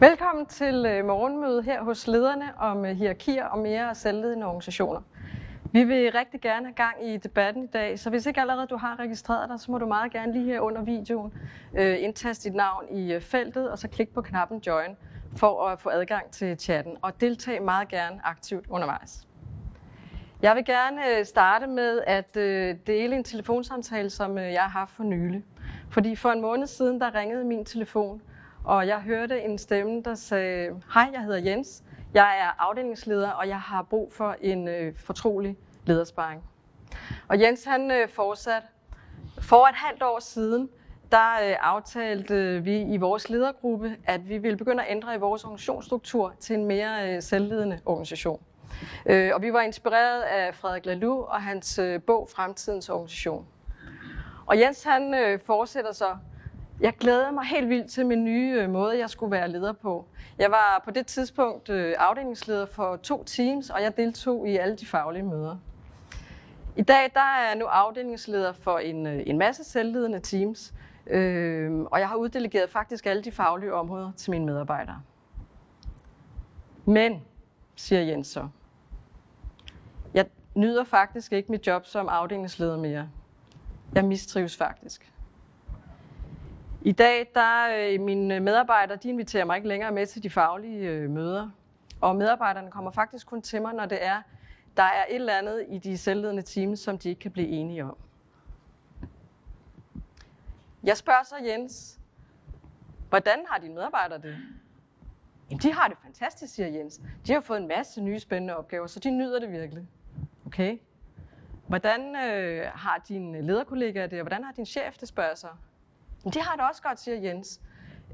Velkommen til øh, morgenmødet her hos lederne om øh, hierarkier og mere selvledende organisationer. Vi vil rigtig gerne have gang i debatten i dag, så hvis ikke allerede du har registreret dig, så må du meget gerne lige her under videoen øh, indtaste dit navn i feltet, og så klik på knappen Join for at få adgang til chatten, og deltage meget gerne aktivt undervejs. Jeg vil gerne starte med at dele en telefonsamtale, som jeg har haft for nylig. Fordi for en måned siden, der ringede min telefon, og jeg hørte en stemme, der sagde, hej, jeg hedder Jens, jeg er afdelingsleder, og jeg har brug for en øh, fortrolig ledersparing. Og Jens han øh, fortsat. For et halvt år siden, der øh, aftalte øh, vi i vores ledergruppe, at vi ville begynde at ændre i vores organisationsstruktur til en mere øh, selvledende organisation. Øh, og vi var inspireret af Frederik Laloux og hans øh, bog Fremtidens Organisation. Og Jens han øh, fortsætter så. Jeg glæder mig helt vildt til min nye øh, måde, jeg skulle være leder på. Jeg var på det tidspunkt øh, afdelingsleder for to teams, og jeg deltog i alle de faglige møder. I dag der er jeg nu afdelingsleder for en, øh, en masse selvledende teams, øh, og jeg har uddelegeret faktisk alle de faglige områder til mine medarbejdere. Men, siger Jens så, jeg nyder faktisk ikke mit job som afdelingsleder mere. Jeg mistrives faktisk. I dag, der øh, mine øh, medarbejdere, de inviterer mig ikke længere med til de faglige øh, møder. Og medarbejderne kommer faktisk kun til mig, når det er, der er et eller andet i de selvledende teams, som de ikke kan blive enige om. Jeg spørger så Jens, hvordan har dine medarbejdere det? Jamen, de har det fantastisk, siger Jens. De har fået en masse nye spændende opgaver, så de nyder det virkelig. Okay. Hvordan øh, har dine lederkollegaer det, og hvordan har din chef det, spørger sig? Uh. det har det også godt, siger Jens.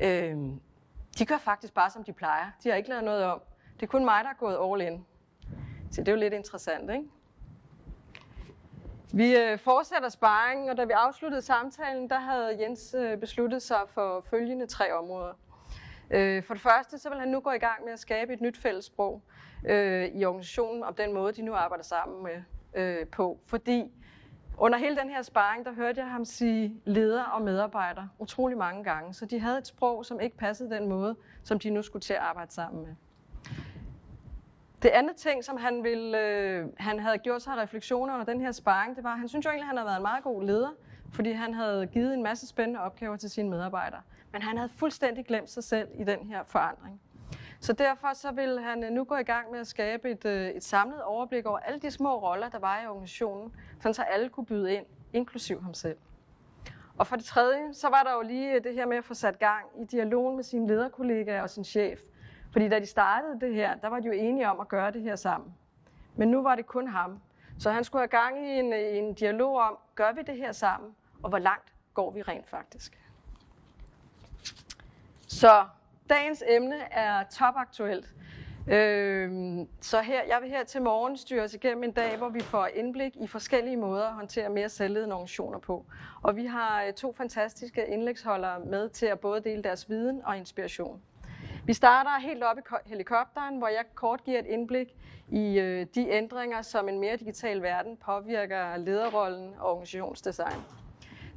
Øh, de gør faktisk bare, som de plejer. De har ikke lavet noget om. Det er kun mig, der er gået all in. Så det er jo lidt interessant, ikke? Vi øh, fortsætter sparringen, og da vi afsluttede samtalen, der havde Jens øh, besluttet sig for følgende tre områder. Øh, for det første, så vil han nu gå i gang med at skabe et nyt fællessprog øh, i organisationen om den måde, de nu arbejder sammen med øh, på. Fordi under hele den her sparring, der hørte jeg ham sige leder og medarbejder utrolig mange gange. Så de havde et sprog, som ikke passede den måde, som de nu skulle til at arbejde sammen med. Det andet ting, som han, ville, øh, han havde gjort sig refleksioner under den her sparring, det var, at han synes jo egentlig, at han havde været en meget god leder, fordi han havde givet en masse spændende opgaver til sine medarbejdere. Men han havde fuldstændig glemt sig selv i den her forandring. Så derfor så vil han øh, nu gå i gang med at skabe et, øh, et samlet overblik over alle de små roller, der var i organisationen, sådan så alle kunne byde ind, inklusiv ham selv. Og for det tredje, så var der jo lige øh, det her med at få sat gang i dialogen med sine lederkollegaer og sin chef. Fordi da de startede det her, der var de jo enige om at gøre det her sammen. Men nu var det kun ham. Så han skulle have gang i en, en dialog om, gør vi det her sammen, og hvor langt går vi rent faktisk. Så dagens emne er topaktuelt. Øh, så her, jeg vil her til morgen styre os igennem en dag, hvor vi får indblik i forskellige måder at håndtere mere selvledende organisationer på. Og vi har øh, to fantastiske indlægsholdere med til at både dele deres viden og inspiration. Vi starter helt op i helikopteren, hvor jeg kort giver et indblik i øh, de ændringer, som en mere digital verden påvirker lederrollen og organisationsdesign.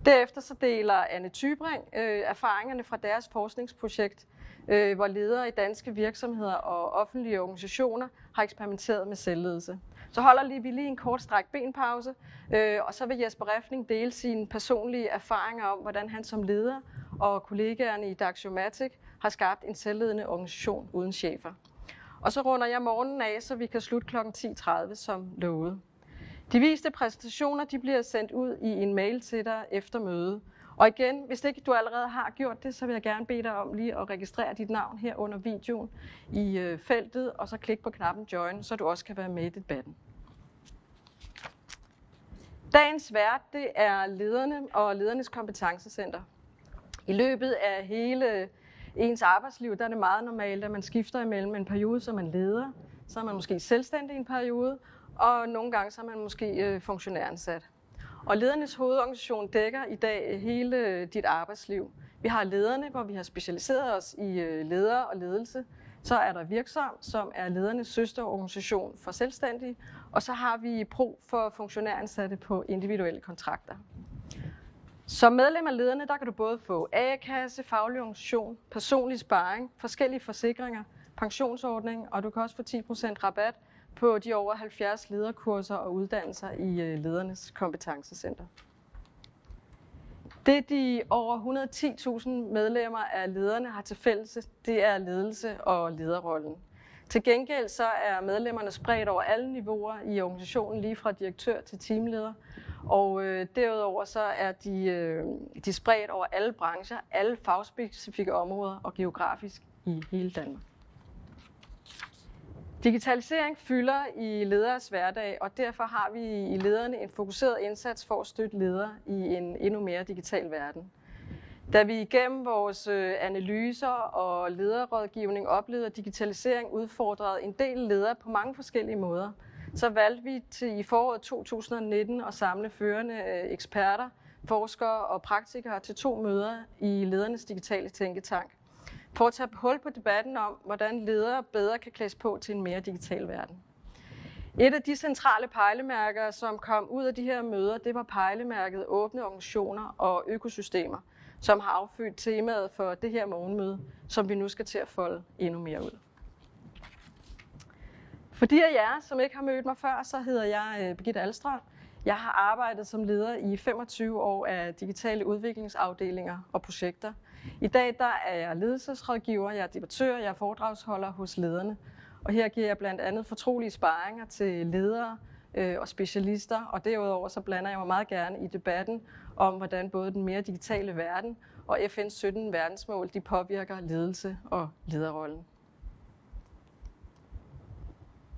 Derefter så deler Anne Tybring øh, erfaringerne fra deres forskningsprojekt, øh, hvor ledere i danske virksomheder og offentlige organisationer har eksperimenteret med selvledelse. Så holder lige, vi lige en kort stræk benpause, øh, og så vil Jesper Refning dele sine personlige erfaringer om, hvordan han som leder og kollegaerne i Daxiomatic har skabt en selvledende organisation uden chefer. Og så runder jeg morgenen af, så vi kan slutte kl. 10.30 som lovet. De viste præsentationer de bliver sendt ud i en mail til dig efter mødet. Og igen, hvis ikke du allerede har gjort det, så vil jeg gerne bede dig om lige at registrere dit navn her under videoen i øh, feltet, og så klik på knappen Join, så du også kan være med i debatten. Dagens vært, det er lederne og ledernes kompetencecenter. I løbet af hele ens arbejdsliv, der er det meget normalt, at man skifter imellem en periode, som man leder, så er man måske selvstændig en periode, og nogle gange så er man måske øh, funktionæransat. Og ledernes hovedorganisation dækker i dag hele dit arbejdsliv. Vi har lederne, hvor vi har specialiseret os i øh, ledere og ledelse. Så er der Virksom, som er ledernes søsterorganisation for selvstændige. Og så har vi Pro for funktionæransatte på individuelle kontrakter. Som medlem af lederne, der kan du både få A-kasse, faglig organisation, personlig sparring, forskellige forsikringer, pensionsordning, og du kan også få 10% rabat på de over 70 lederkurser og uddannelser i øh, ledernes kompetencecenter. Det de over 110.000 medlemmer af lederne har til fælles, det er ledelse og lederrollen. Til gengæld så er medlemmerne spredt over alle niveauer i organisationen, lige fra direktør til teamleder. Og øh, derudover så er de, øh, de spredt over alle brancher, alle fagspecifikke områder og geografisk i hele Danmark. Digitalisering fylder i lederes hverdag, og derfor har vi i lederne en fokuseret indsats for at støtte ledere i en endnu mere digital verden. Da vi igennem vores øh, analyser og lederrådgivning oplevede, at digitalisering udfordrede en del ledere på mange forskellige måder, så valgte vi til i foråret 2019 at samle førende øh, eksperter, forskere og praktikere til to møder i ledernes digitale tænketank for at tage hul på debatten om, hvordan ledere bedre kan klædes på til en mere digital verden. Et af de centrale pejlemærker, som kom ud af de her møder, det var pejlemærket åbne organisationer og økosystemer, som har affødt temaet for det her morgenmøde, som vi nu skal til at folde endnu mere ud. For de af jer, som ikke har mødt mig før, så hedder jeg øh, Birgitte Alstrøm. Jeg har arbejdet som leder i 25 år af digitale udviklingsafdelinger og projekter – i dag der er jeg ledelsesrådgiver, jeg er debattør, jeg er foredragsholder hos lederne. Og her giver jeg blandt andet fortrolige sparringer til ledere øh, og specialister, og derudover så blander jeg mig meget gerne i debatten om, hvordan både den mere digitale verden og FN's 17 verdensmål de påvirker ledelse og lederrollen.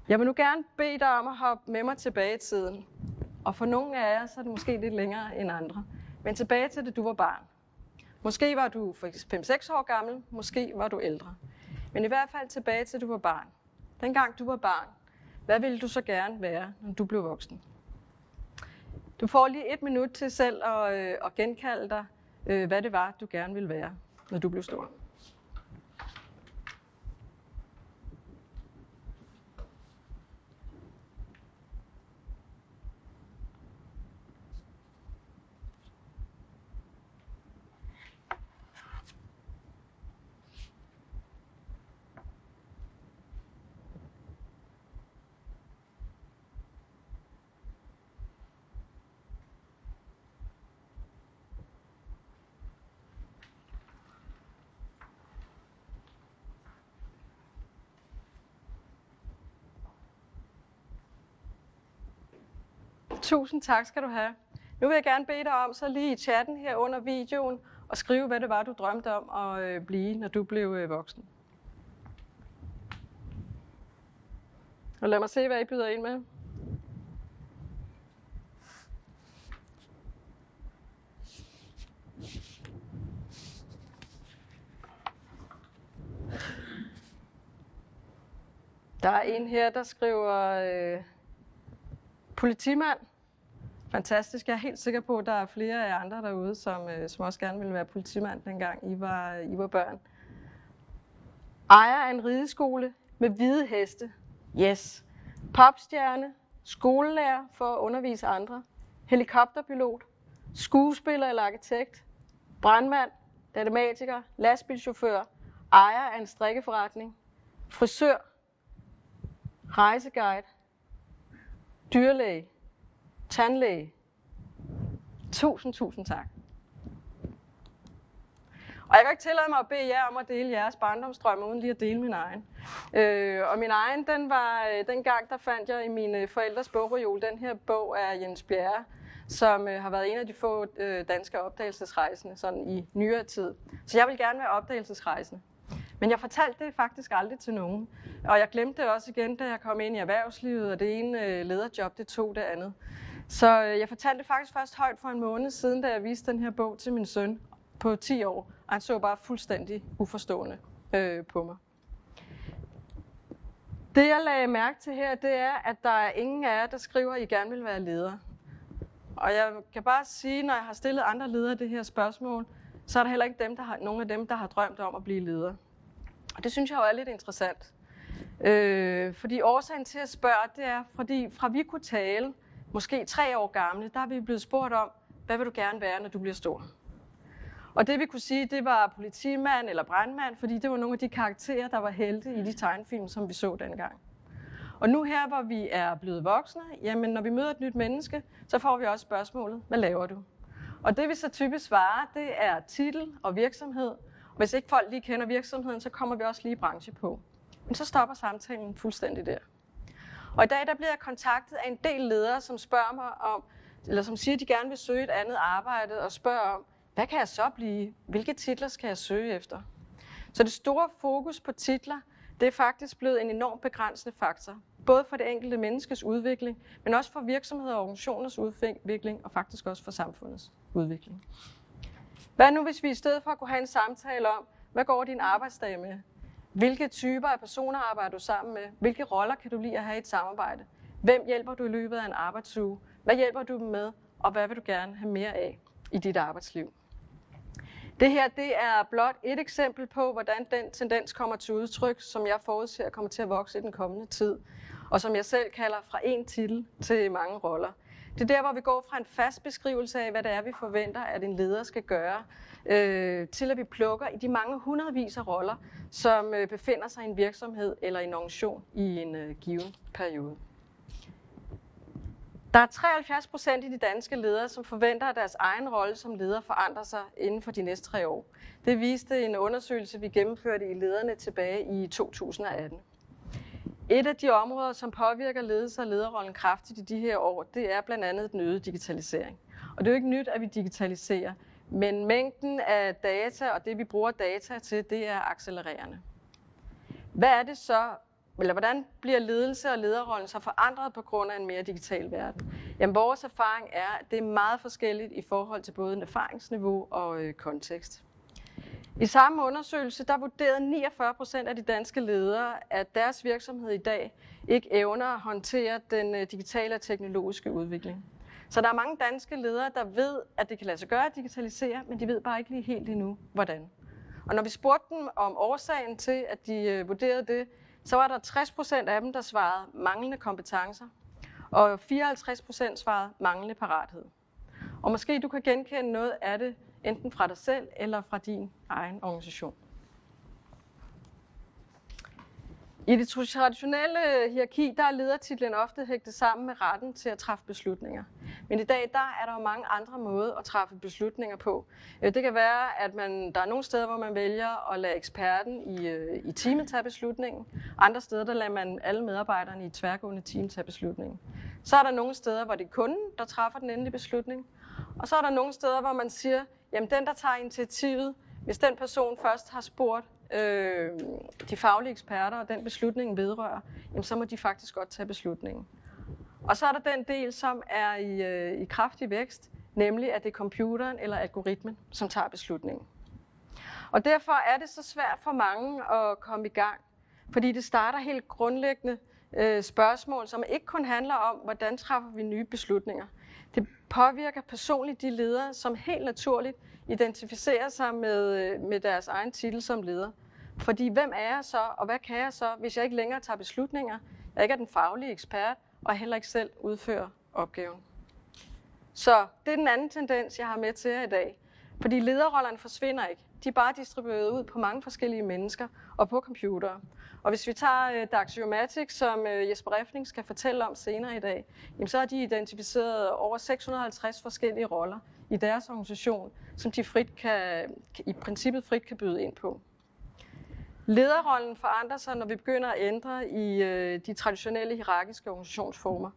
Jeg vil nu gerne bede dig om at hoppe med mig tilbage i tiden. Og for nogle af jer så er det måske lidt længere end andre. Men tilbage til det, du var barn. Måske var du 5-6 år gammel, måske var du ældre. Men i hvert fald tilbage til, du var barn. Dengang du var barn, hvad ville du så gerne være, når du blev voksen? Du får lige et minut til selv at, øh, at genkalde dig, øh, hvad det var, du gerne ville være, når du blev stor. Tusind tak skal du have. Nu vil jeg gerne bede dig om, så lige i chatten her under videoen, og skrive, hvad det var, du drømte om at øh, blive, når du blev øh, voksen. Og lad mig se, hvad I byder ind med. Der er en her, der skriver øh, politimand. Fantastisk. Jeg er helt sikker på, at der er flere af andre derude, som, øh, som også gerne ville være politimand, dengang I var, I var børn. Ejer af en rideskole med hvide heste. Yes. Popstjerne. Skolelærer for at undervise andre. Helikopterpilot. Skuespiller eller arkitekt. Brandmand. Datamatiker. Lastbilchauffør. Ejer af en strikkeforretning. Frisør. Rejseguide. Dyrlæge tandlæge. Tusind, tusind tak. Og jeg kan ikke tillade mig at bede jer om at dele jeres barndomsdrømme, uden lige at dele min egen. Øh, og min egen, den var, øh, den gang der fandt jeg i mine øh, forældres bogreol den her bog af Jens Bjerre, som øh, har været en af de få øh, danske opdagelsesrejsende sådan i nyere tid. Så jeg vil gerne være opdagelsesrejsende. Men jeg fortalte det faktisk aldrig til nogen. Og jeg glemte det også igen, da jeg kom ind i erhvervslivet, og det ene øh, lederjob, det tog det andet. Så øh, jeg fortalte det faktisk først højt for en måned siden, da jeg viste den her bog til min søn på 10 år. Og han så bare fuldstændig uforstående øh, på mig. Det jeg lagde mærke til her, det er, at der er ingen af jer, der skriver, at I gerne vil være leder. Og jeg kan bare sige, når jeg har stillet andre ledere det her spørgsmål, så er der heller ikke dem, der har, nogen af dem, der har drømt om at blive leder. Og det synes jeg jo er lidt interessant. Øh, fordi årsagen til at spørge, det er, fordi fra vi kunne tale, måske tre år gamle, der er vi blevet spurgt om, hvad vil du gerne være, når du bliver stor? Og det vi kunne sige, det var politimand eller brandmand, fordi det var nogle af de karakterer, der var helte i de tegnefilm, som vi så dengang. Og nu her, hvor vi er blevet voksne, jamen når vi møder et nyt menneske, så får vi også spørgsmålet, hvad laver du? Og det vi så typisk svarer, det er titel og virksomhed. Hvis ikke folk lige kender virksomheden, så kommer vi også lige branche på. Men så stopper samtalen fuldstændig der. Og i dag der bliver jeg kontaktet af en del ledere, som spørger mig om, eller som siger, at de gerne vil søge et andet arbejde, og spørger om, hvad kan jeg så blive? Hvilke titler skal jeg søge efter? Så det store fokus på titler, det er faktisk blevet en enorm begrænsende faktor. Både for det enkelte menneskes udvikling, men også for virksomheder og organisationers udvikling, og faktisk også for samfundets udvikling. Hvad nu, hvis vi i stedet for at kunne have en samtale om, hvad går din arbejdsdag med? Hvilke typer af personer arbejder du sammen med? Hvilke roller kan du lide at have i et samarbejde? Hvem hjælper du i løbet af en arbejdsuge? Hvad hjælper du dem med? Og hvad vil du gerne have mere af i dit arbejdsliv? Det her det er blot et eksempel på, hvordan den tendens kommer til udtryk, som jeg forudser kommer til at vokse i den kommende tid, og som jeg selv kalder fra en titel til mange roller. Det er der, hvor vi går fra en fast beskrivelse af, hvad det er, vi forventer, at en leder skal gøre, øh, til at vi plukker i de mange hundredvis af roller, som øh, befinder sig i en virksomhed eller en organisation i en øh, given periode. Der er 73 procent i de danske ledere, som forventer, at deres egen rolle som leder forandrer sig inden for de næste tre år. Det viste en undersøgelse, vi gennemførte i lederne tilbage i 2018. Et af de områder, som påvirker ledelse og lederrollen kraftigt i de her år, det er blandt andet den øgede digitalisering. Og det er jo ikke nyt, at vi digitaliserer, men mængden af data og det, vi bruger data til, det er accelererende. Hvad er det så, eller hvordan bliver ledelse og lederrollen så forandret på grund af en mere digital verden? Jamen, vores erfaring er, at det er meget forskelligt i forhold til både en erfaringsniveau og øh, kontekst. I samme undersøgelse, der vurderede 49 procent af de danske ledere, at deres virksomhed i dag ikke evner at håndtere den øh, digitale og teknologiske udvikling. Så der er mange danske ledere, der ved, at det kan lade sig gøre at digitalisere, men de ved bare ikke lige helt endnu, hvordan. Og når vi spurgte dem om årsagen til, at de øh, vurderede det, så var der 60 procent af dem, der svarede manglende kompetencer, og 54 procent svarede manglende parathed. Og måske du kan genkende noget af det, enten fra dig selv eller fra din egen organisation. I det traditionelle hierarki, der er ledertitlen ofte hægtet sammen med retten til at træffe beslutninger. Men i dag, der er der jo mange andre måder at træffe beslutninger på. Øh, det kan være, at man, der er nogle steder, hvor man vælger at lade eksperten i, øh, i teamet tage beslutningen. Andre steder, der lader man alle medarbejderne i et tværgående team tage beslutningen. Så er der nogle steder, hvor det er kunden, der træffer den endelige beslutning. Og så er der nogle steder, hvor man siger, jamen den, der tager initiativet, hvis den person først har spurgt øh, de faglige eksperter, og den beslutning vedrører, jamen så må de faktisk godt tage beslutningen. Og så er der den del, som er i, øh, i kraftig vækst, nemlig at det er computeren eller algoritmen, som tager beslutningen. Og derfor er det så svært for mange at komme i gang, fordi det starter helt grundlæggende øh, spørgsmål, som ikke kun handler om, hvordan træffer vi nye beslutninger. Det påvirker personligt de ledere, som helt naturligt identificerer sig med, øh, med deres egen titel som leder. Fordi hvem er jeg så, og hvad kan jeg så, hvis jeg ikke længere tager beslutninger, jeg ikke er den faglige ekspert, og heller ikke selv udfører opgaven. Så det er den anden tendens, jeg har med til jer i dag. Fordi lederrollerne forsvinder ikke. De er bare distribueret ud på mange forskellige mennesker og på computere. Og hvis vi tager øh, Daxiomatic, som øh, Jesper Refning skal fortælle om senere i dag, jamen, så har de identificeret over 650 forskellige roller i deres organisation, som de frit kan, i princippet frit kan byde ind på. Lederrollen forandrer sig, når vi begynder at ændre i øh, de traditionelle hierarkiske organisationsformer.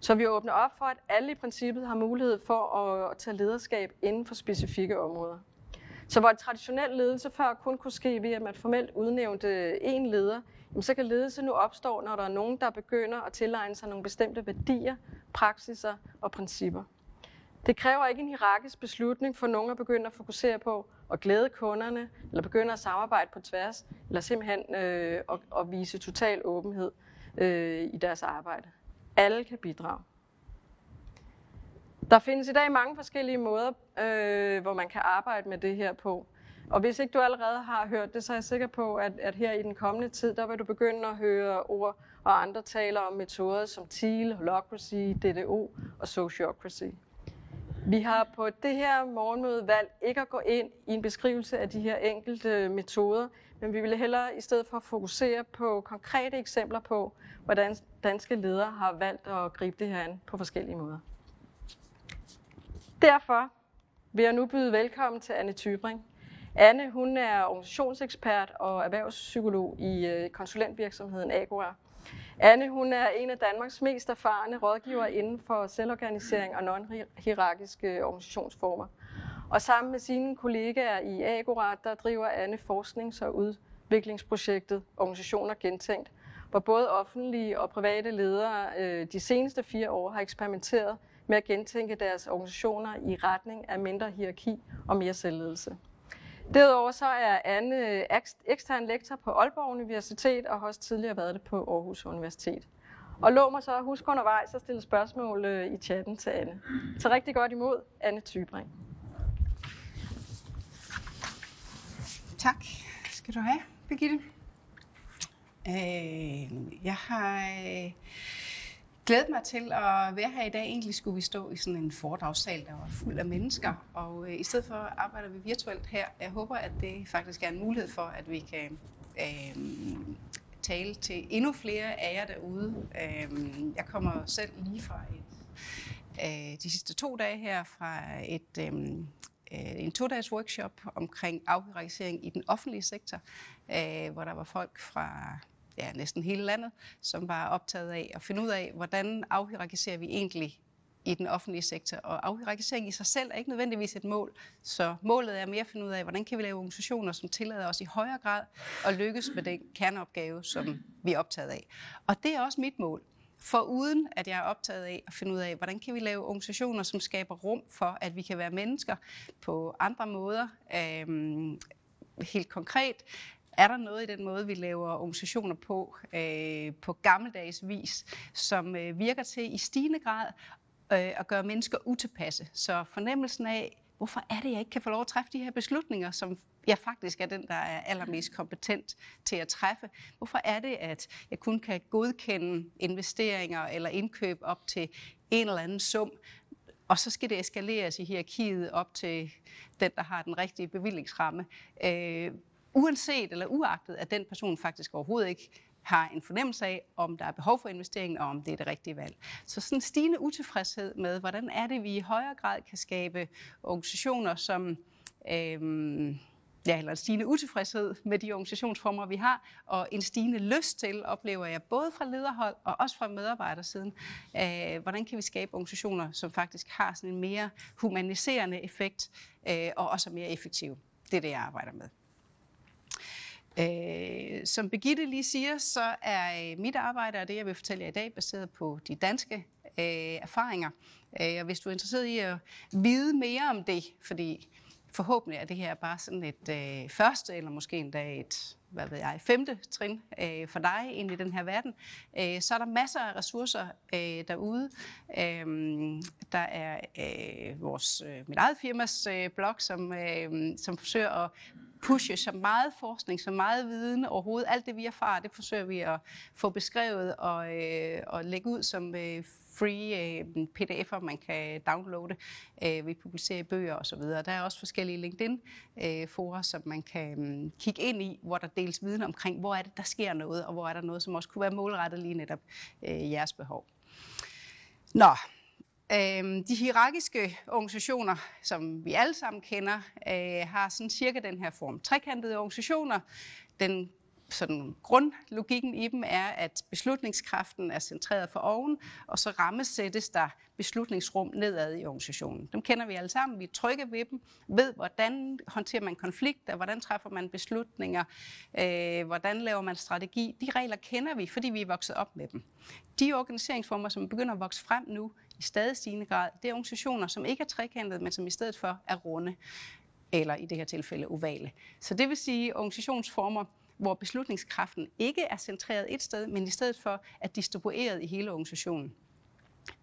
Så vi åbner op for, at alle i princippet har mulighed for at, at tage lederskab inden for specifikke områder. Så hvor traditionel ledelse før kun kunne ske ved, at man formelt udnævnte en leder, jamen så kan ledelse nu opstå, når der er nogen, der begynder at tilegne sig nogle bestemte værdier, praksiser og principper. Det kræver ikke en hierarkisk beslutning for nogen at begynde at fokusere på at glæde kunderne, eller begynde at samarbejde på tværs, eller simpelthen øh, at, at vise total åbenhed øh, i deres arbejde. Alle kan bidrage. Der findes i dag mange forskellige måder, øh, hvor man kan arbejde med det her på. Og hvis ikke du allerede har hørt det, så er jeg sikker på, at, at her i den kommende tid, der vil du begynde at høre ord og andre taler om metoder som TEAL, Holocracy, DDO og Sociocracy. Vi har på det her morgenmøde valgt ikke at gå ind i en beskrivelse af de her enkelte metoder, men vi vil hellere i stedet for fokusere på konkrete eksempler på, hvordan danske ledere har valgt at gribe det her an på forskellige måder. Derfor vil jeg nu byde velkommen til Anne Tybring. Anne hun er organisationsekspert og erhvervspsykolog i øh, konsulentvirksomheden Agora. Anne hun er en af Danmarks mest erfarne rådgivere inden for selvorganisering og non-hierarkiske organisationsformer. Og sammen med sine kollegaer i Agora, der driver Anne forsknings- og udviklingsprojektet Organisationer Gentænkt, hvor både offentlige og private ledere øh, de seneste fire år har eksperimenteret med at gentænke deres organisationer i retning af mindre hierarki og mere selvledelse. Derudover så er Anne ekstern lektor på Aalborg Universitet og har også tidligere været det på Aarhus Universitet. Og lå mig så at huske undervejs at stille spørgsmål øh, i chatten til Anne. Så rigtig godt imod, Anne Tybring. Tak skal du have, Birgitte. Øh, jeg har øh, glædet mig til at være her i dag. Egentlig skulle vi stå i sådan en foredragssal, der var fuld af mennesker, og øh, i stedet for arbejder vi virtuelt her. Jeg håber, at det faktisk er en mulighed for, at vi kan øh, tale til endnu flere af jer derude. Øh, jeg kommer selv lige fra et, øh, de sidste to dage her fra et... Øh, øh en to-dages workshop omkring afhierarkisering i den offentlige sektor, øh, hvor der var folk fra ja, næsten hele landet, som var optaget af at finde ud af, hvordan afhierarkiserer vi egentlig i den offentlige sektor. Og afhierarkisering i sig selv er ikke nødvendigvis et mål, så målet er mere at finde ud af, hvordan kan vi lave organisationer, som tillader os i højere grad at lykkes med den kerneopgave, som vi er optaget af. Og det er også mit mål. For uden at jeg er optaget af at finde ud af, hvordan kan vi lave organisationer, som skaber rum for, at vi kan være mennesker på andre måder. Øhm, helt konkret, er der noget i den måde, vi laver organisationer på, øh, på gammeldags vis, som øh, virker til i stigende grad øh, at gøre mennesker utilpasse? Så fornemmelsen af, hvorfor er det, jeg ikke kan få lov at træffe de her beslutninger, som jeg faktisk er den, der er allermest kompetent til at træffe? Hvorfor er det, at jeg kun kan godkende investeringer eller indkøb op til en eller anden sum, og så skal det eskaleres i hierarkiet op til den, der har den rigtige bevillingsramme. Øh, uanset eller uagtet, at den person faktisk overhovedet ikke har en fornemmelse af, om der er behov for investeringen, og om det er det rigtige valg. Så sådan en stigende utilfredshed med, hvordan er det, vi i højere grad kan skabe organisationer, som øhm, ja, eller en stigende utilfredshed med de organisationsformer, vi har, og en stigende lyst til, oplever jeg, både fra lederhold og også fra medarbejdersiden. Øh, hvordan kan vi skabe organisationer, som faktisk har sådan en mere humaniserende effekt, øh, og også er mere effektive? Det er det, jeg arbejder med. Øh, som Begitte lige siger, så er øh, mit arbejde og det, jeg vil fortælle jer i dag, baseret på de danske øh, erfaringer. Øh, og hvis du er interesseret i at vide mere om det, fordi forhåbentlig er det her bare sådan et øh, første, eller måske endda et hvad ved jeg, femte trin øh, for dig ind i den her verden, øh, så er der masser af ressourcer øh, derude. Øh, der er øh, vores, øh, mit eget firmas øh, blog, som, øh, som forsøger at pushe så meget forskning, så meget viden overhovedet. Alt det, vi erfarer, det forsøger vi at få beskrevet og, øh, og lægge ud som øh, free øh, pdf'er, man kan downloade. Øh, vi publicerer bøger osv. Der er også forskellige LinkedIn-forer, øh, som man kan øh, kigge ind i, hvor der deles viden omkring, hvor er det, der sker noget, og hvor er der noget, som også kunne være målrettet lige netop øh, jeres behov. Nå, Øhm, de hierarkiske organisationer, som vi alle sammen kender, øh, har sådan cirka den her form. Trekantede organisationer, den sådan grundlogikken i dem er, at beslutningskraften er centreret for oven, og så rammesættes der beslutningsrum nedad i organisationen. Dem kender vi alle sammen, vi er trygge ved dem, ved hvordan håndterer man konflikter, hvordan træffer man beslutninger, øh, hvordan laver man strategi. De regler kender vi, fordi vi er vokset op med dem. De organiseringsformer, som begynder at vokse frem nu i stadig stigende grad, det er organisationer, som ikke er trekantede, men som i stedet for er runde eller i det her tilfælde ovale. Så det vil sige organisationsformer, hvor beslutningskraften ikke er centreret et sted, men i stedet for er distribueret i hele organisationen.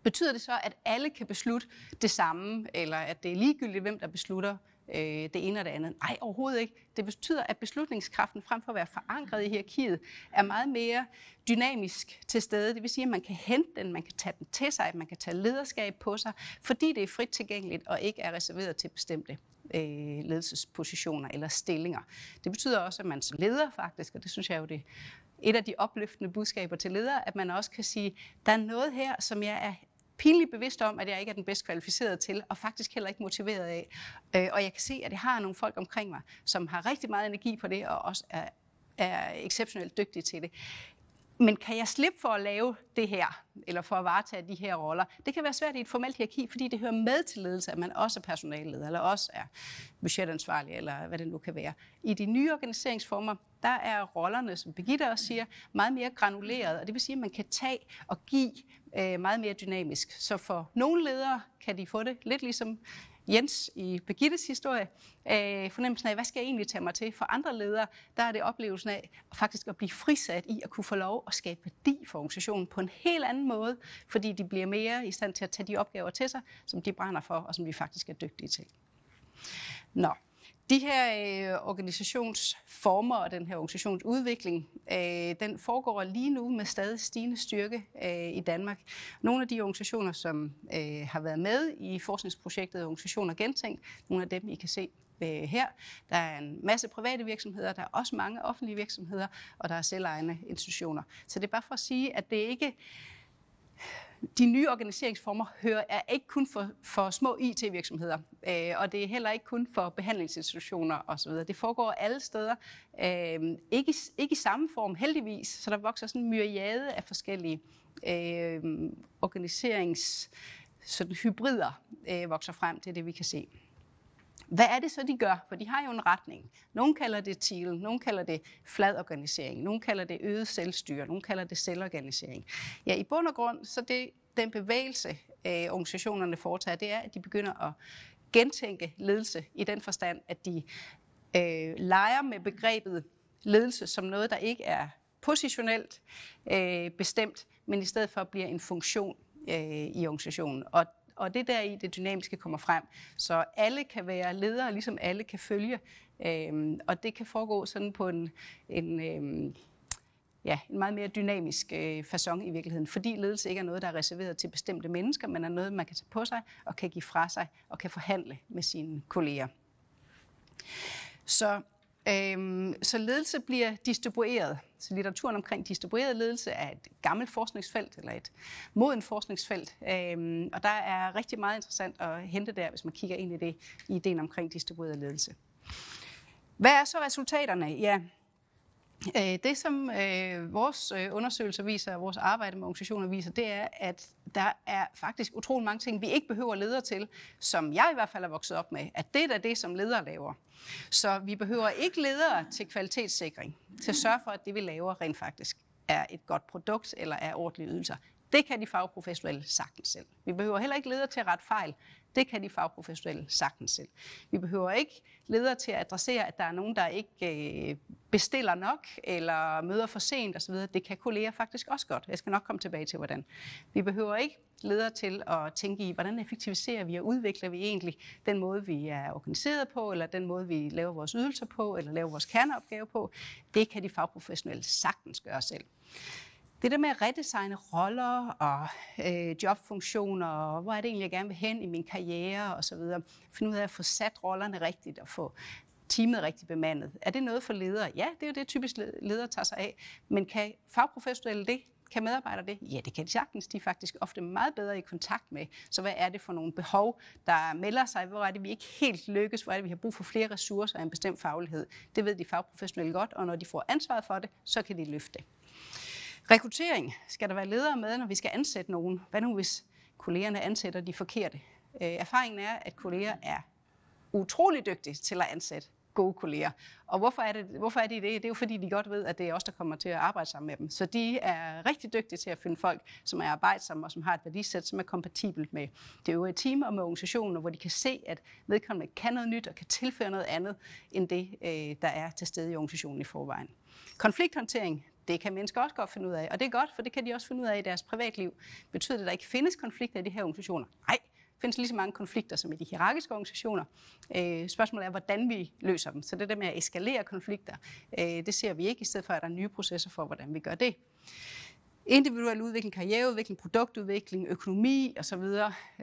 Betyder det så, at alle kan beslutte det samme, eller at det er ligegyldigt, hvem der beslutter øh, det ene og det andet. Nej, overhovedet ikke. Det betyder, at beslutningskraften frem for at være forankret i hierarkiet, er meget mere dynamisk til stede. Det vil sige, at man kan hente den, man kan tage den til sig, man kan tage lederskab på sig, fordi det er frit tilgængeligt og ikke er reserveret til bestemte øh, ledelsespositioner eller stillinger. Det betyder også, at man som leder faktisk, og det synes jeg jo det et af de opløftende budskaber til ledere, at man også kan sige, der er noget her, som jeg er pinligt bevidst om, at jeg ikke er den bedst kvalificerede til, og faktisk heller ikke motiveret af. Øh, og jeg kan se, at jeg har nogle folk omkring mig, som har rigtig meget energi på det, og også er, er exceptionelt dygtige til det. Men kan jeg slippe for at lave det her, eller for at varetage de her roller? Det kan være svært i et formelt hierarki, fordi det hører med til ledelse, at man også er personalleder, eller også er budgetansvarlig, eller hvad det nu kan være. I de nye organiseringsformer, der er rollerne, som Birgitte også siger, meget mere granuleret, og det vil sige, at man kan tage og give øh, meget mere dynamisk. Så for nogle ledere kan de få det lidt ligesom Jens i Birgittes historie, øh, fornemmelsen af, hvad skal jeg egentlig tage mig til? For andre ledere, der er det oplevelsen af faktisk at blive frisat i at kunne få lov at skabe værdi for organisationen på en helt anden måde, fordi de bliver mere i stand til at tage de opgaver til sig, som de brænder for, og som de faktisk er dygtige til. Nå, de her øh, organisationsformer og den her organisationsudvikling, øh, den foregår lige nu med stadig stigende styrke øh, i Danmark. Nogle af de organisationer, som øh, har været med i forskningsprojektet Organisationer Gentænkt, nogle af dem, I kan se øh, her. Der er en masse private virksomheder, der er også mange offentlige virksomheder, og der er selvejende institutioner. Så det er bare for at sige, at det ikke de nye organiseringsformer hører, er ikke kun for, for små IT-virksomheder, øh, og det er heller ikke kun for behandlingsinstitutioner osv. Det foregår alle steder, øh, ikke, ikke i samme form heldigvis, så der vokser sådan en myriade af forskellige øh, organiserings sådan hybrider øh, vokser frem det er det, vi kan se. Hvad er det så, de gør? For de har jo en retning. Nogle kalder det TIL, nogle kalder det flad organisering, nogle kalder det øget selvstyre, nogle kalder det selvorganisering. Ja, i bund og grund, så det, den bevægelse, øh, organisationerne foretager, det er, at de begynder at gentænke ledelse i den forstand, at de øh, leger med begrebet ledelse som noget, der ikke er positionelt øh, bestemt, men i stedet for bliver en funktion øh, i organisationen. Og og det der i det dynamiske kommer frem. Så alle kan være ledere, ligesom alle kan følge. Øhm, og det kan foregå sådan på en, en, øhm, ja, en meget mere dynamisk øh, façon i virkeligheden, fordi ledelse ikke er noget, der er reserveret til bestemte mennesker, men er noget, man kan tage på sig og kan give fra sig og kan forhandle med sine kolleger. Så Øhm, så ledelse bliver distribueret. Så litteraturen omkring distribueret ledelse er et gammelt forskningsfelt, eller et moden forskningsfelt. Øhm, og der er rigtig meget interessant at hente der, hvis man kigger ind i det, i ideen omkring distribueret ledelse. Hvad er så resultaterne? Ja, Øh, det som øh, vores øh, undersøgelser viser, og vores arbejde med organisationer viser, det er, at der er faktisk utrolig mange ting, vi ikke behøver ledere til, som jeg i hvert fald er vokset op med, at det er det, som ledere laver. Så vi behøver ikke ledere til kvalitetssikring, til at sørge for, at det, vi laver, rent faktisk er et godt produkt eller er ordentlige ydelser. Det kan de fagprofessionelle sagtens selv. Vi behøver heller ikke ledere til at rette fejl. Det kan de fagprofessionelle sagtens selv. Vi behøver ikke ledere til at adressere, at der er nogen, der ikke øh, bestiller nok eller møder for sent osv. Det kan kolleger faktisk også godt. Jeg skal nok komme tilbage til, hvordan. Vi behøver ikke ledere til at tænke i, hvordan effektiviserer vi og udvikler vi egentlig den måde, vi er organiseret på, eller den måde, vi laver vores ydelser på, eller laver vores kerneopgave på. Det kan de fagprofessionelle sagtens gøre selv. Det der med at redesigne roller og øh, jobfunktioner, og hvor er det egentlig, jeg gerne vil hen i min karriere osv. Finde ud af at få sat rollerne rigtigt og få teamet rigtig bemandet. Er det noget for ledere? Ja, det er jo det, typisk ledere tager sig af. Men kan fagprofessionelle det? Kan medarbejdere det? Ja, det kan de sagtens. De er faktisk ofte meget bedre i kontakt med. Så hvad er det for nogle behov, der melder sig? Hvor er det, vi ikke helt lykkes? Hvor er det, vi har brug for flere ressourcer af en bestemt faglighed? Det ved de fagprofessionelle godt, og når de får ansvaret for det, så kan de løfte det. Rekruttering. Skal der være ledere med, når vi skal ansætte nogen? Hvad nu, hvis kollegerne ansætter de forkerte? Øh, erfaringen er, at kolleger er utrolig dygtige til at ansætte gode kolleger. Og hvorfor er, det, hvorfor er de det? Det er jo fordi, de godt ved, at det er os, der kommer til at arbejde sammen med dem. Så de er rigtig dygtige til at finde folk, som er arbejdsomme og som har et værdisæt, som er kompatibelt med det øvrige team og med organisationen, hvor de kan se, at vedkommende kan noget nyt og kan tilføre noget andet, end det, øh, der er til stede i organisationen i forvejen. Konflikthåndtering, det kan mennesker også godt finde ud af, og det er godt, for det kan de også finde ud af i deres privatliv. Betyder det, at der ikke findes konflikter i de her organisationer? Nej, findes lige så mange konflikter som i de hierarkiske organisationer. Øh, spørgsmålet er, hvordan vi løser dem. Så det der med at eskalere konflikter, øh, det ser vi ikke, i stedet for at der er nye processer for, hvordan vi gør det. Individuel udvikling, karriereudvikling, produktudvikling, økonomi osv.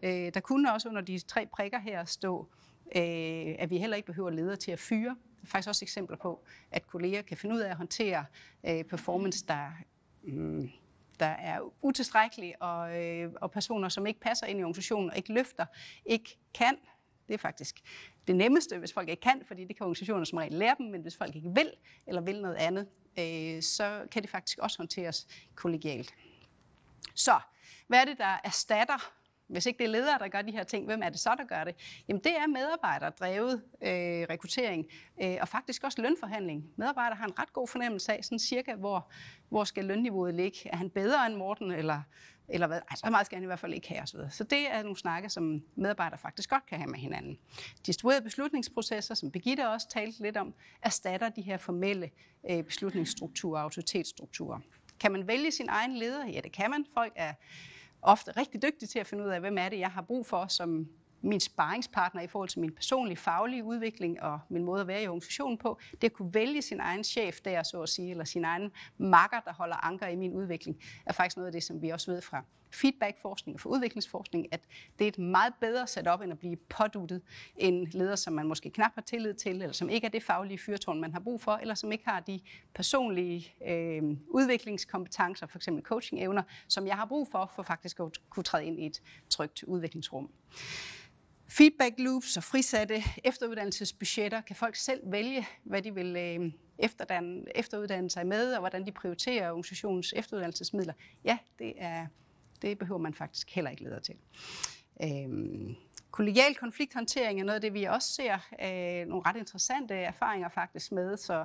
Øh, der kunne også under de tre prikker her stå, øh, at vi heller ikke behøver ledere til at fyre. Faktisk også eksempler på, at kolleger kan finde ud af at håndtere øh, performance, der, mm, der er utilstrækkelig, og, øh, og personer, som ikke passer ind i organisationen og ikke løfter, ikke kan. Det er faktisk det nemmeste, hvis folk ikke kan, fordi det kan organisationer som regel lære dem, men hvis folk ikke vil, eller vil noget andet, øh, så kan det faktisk også håndteres kollegialt. Så, hvad er det, der erstatter hvis ikke det er ledere, der gør de her ting, hvem er det så, der gør det? Jamen det er medarbejderdrevet øh, rekruttering øh, og faktisk også lønforhandling. Medarbejdere har en ret god fornemmelse af, sådan cirka, hvor, hvor skal lønniveauet ligge. Er han bedre end Morten, eller, eller hvad? Ej, så meget skal han i hvert fald ikke have osv. Så det er nogle snakke, som medarbejdere faktisk godt kan have med hinanden. Distribuerede beslutningsprocesser, som Birgitte også talte lidt om, erstatter de her formelle øh, beslutningsstrukturer og autoritetsstrukturer. Kan man vælge sin egen leder? Ja, det kan man. Folk er ofte rigtig dygtig til at finde ud af, hvem er det, jeg har brug for som min sparringspartner i forhold til min personlige faglige udvikling og min måde at være i organisationen på. Det at kunne vælge sin egen chef der, så at sige, eller sin egen makker, der holder anker i min udvikling, er faktisk noget af det, som vi også ved fra feedbackforskning og for udviklingsforskning, at det er et meget bedre setup end at blive påduttet en leder, som man måske knap har tillid til, eller som ikke er det faglige fyrtårn, man har brug for, eller som ikke har de personlige øh, udviklingskompetencer, f.eks. coaching-evner, som jeg har brug for, for faktisk at kunne træde ind i et trygt udviklingsrum. Feedback loops og frisatte efteruddannelsesbudgetter kan folk selv vælge, hvad de vil øh, efteruddanne sig med, og hvordan de prioriterer organisationens efteruddannelsesmidler. Ja, det, er, det behøver man faktisk heller ikke leder til. Øhm, kollegial konflikthåndtering er noget af det, vi også ser øh, nogle ret interessante erfaringer faktisk med. Så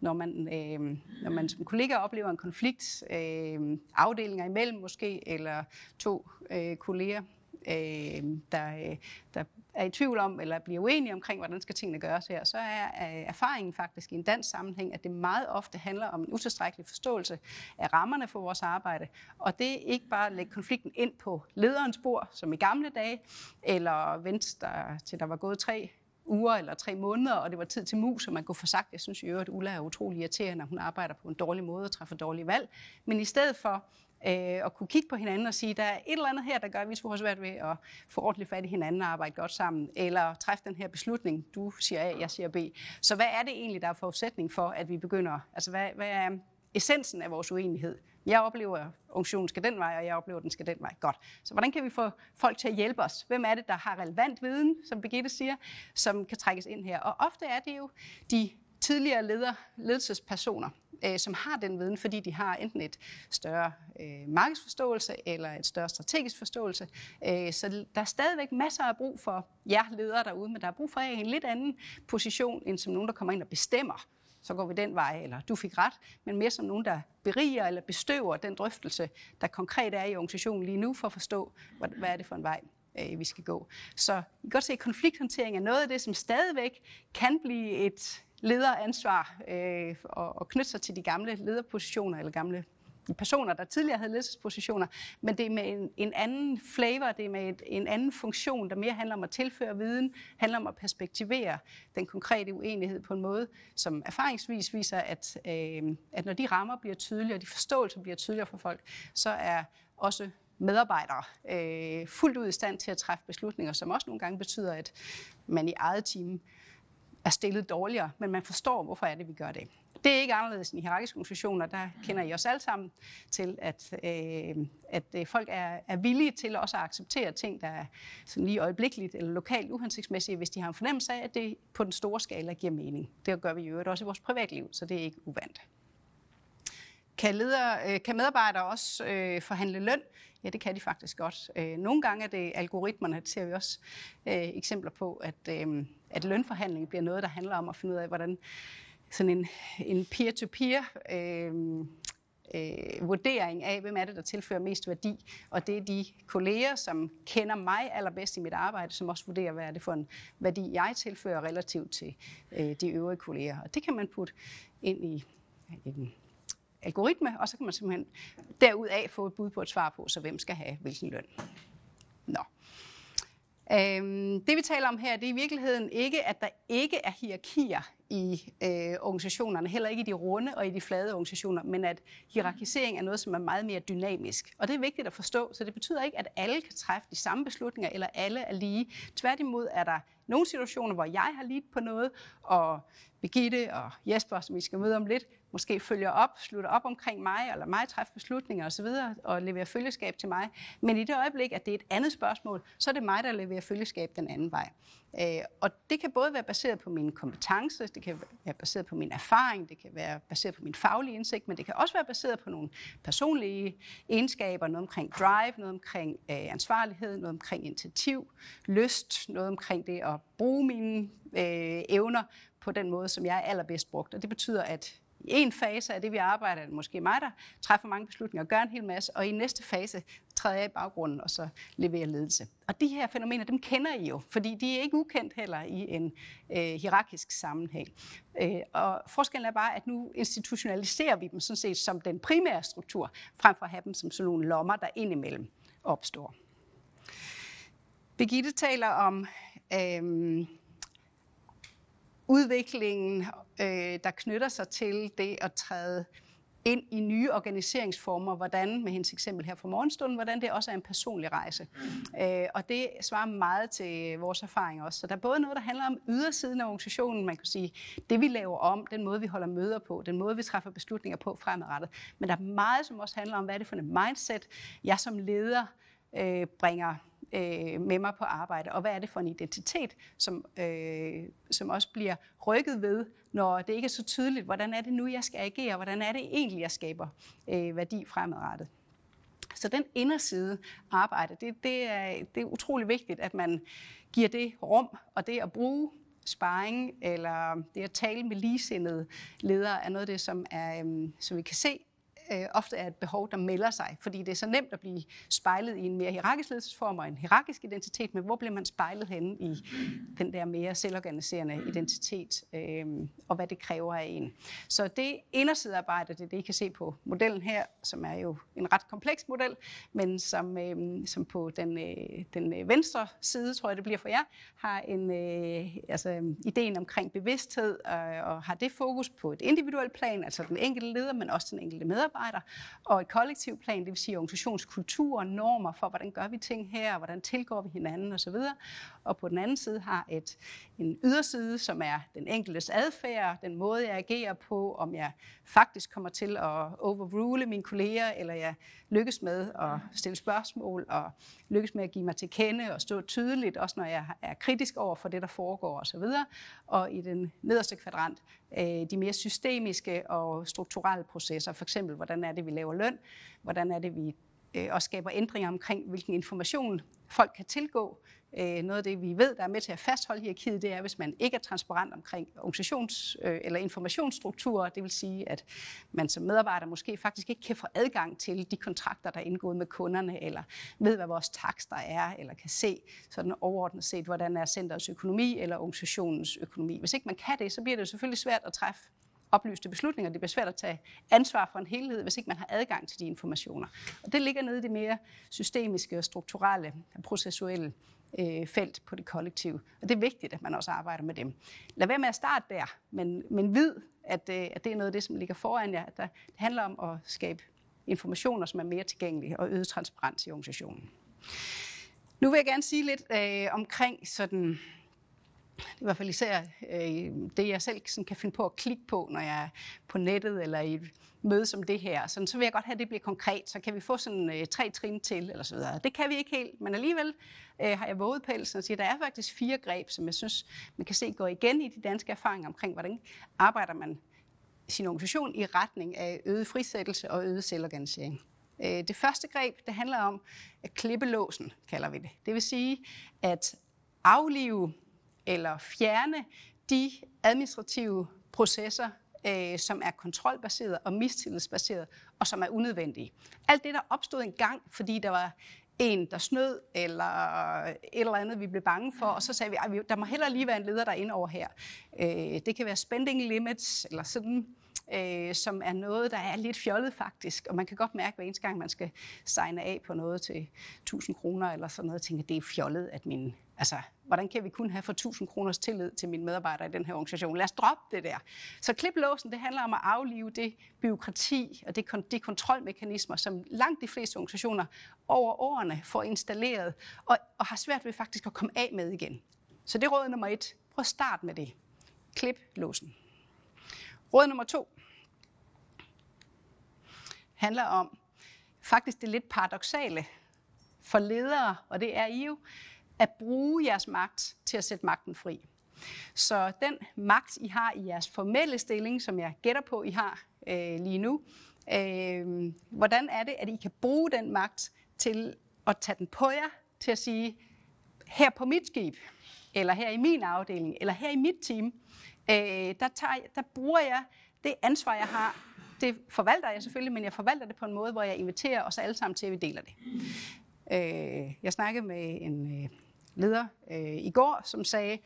når man, øh, når man som kollega oplever en konflikt, øh, afdelinger imellem måske, eller to øh, kolleger, øh, der, øh, der er i tvivl om, eller bliver uenige omkring, hvordan skal tingene gøres her, så er øh, erfaringen faktisk i en dansk sammenhæng, at det meget ofte handler om en utilstrækkelig forståelse af rammerne for vores arbejde. Og det er ikke bare at lægge konflikten ind på lederens bord, som i gamle dage, eller vente der, til der var gået tre uger eller tre måneder, og det var tid til mus, og man kunne få sagt, jeg synes i øvrigt, at Ulla er utrolig irriterende, når hun arbejder på en dårlig måde og træffer dårlige valg. Men i stedet for øh, og kunne kigge på hinanden og sige, der er et eller andet her, der gør, at vi skulle have svært ved at få ordentligt fat i hinanden og arbejde godt sammen, eller træffe den her beslutning, du siger A, jeg siger B. Så hvad er det egentlig, der er forudsætning for, at vi begynder, altså hvad, hvad er essensen af vores uenighed? Jeg oplever, at organisationen skal den vej, og jeg oplever, at den skal den vej. Godt. Så hvordan kan vi få folk til at hjælpe os? Hvem er det, der har relevant viden, som Birgitte siger, som kan trækkes ind her? Og ofte er det jo de tidligere leder, ledelsespersoner, øh, som har den viden, fordi de har enten et større øh, markedsforståelse eller et større strategisk forståelse. Øh, så der er stadigvæk masser af brug for jer ledere derude, men der er brug for en lidt anden position, end som nogen, der kommer ind og bestemmer, så går vi den vej, eller du fik ret, men mere som nogen, der beriger eller bestøver den drøftelse, der konkret er i organisationen lige nu, for at forstå, hvad, hvad er det for en vej, øh, vi skal gå. Så I kan godt se, at konflikthåndtering er noget af det, som stadigvæk kan blive et lederansvar øh, og, og knytte sig til de gamle lederpositioner eller gamle personer, der tidligere havde ledelsespositioner, men det er med en, en anden flavor, det er med et, en anden funktion, der mere handler om at tilføre viden, handler om at perspektivere den konkrete uenighed på en måde, som erfaringsvis viser, at, øh, at når de rammer bliver tydeligere, og de forståelser bliver tydeligere for folk, så er også medarbejdere øh, fuldt ud i stand til at træffe beslutninger, som også nogle gange betyder, at man i eget team er stillet dårligere, men man forstår, hvorfor er det, vi gør det. Det er ikke anderledes end i hierarkiske organisationer. Der kender I os alle sammen til, at, øh, at øh, folk er, er villige til også at acceptere ting, der er sådan lige øjeblikkeligt eller lokalt uhensigtsmæssige, hvis de har en fornemmelse af, at det på den store skala giver mening. Det gør vi i øvrigt også i vores privatliv, så det er ikke uvandt. Kan, ledere, øh, kan medarbejdere også øh, forhandle løn? Ja, det kan de faktisk godt. Øh, nogle gange er det algoritmerne, det ser vi også øh, eksempler på, at, øh, at lønforhandling bliver noget, der handler om at finde ud af, hvordan sådan en, en peer-to-peer øh, øh, vurdering af, hvem er det, der tilfører mest værdi. Og det er de kolleger, som kender mig allerbedst i mit arbejde, som også vurderer, hvad er det for en værdi, jeg tilfører relativt til øh, de øvrige kolleger. Og det kan man putte ind i en algoritme, og så kan man simpelthen derudaf få et bud på et svar på, så hvem skal have hvilken løn. Nå. Øhm, det vi taler om her, det er i virkeligheden ikke, at der ikke er hierarkier i øh, organisationerne, heller ikke i de runde og i de flade organisationer, men at hierarkisering er noget, som er meget mere dynamisk. Og det er vigtigt at forstå, så det betyder ikke, at alle kan træffe de samme beslutninger, eller alle er lige. Tværtimod er der nogle situationer, hvor jeg har lidt på noget, og Begitte og Jesper, som vi skal møde om lidt, måske følger op, slutter op omkring mig, eller mig træffer beslutninger osv., og leverer følgeskab til mig. Men i det øjeblik, at det er et andet spørgsmål, så er det mig, der leverer følgeskab den anden vej. Øh, og det kan både være baseret på min kompetence, det kan være baseret på min erfaring, det kan være baseret på min faglige indsigt, men det kan også være baseret på nogle personlige egenskaber, noget omkring drive, noget omkring øh, ansvarlighed, noget omkring initiativ, lyst, noget omkring det at bruge mine øh, evner på den måde, som jeg er allerbedst brugt. Og det betyder, at i en fase af det, vi arbejder, er det måske mig, der træffer mange beslutninger og gør en hel masse, og i næste fase træder jeg i baggrunden, og så leverer ledelse. Og de her fænomener, dem kender I jo, fordi de er ikke ukendt heller i en øh, hierarkisk sammenhæng. Øh, og forskellen er bare, at nu institutionaliserer vi dem sådan set som den primære struktur, frem for at have dem som sådan nogle lommer, der indimellem opstår. Birgitte taler om øh, udviklingen, øh, der knytter sig til det at træde ind i nye organiseringsformer, hvordan, med hendes eksempel her fra morgenstunden, hvordan det også er en personlig rejse. Øh, og det svarer meget til vores erfaring også. Så der er både noget, der handler om ydersiden af organisationen, man kan sige, det vi laver om, den måde, vi holder møder på, den måde, vi træffer beslutninger på fremadrettet. Men der er meget, som også handler om, hvad er det for en mindset, jeg som leder øh, bringer øh, med mig på arbejde, og hvad er det for en identitet, som, øh, som også bliver rykket ved, når det ikke er så tydeligt, hvordan er det nu, jeg skal agere, hvordan er det egentlig, jeg skaber øh, værdi fremadrettet. Så den inderside arbejde, det, det, er, det er utrolig vigtigt, at man giver det rum, og det at bruge sparring, eller det at tale med ligesindede ledere, er noget af det, som, er, øhm, som vi kan se øh, ofte er et behov, der melder sig, fordi det er så nemt at blive spejlet i en mere hierarkisk ledelsesform og en hierarkisk identitet, men hvor bliver man spejlet henne i den der mere selvorganiserende identitet, øh, og hvad det kræver af en. Så det indersidearbejde, det er det, I kan se på modellen her, som er jo en ret kompleks model, men som, øh, som på den, øh, den øh, venstre side, tror jeg det bliver for jer, har en, øh, altså, ideen omkring bevidsthed øh, og har det fokus på et individuelt plan, altså den enkelte leder, men også den enkelte medarbejder, medarbejder, og et kollektiv plan, det vil sige organisationskultur og normer for, hvordan gør vi ting her, hvordan tilgår vi hinanden osv. Og på den anden side har et, en yderside, som er den enkeltes adfærd, den måde, jeg agerer på, om jeg faktisk kommer til at overrule mine kolleger, eller jeg lykkes med at stille spørgsmål, og lykkes med at give mig til kende og stå tydeligt, også når jeg er kritisk over for det, der foregår osv. Og i den nederste kvadrant, Øh, de mere systemiske og strukturelle processer, for eksempel hvordan er det, vi laver løn, hvordan er det, vi øh, også skaber ændringer omkring, hvilken information folk kan tilgå. Øh, noget af det, vi ved, der er med til at fastholde hierarkiet, det er, hvis man ikke er transparent omkring organisations- øh, eller informationsstrukturer. Det vil sige, at man som medarbejder måske faktisk ikke kan få adgang til de kontrakter, der er indgået med kunderne, eller ved, hvad vores takster er, eller kan se sådan overordnet set, hvordan er centers økonomi eller organisationens økonomi. Hvis ikke man kan det, så bliver det selvfølgelig svært at træffe oplyste beslutninger. Det bliver svært at tage ansvar for en helhed, hvis ikke man har adgang til de informationer. Og det ligger nede i det mere systemiske og strukturelle, processuelle øh, felt på det kollektive. Og det er vigtigt, at man også arbejder med dem. Lad være med at starte der, men, men vid, at, øh, at det er noget af det, som ligger foran jer. At der, det handler om at skabe informationer, som er mere tilgængelige og øge transparens i organisationen. Nu vil jeg gerne sige lidt øh, omkring sådan i hvert fald især øh, det, jeg selv sådan kan finde på at klikke på, når jeg er på nettet eller i et møde som det her. Sådan, så vil jeg godt have, at det bliver konkret. Så kan vi få sådan øh, tre trin til, eller så videre. Det kan vi ikke helt, men alligevel øh, har jeg våget pelsen og siger, at der er faktisk fire greb, som jeg synes, man kan se går igen i de danske erfaringer omkring, hvordan arbejder man sin organisation i retning af øget frisættelse og øget selvorganisering. Øh, det første greb, det handler om at klippe låsen, kalder vi det. Det vil sige at aflive eller fjerne de administrative processer, øh, som er kontrolbaseret og mistillidsbaseret, og som er unødvendige. Alt det, der opstod engang, fordi der var en, der snød, eller et eller andet, vi blev bange for, og så sagde vi, at der må heller lige være en leder, der er inde over her. Øh, det kan være spending limits, eller sådan øh, som er noget, der er lidt fjollet faktisk. Og man kan godt mærke, hver eneste gang man skal signe af på noget til 1000 kroner eller sådan noget, tænker, det er fjollet, at min Altså, hvordan kan vi kun have for 1000 kroners tillid til mine medarbejdere i den her organisation? Lad os droppe det der. Så kliplåsen, det handler om at aflive det byråkrati og det, de kontrolmekanismer, som langt de fleste organisationer over årene får installeret og, og har svært ved faktisk at komme af med igen. Så det er råd nummer et. Prøv at starte med det. Klip låsen. Råd nummer to handler om faktisk det lidt paradoxale for ledere, og det er I jo, at bruge jeres magt til at sætte magten fri. Så den magt, I har i jeres formelle stilling, som jeg gætter på, I har øh, lige nu, øh, hvordan er det, at I kan bruge den magt til at tage den på jer, til at sige, her på mit skib, eller her i min afdeling, eller her i mit team, øh, der, tager, der bruger jeg det ansvar, jeg har. Det forvalter jeg selvfølgelig, men jeg forvalter det på en måde, hvor jeg inviterer os alle sammen til, at vi deler det. Øh, jeg snakkede med en øh, leder øh, i går, som sagde,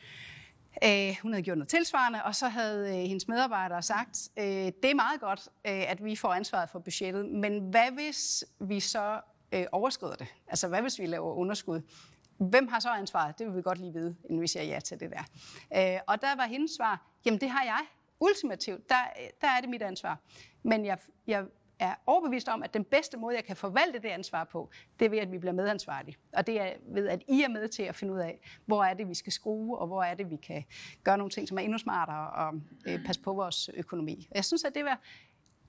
øh, hun havde gjort noget tilsvarende, og så havde øh, hendes medarbejdere sagt, øh, det er meget godt, øh, at vi får ansvaret for budgettet, men hvad hvis vi så øh, overskrider det? Altså hvad hvis vi laver underskud? Hvem har så ansvaret? Det vil vi godt lige vide, inden vi siger ja til det der. Øh, og der var hendes svar, jamen det har jeg. Ultimativt, der, der er det mit ansvar. Men jeg, jeg er overbevist om, at den bedste måde, jeg kan forvalte det ansvar på, det er ved, at vi bliver medansvarlige. Og det er ved, at I er med til at finde ud af, hvor er det, vi skal skrue, og hvor er det, vi kan gøre nogle ting, som er endnu smartere og øh, passe på vores økonomi. Og jeg synes, at det var,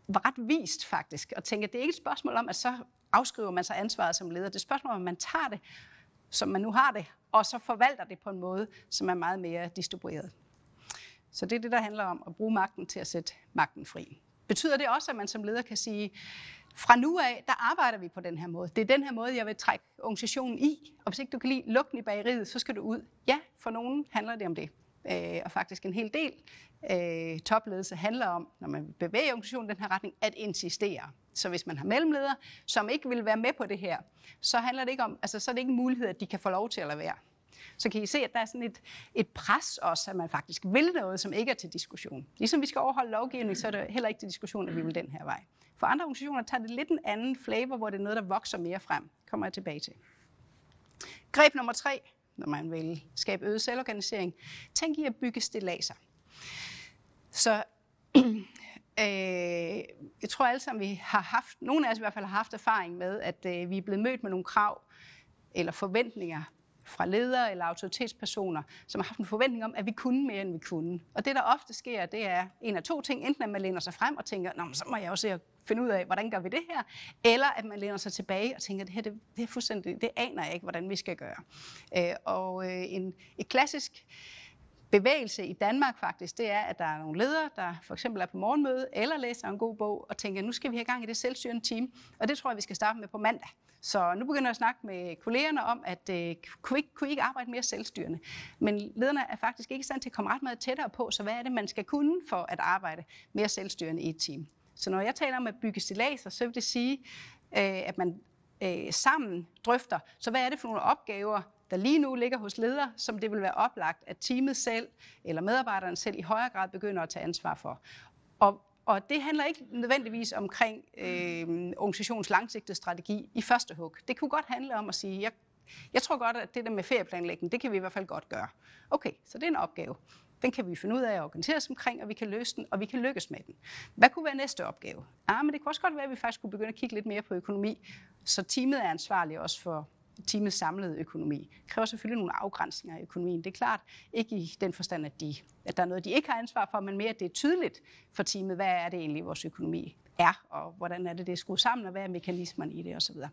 var ret vist faktisk, at tænke, at det er ikke et spørgsmål om, at så afskriver man sig ansvaret som leder. Det er et spørgsmål om, at man tager det, som man nu har det, og så forvalter det på en måde, som er meget mere distribueret. Så det er det, der handler om at bruge magten til at sætte magten fri. Betyder det også, at man som leder kan sige, fra nu af, der arbejder vi på den her måde. Det er den her måde, jeg vil trække organisationen i. Og hvis ikke du kan lide lugten i bageriet, så skal du ud. Ja, for nogen handler det om det. Øh, og faktisk en hel del øh, topledelse handler om, når man bevæger organisationen i den her retning, at insistere. Så hvis man har mellemledere, som ikke vil være med på det her, så handler det ikke om, altså så er det ikke en mulighed, at de kan få lov til at lade være så kan I se, at der er sådan et, et pres også, at man faktisk vil noget, som ikke er til diskussion. Ligesom vi skal overholde lovgivning, så er det heller ikke til diskussion, at vi vil den her vej. For andre organisationer tager det lidt en anden flavor, hvor det er noget, der vokser mere frem. Kommer jeg tilbage til. Greb nummer tre, når man vil skabe øget selvorganisering. Tænk i at bygge stillaser. Så øh, jeg tror alle sammen, vi har haft, nogle af os i hvert fald har haft erfaring med, at øh, vi er blevet mødt med nogle krav eller forventninger fra ledere eller autoritetspersoner, som har haft en forventning om, at vi kunne mere, end vi kunne. Og det, der ofte sker, det er en af to ting. Enten at man læner sig frem og tænker, Nå, så må jeg også se at finde ud af, hvordan gør vi det her? Eller at man læner sig tilbage og tænker, det her det, det er fuldstændig, det aner jeg ikke, hvordan vi skal gøre. Øh, og øh, en, et klassisk bevægelse i Danmark faktisk, det er, at der er nogle ledere, der for eksempel er på morgenmøde eller læser en god bog og tænker, nu skal vi have gang i det selvstyrende team, og det tror jeg, vi skal starte med på mandag. Så nu begynder jeg at snakke med kollegerne om, at øh, kunne, I kunne I ikke arbejde mere selvstyrende? Men lederne er faktisk ikke i stand til at komme ret meget tættere på, så hvad er det, man skal kunne for at arbejde mere selvstyrende i et team? Så når jeg taler om at bygge stilaser, så vil det sige, øh, at man øh, sammen drøfter, så hvad er det for nogle opgaver, der lige nu ligger hos ledere, som det vil være oplagt, at teamet selv eller medarbejderne selv i højere grad begynder at tage ansvar for. Og, og det handler ikke nødvendigvis omkring øh, organisationens langsigtede strategi i første hug. Det kunne godt handle om at sige, jeg, jeg tror godt, at det der med ferieplanlægning, det kan vi i hvert fald godt gøre. Okay, så det er en opgave. Den kan vi finde ud af at organisere os omkring, og vi kan løse den, og vi kan lykkes med den. Hvad kunne være næste opgave? Ah, men det kunne også godt være, at vi faktisk kunne begynde at kigge lidt mere på økonomi, så teamet er ansvarlig også for teamets samlede økonomi. Det kræver selvfølgelig nogle afgrænsninger i økonomien. Det er klart ikke i den forstand, at, de, at der er noget, de ikke har ansvar for, men mere, at det er tydeligt for teamet, hvad er det egentlig, vores økonomi er, og hvordan er det, det er skruet sammen, og hvad er mekanismerne i det osv. Så,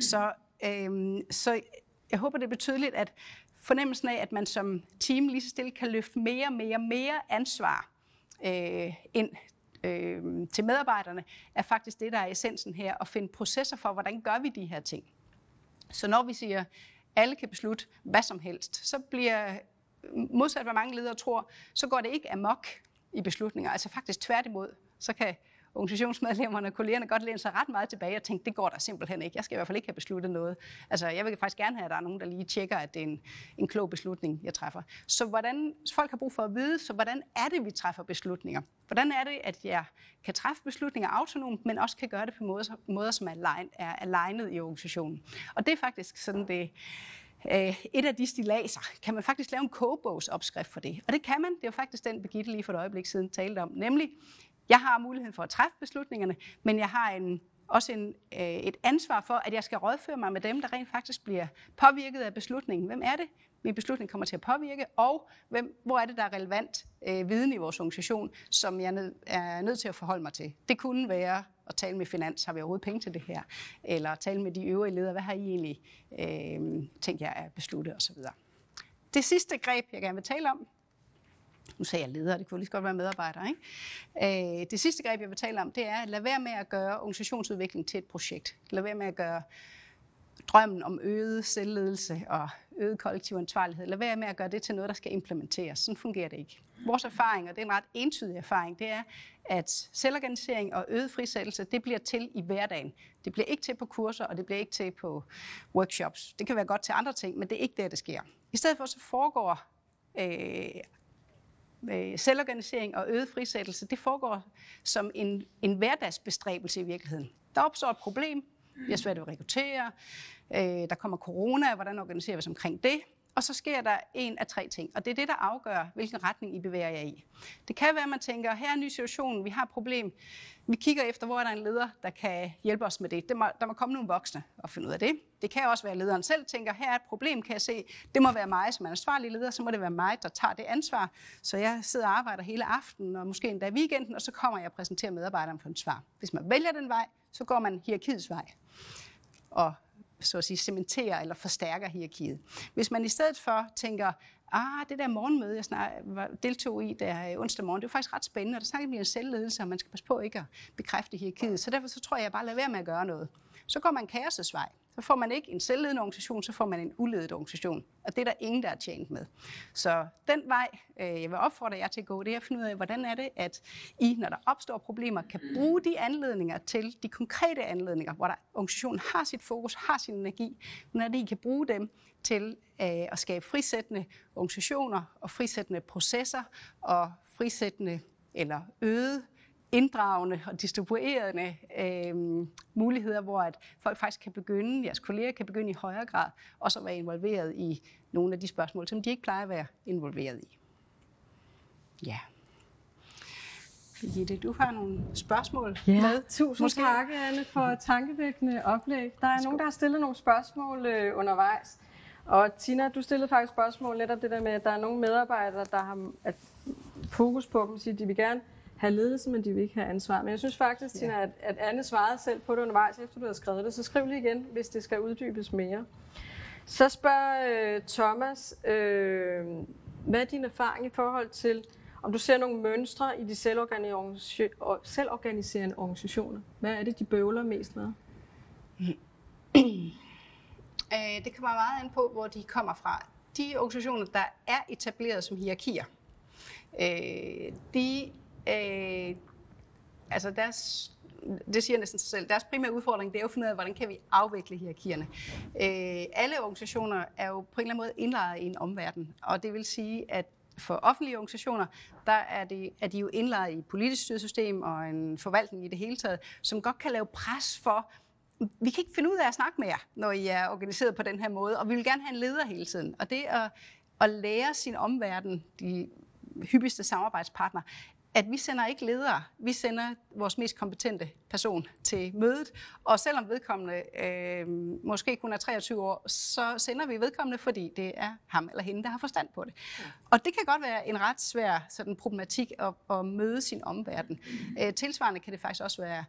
så, øhm, så jeg håber, det er betydeligt, at fornemmelsen af, at man som team lige så stille kan løfte mere, mere, mere ansvar øh, ind øh, til medarbejderne, er faktisk det, der er essensen her, at finde processer for, hvordan gør vi de her ting. Så når vi siger, at alle kan beslutte hvad som helst, så bliver modsat hvad mange ledere tror, så går det ikke amok i beslutninger. Altså faktisk tværtimod, så kan organisationsmedlemmerne og kollegerne godt læne sig ret meget tilbage og tænke, det går der simpelthen ikke. Jeg skal i hvert fald ikke have besluttet noget. Altså, jeg vil faktisk gerne have, at der er nogen, der lige tjekker, at det er en, en klog beslutning, jeg træffer. Så hvordan, folk har brug for at vide, så hvordan er det, vi træffer beslutninger? Hvordan er det, at jeg kan træffe beslutninger autonomt, men også kan gøre det på måder, måder som er, align, er alignet i organisationen? Og det er faktisk sådan det, øh, et af de stilaser, kan man faktisk lave en kogebogsopskrift for det. Og det kan man. Det er jo faktisk den, Birgitte lige for et øjeblik siden talte om. Nemlig, jeg har muligheden for at træffe beslutningerne, men jeg har en, også en, øh, et ansvar for, at jeg skal rådføre mig med dem, der rent faktisk bliver påvirket af beslutningen. Hvem er det, min beslutning kommer til at påvirke, og hvem, hvor er det, der er relevant øh, viden i vores organisation, som jeg nød, er nødt til at forholde mig til. Det kunne være at tale med finans, har vi overhovedet penge til det her? Eller tale med de øvrige ledere, hvad har I egentlig øh, tænkt jer at beslutte osv. Det sidste greb, jeg gerne vil tale om, nu sagde jeg leder, det kunne lige så godt være medarbejder, ikke? Øh, det sidste greb, jeg vil tale om, det er at lade være med at gøre organisationsudvikling til et projekt. Lad være med at gøre drømmen om øget selvledelse og øget kollektiv ansvarlighed. Lad være med at gøre det til noget, der skal implementeres. Sådan fungerer det ikke. Vores erfaring, og det er en ret entydig erfaring, det er, at selvorganisering og øget frisættelse, det bliver til i hverdagen. Det bliver ikke til på kurser, og det bliver ikke til på workshops. Det kan være godt til andre ting, men det er ikke der, det sker. I stedet for så foregår øh, øh, selvorganisering og øget frisættelse, det foregår som en, en hverdagsbestræbelse i virkeligheden. Der opstår et problem, vi har svært ved at rekruttere, øh, der kommer corona, hvordan organiserer vi os omkring det? Og så sker der en af tre ting, og det er det, der afgør, hvilken retning I bevæger jer i. Det kan være, at man tænker, her er en ny situation, vi har et problem. Vi kigger efter, hvor er der en leder, der kan hjælpe os med det. det må, der må komme nogle voksne og finde ud af det. Det kan også være, at lederen selv tænker, her er et problem, kan jeg se. Det må være mig som er ansvarlig leder, så må det være mig, der tager det ansvar. Så jeg sidder og arbejder hele aftenen, og måske endda weekenden, og så kommer jeg og præsenterer medarbejderne for en svar. Hvis man vælger den vej, så går man hierarkiets vej. Og så at sige, cementerer eller forstærker hierarkiet. Hvis man i stedet for tænker, ah, det der morgenmøde, jeg snart deltog i der øh, onsdag morgen, det var faktisk ret spændende, og der snakkede vi om selvledelse, og man skal passe på ikke at bekræfte hierarkiet. Så derfor så tror jeg, jeg bare lader være med at gøre noget. Så går man kaosets vej. Så får man ikke en selvledende organisation, så får man en uledet organisation. Og det er der ingen, der er tjent med. Så den vej, øh, jeg vil opfordre jer til at gå, det er at finde ud af, hvordan er det, at I, når der opstår problemer, kan bruge de anledninger til de konkrete anledninger, hvor der, organisationen har sit fokus, har sin energi, men at I kan bruge dem til øh, at skabe frisættende organisationer og frisættende processer og frisættende eller øget inddragende og distribuerende øh, muligheder, hvor at folk faktisk kan begynde, jeres kolleger kan begynde i højere grad også at være involveret i nogle af de spørgsmål, som de ikke plejer at være involveret i. Ja. Birgitte, du har nogle spørgsmål ja, med. Tusind Måske. tak, Anne, for tankevækkende oplæg. Der er nogen, der har stillet nogle spørgsmål øh, undervejs. Og Tina, du stillede faktisk spørgsmål netop det der med, at der er nogle medarbejdere, der har at fokus på at de vil gerne have ledelse, men de vil ikke have ansvar. Men jeg synes faktisk, Tina, ja. at, at Anne svarede selv på det undervejs, efter du har skrevet det. Så skriv lige igen, hvis det skal uddybes mere. Så spørger øh, Thomas, øh, hvad er din erfaring i forhold til, om du ser nogle mønstre i de selvorganiserende organisationer? Hvad er det, de bøvler mest med? Øh, det kommer meget an på, hvor de kommer fra. De organisationer, der er etableret som hierarkier, øh, de øh, altså deres, det siger næsten sig selv, deres primære udfordring, det er jo at finde ud af, hvordan kan vi afvikle hierarkierne. Øh, alle organisationer er jo på en eller anden måde indlejret i en omverden, og det vil sige, at for offentlige organisationer, der er, det, er de jo indlejret i et politisk styresystem og en forvaltning i det hele taget, som godt kan lave pres for, vi kan ikke finde ud af at snakke med jer, når I er organiseret på den her måde, og vi vil gerne have en leder hele tiden. Og det at, at lære sin omverden, de hyppigste samarbejdspartnere, at vi sender ikke ledere, vi sender vores mest kompetente person til mødet, og selvom vedkommende øh, måske kun er 23 år, så sender vi vedkommende, fordi det er ham eller hende, der har forstand på det. Ja. Og det kan godt være en ret svær sådan, problematik at, at møde sin omverden. Øh, tilsvarende kan det faktisk også være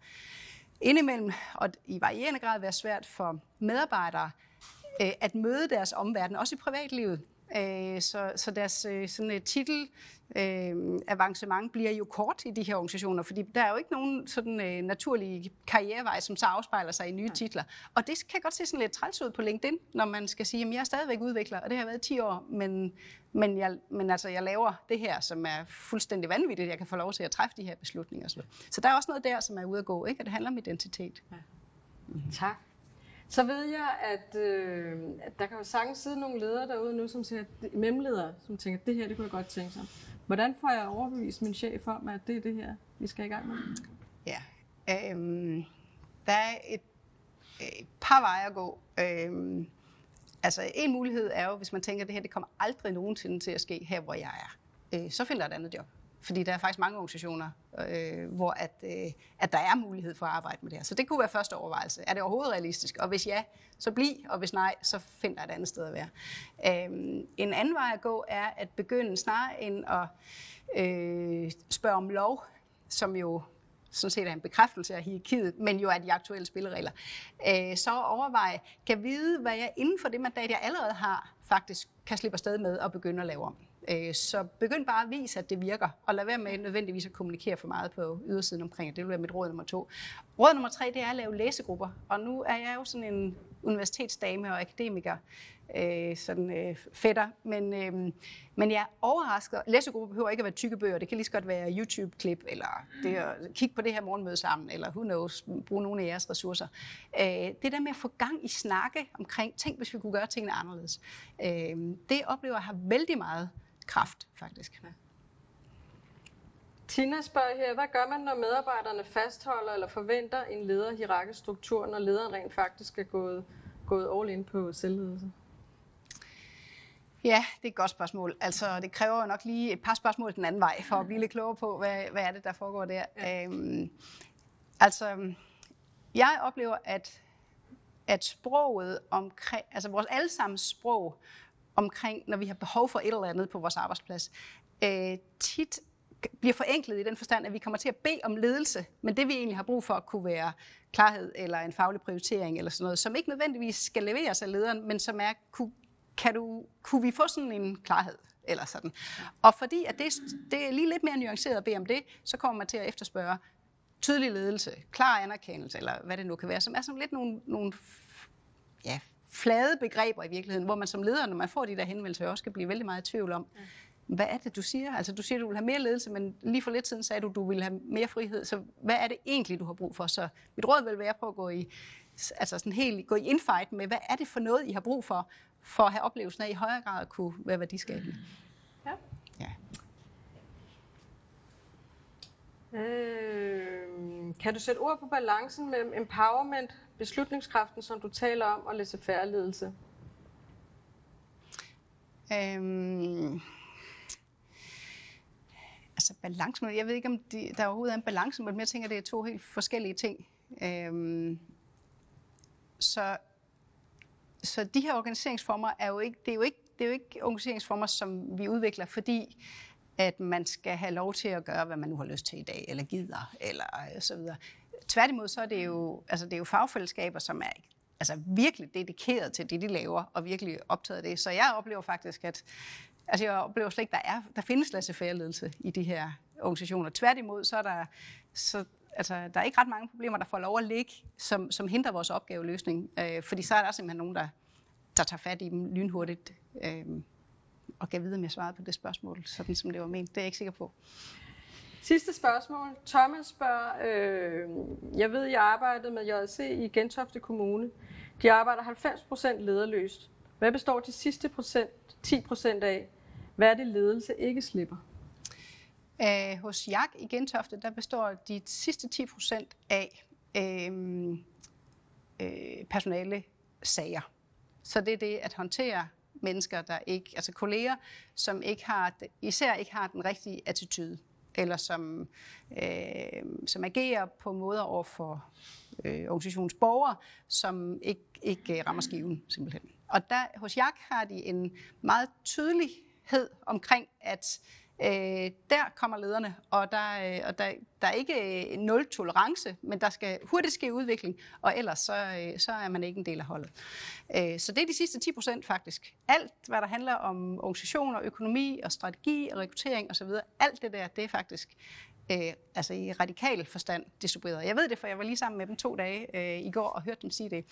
indimellem, og i varierende grad være svært for medarbejdere, øh, at møde deres omverden, også i privatlivet. Øh, så, så deres øh, sådan et titel øh, avancement bliver jo kort i de her organisationer, fordi der er jo ikke nogen sådan øh, naturlig karrierevej, som så afspejler sig i nye titler. Og det kan godt se sådan lidt træls ud på LinkedIn, når man skal sige, at jeg er stadigvæk udvikler, og det har været 10 år, men, men, jeg, men altså, jeg laver det her, som er fuldstændig vanvittigt, jeg kan få lov til at træffe de her beslutninger. Så, så der er også noget der, som er ude at gå, ikke? og det handler om identitet. Ja. Tak. Så ved jeg, at, øh, at der kan jo sagtens sidde nogle ledere derude nu, som siger, memledere, som tænker, det her, det kunne jeg godt tænke sig. Hvordan får jeg overbevist min chef om, at det er det her, vi skal i gang med? Ja, øhm, der er et, et par veje at gå. Øhm, altså en mulighed er jo, hvis man tænker, at det her det kommer aldrig nogensinde til at ske her, hvor jeg er. Øh, så finder jeg et andet job. Fordi der er faktisk mange organisationer, øh, hvor at, øh, at der er mulighed for at arbejde med det her. Så det kunne være første overvejelse. Er det overhovedet realistisk? Og hvis ja, så bliv, og hvis nej, så find dig et andet sted at være. Øh, en anden vej at gå er at begynde snarere end at øh, spørge om lov, som jo sådan set er en bekræftelse af hierarkiet, men jo er de aktuelle spilleregler, øh, så overveje, kan vide, hvad jeg inden for det mandat, jeg allerede har, faktisk kan slippe afsted med at begynde at lave om. Øh, så begynd bare at vise, at det virker, og lad være med nødvendigvis at kommunikere for meget på ydersiden omkring det. Vil være mit råd nummer to. Råd nummer tre, det er at lave læsegrupper. Og nu er jeg jo sådan en universitetsdame og akademiker, øh, sådan øh, fætter, men, øh, men jeg er overrasket. Læsegrupper behøver ikke at være tykke bøger. Det kan lige så godt være YouTube-klip, eller det at kigge på det her morgenmøde sammen, eller who knows, bruge nogle af jeres ressourcer. Øh, det der med at få gang i snakke omkring, tænk hvis vi kunne gøre tingene anderledes. Øh, det oplever jeg har vældig meget kraft, faktisk. Ja. Tina spørger her, hvad gør man, når medarbejderne fastholder eller forventer en leder struktur, når lederen rent faktisk er gået, gået all in på selvledelse? Ja, det er et godt spørgsmål. Altså, det kræver jo nok lige et par spørgsmål den anden vej, for at blive lidt klogere på, hvad, hvad er det, der foregår der. Ja. Øhm, altså, jeg oplever, at, at sproget omkring, altså vores allesammens sprog omkring, når vi har behov for et eller andet på vores arbejdsplads, øh, tit bliver forenklet i den forstand, at vi kommer til at bede om ledelse, men det vi egentlig har brug for kunne være klarhed eller en faglig prioritering eller sådan noget, som ikke nødvendigvis skal leveres af lederen, men som er, kunne, kan du, kunne vi få sådan en klarhed? Eller sådan. Og fordi at det, det er lige lidt mere nuanceret at bede om det, så kommer man til at efterspørge tydelig ledelse, klar anerkendelse, eller hvad det nu kan være, som er sådan lidt nogle, nogle ja, flade begreber i virkeligheden, hvor man som leder, når man får de der henvendelser, også kan blive vældig meget i tvivl om, ja. hvad er det, du siger? Altså, du siger, du vil have mere ledelse, men lige for lidt siden sagde du, du vil have mere frihed. Så hvad er det egentlig, du har brug for? Så mit råd vil være på at gå i, altså sådan helt, gå i infight med, hvad er det for noget, I har brug for, for at have oplevelsen af i højere grad at kunne være værdiskabende. Ja. ja. Øh, kan du sætte ord på balancen mellem empowerment, beslutningskraften, som du taler om, og laissez-faire ledelse? Øhm, altså balance, jeg ved ikke, om de, der overhovedet er en balance, men jeg tænker, at det er to helt forskellige ting. Øhm, så, så de her organiseringsformer er jo ikke, det er jo ikke, det er jo ikke organiseringsformer, som vi udvikler, fordi at man skal have lov til at gøre, hvad man nu har lyst til i dag, eller gider, eller øh, så videre. Tværtimod så er det jo, altså det er jo fagfællesskaber, som er altså virkelig dedikeret til det, de laver, og virkelig optaget af det. Så jeg oplever faktisk, at altså jeg oplever slet ikke, der, er, der findes laissez ledelse i de her organisationer. Tværtimod, så er der, så, altså, der er ikke ret mange problemer, der får lov at ligge, som, som hindrer vores opgaveløsning. Øh, fordi så er der simpelthen nogen, der, der tager fat i dem lynhurtigt. Øh, og gav videre, om jeg svarede på det spørgsmål, sådan som det var ment. Det er jeg ikke sikker på. Sidste spørgsmål. Thomas spørger, øh, jeg ved, jeg arbejdede med JC i Gentofte Kommune. De arbejder 90% lederløst. Hvad består de sidste procent, 10% af? Hvad er det, ledelse ikke slipper? Æh, hos JAK i Gentofte, der består de sidste 10% af øh, øh, personale sager. Så det er det at håndtere mennesker, der ikke, altså kolleger, som ikke har, især ikke har den rigtige attitude, eller som, øh, som agerer på måder over for øh, organisationens borgere, som ikke, ikke øh, rammer skiven, simpelthen. Og der, hos JAK har de en meget tydelighed omkring, at Øh, der kommer lederne, og, der, øh, og der, der er ikke øh, nul tolerance, men der skal hurtigt ske udvikling, og ellers så, øh, så er man ikke en del af holdet. Øh, så det er de sidste 10 procent faktisk. Alt, hvad der handler om organisationer, økonomi og strategi og rekruttering osv., alt det der, det er faktisk øh, altså i radikal forstand distribueret. Jeg ved det, for jeg var lige sammen med dem to dage øh, i går og hørte dem sige det.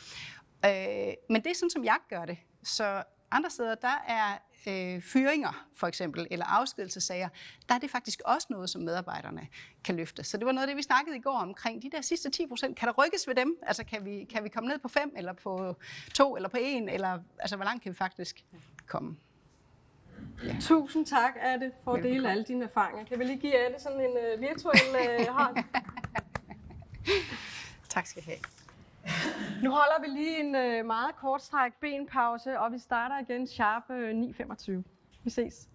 Øh, men det er sådan, som jeg gør det. Så andre steder, der er øh, fyringer, for eksempel, eller afskedelsesager, der er det faktisk også noget, som medarbejderne kan løfte. Så det var noget af det, vi snakkede i går omkring. De der sidste 10 procent, kan der rykkes ved dem? Altså, kan vi, kan vi komme ned på 5, eller på 2, eller på 1, eller altså, hvor langt kan vi faktisk komme? Ja. Tusind tak, Ade, for at dele alle dine erfaringer. Kan vi lige give Ade sådan en uh, virtuel uh, hånd? tak skal I have. Nu holder vi lige en øh, meget kort stræk benpause, og vi starter igen sharp øh, 9.25. Vi ses.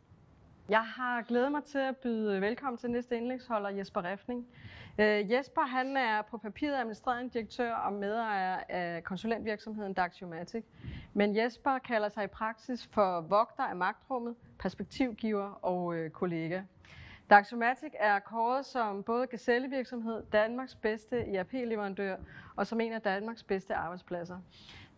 Jeg har glædet mig til at byde velkommen til næste indlægsholder, Jesper Refning. Øh, Jesper han er på papiret administrerende direktør og medejer af konsulentvirksomheden Daxiomatic. Men Jesper kalder sig i praksis for vogter af magtrummet, perspektivgiver og øh, kollega. Daxomatic er kåret som både gazellevirksomhed, Danmarks bedste ERP-leverandør og som en af Danmarks bedste arbejdspladser.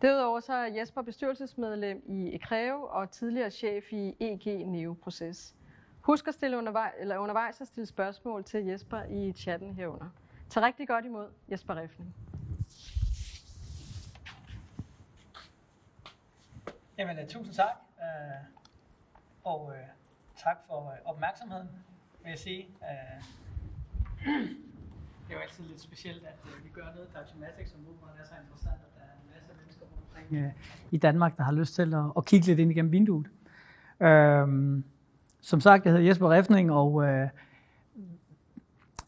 Derudover så er Jesper bestyrelsesmedlem i Ekreve og tidligere chef i EG Neo Proces. Husk at stille undervej, eller undervejs at stille spørgsmål til Jesper i chatten herunder. Tag rigtig godt imod Jesper Refning. Jamen, øh, tusind tak, øh, og øh, tak for opmærksomheden, vil jeg sige. Øh, det er jo altid lidt specielt, at øh, vi gør noget Taxomatic, som åbenbart er så interessant, at der er en masse mennesker omkring i Danmark, der har lyst til at, at kigge lidt ind igennem vinduet. Uh, som sagt, jeg hedder Jesper Refning, og uh,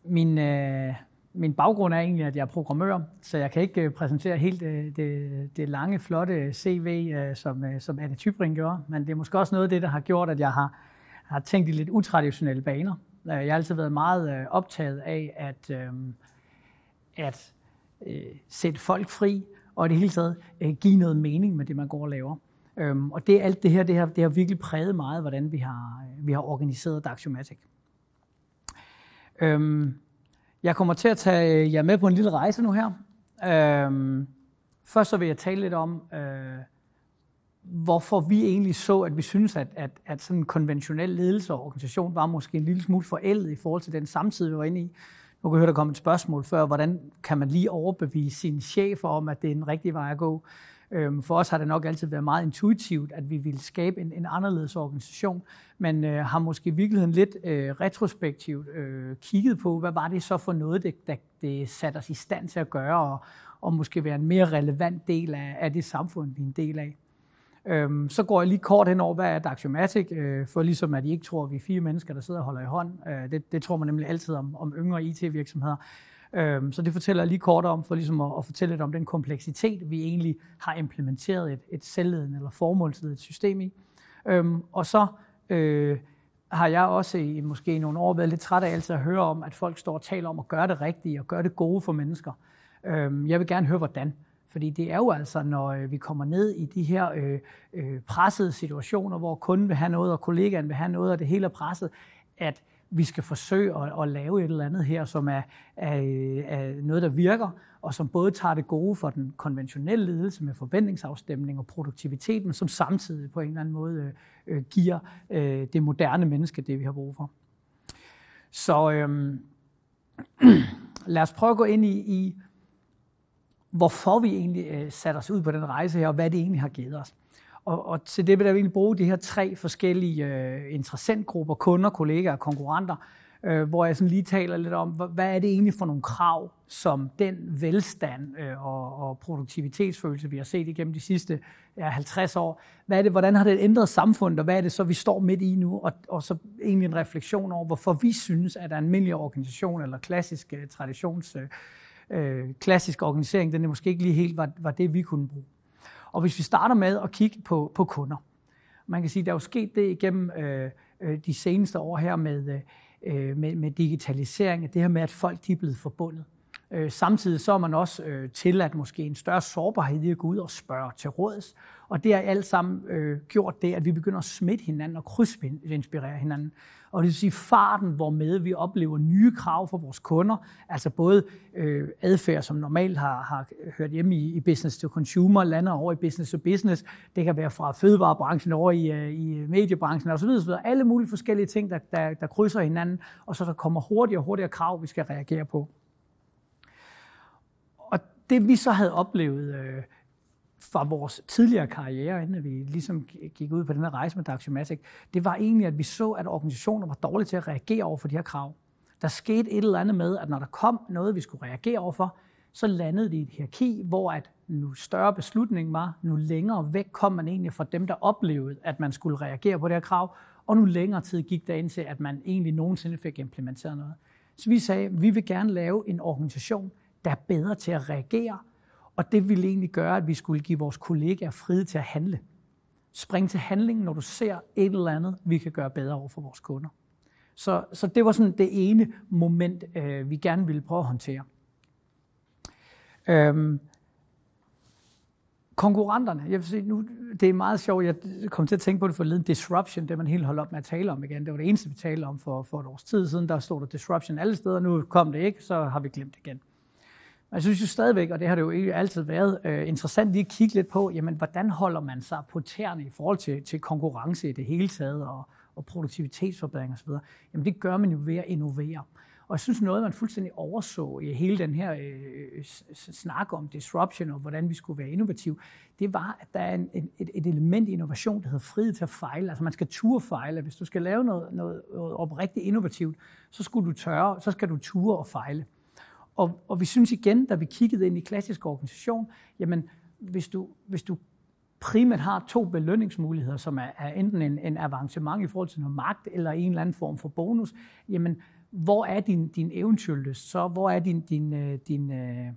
min... Uh, min baggrund er egentlig, at jeg er programmør, så jeg kan ikke præsentere helt det, det, det lange, flotte CV, som, som Anne Tybring gjorde, men det er måske også noget af det, der har gjort, at jeg har, har tænkt i lidt utraditionelle baner. Øh, jeg har altid været meget øh, optaget af at, øhm, at øh, sætte folk fri, og i det hele taget give noget mening med det, man går og laver. Øhm, og det, alt det her, det har, det har virkelig præget meget, hvordan vi har, vi har organiseret Daxiomatic. Øhm, jeg kommer til at tage jer med på en lille rejse nu her. Øhm, først så vil jeg tale lidt om, øh, hvorfor vi egentlig så, at vi synes, at, at, at sådan en konventionel ledelse og organisation var måske en lille smule forældet i forhold til den samtid, vi var inde i. Nu kan jeg høre, der kom et spørgsmål før, hvordan kan man lige overbevise sine chefer om, at det er en rigtig vej at gå? Øhm, for os har det nok altid været meget intuitivt, at vi ville skabe en, en anderledes organisation, men øh, har måske i virkeligheden lidt øh, retrospektivt øh, kigget på, hvad var det så for noget, det, det, det satte os i stand til at gøre, og, og måske være en mere relevant del af, af det samfund, vi er en del af. Øhm, så går jeg lige kort hen over, hvad er Daxiomatic, øh, for ligesom at I ikke tror, at vi er fire mennesker, der sidder og holder i hånd. Øh, det, det tror man nemlig altid om, om yngre IT-virksomheder. Øhm, så det fortæller jeg lige kort om, for ligesom at, at fortælle lidt om den kompleksitet, vi egentlig har implementeret et, et selvledende eller formålsledet system i. Øhm, og så øh, har jeg også i måske nogle år været lidt træt af altid at høre om, at folk står og taler om at gøre det rigtige og gøre det gode for mennesker. Øhm, jeg vil gerne høre, hvordan. Fordi det er jo altså, når øh, vi kommer ned i de her øh, øh, pressede situationer, hvor kunden vil have noget, og kollegaen vil have noget, og det hele er presset, at vi skal forsøge at, at lave et eller andet her, som er, er, øh, er noget, der virker, og som både tager det gode for den konventionelle ledelse med forventningsafstemning og produktivitet, men som samtidig på en eller anden måde øh, øh giver øh, det moderne menneske det, vi har brug for. Så øh, lad os prøve at gå ind i, i hvorfor vi egentlig øh, satte os ud på den rejse her, og hvad det egentlig har givet os. Og, og til det vil jeg egentlig bruge de her tre forskellige øh, interessentgrupper, kunder, kollegaer og konkurrenter, øh, hvor jeg sådan lige taler lidt om, hvad er det egentlig for nogle krav, som den velstand øh, og, og produktivitetsfølelse, vi har set igennem de sidste ja, 50 år, hvad er det, hvordan har det ændret samfundet, og hvad er det så, vi står midt i nu, og, og så egentlig en refleksion over, hvorfor vi synes, at almindelig organisation eller klassisk øh, traditions, øh, øh, klassisk organisering, den er måske ikke lige helt var, var det, vi kunne bruge. Og hvis vi starter med at kigge på, på kunder, man kan sige, der er jo sket det igennem øh, øh de seneste år her med, øh, øh, med, med digitalisering, at det her med, at folk de er blevet forbundet. Øh, samtidig så er man også øh, tilladt måske en større sårbarhed i at gå ud og spørge til råds. Og det har alt sammen øh, gjort det, at vi begynder at smitte hinanden og krydsinspirere hinanden. Og det vil sige farten, hvor med vi oplever nye krav fra vores kunder, altså både øh, adfærd, som normalt har, har hørt hjemme i, i business to consumer, lander over i business to business. Det kan være fra fødevarebranchen over i, øh, i mediebranchen osv. osv. Alle mulige forskellige ting, der, der, der krydser hinanden, og så der kommer hurtigere og hurtigere krav, vi skal reagere på. Det vi så havde oplevet øh, fra vores tidligere karriere, inden vi ligesom gik ud på den her rejse med Daxiomatic, det var egentlig, at vi så, at organisationer var dårlige til at reagere over for de her krav. Der skete et eller andet med, at når der kom noget, vi skulle reagere over for, så landede det i et hierarki, hvor at nu større beslutningen var, nu længere væk kom man egentlig fra dem, der oplevede, at man skulle reagere på det her krav, og nu længere tid gik der ind til, at man egentlig nogensinde fik implementeret noget. Så vi sagde, at vi vil gerne lave en organisation, der er bedre til at reagere, og det ville egentlig gøre, at vi skulle give vores kollegaer frihed til at handle. Spring til handling, når du ser et eller andet, vi kan gøre bedre over for vores kunder. Så, så det var sådan det ene moment, øh, vi gerne ville prøve at håndtere. Øhm, konkurrenterne, jeg vil sige, nu, det er meget sjovt, jeg kom til at tænke på det forleden, disruption, det man helt holdt op med at tale om igen. Det var det eneste, vi talte om for, for et års tid siden, der stod der disruption alle steder, nu kom det ikke, så har vi glemt det igen. Men jeg synes jo stadigvæk, og det har det jo ikke altid været, øh, interessant lige at kigge lidt på, jamen, hvordan holder man sig på tæerne i forhold til, til konkurrence i det hele taget, og, og produktivitetsforbedring osv. Jamen det gør man jo ved at innovere. Og jeg synes noget, man fuldstændig overså i hele den her øh, snak om disruption og hvordan vi skulle være innovative, det var, at der er en, et, et element i innovation, der hedder frihed til at fejle. Altså man skal ture fejle. Hvis du skal lave noget, noget, noget oprigtigt innovativt, så, skulle du tørre, så skal du ture og fejle. Og, og vi synes igen, da vi kiggede ind i klassisk organisation, jamen hvis du, hvis du primært har to belønningsmuligheder, som er, er enten en, en avancement i forhold til noget magt, eller en eller anden form for bonus, jamen hvor er din, din eventyrlyst så? Hvor er din, din, øh, din, øh,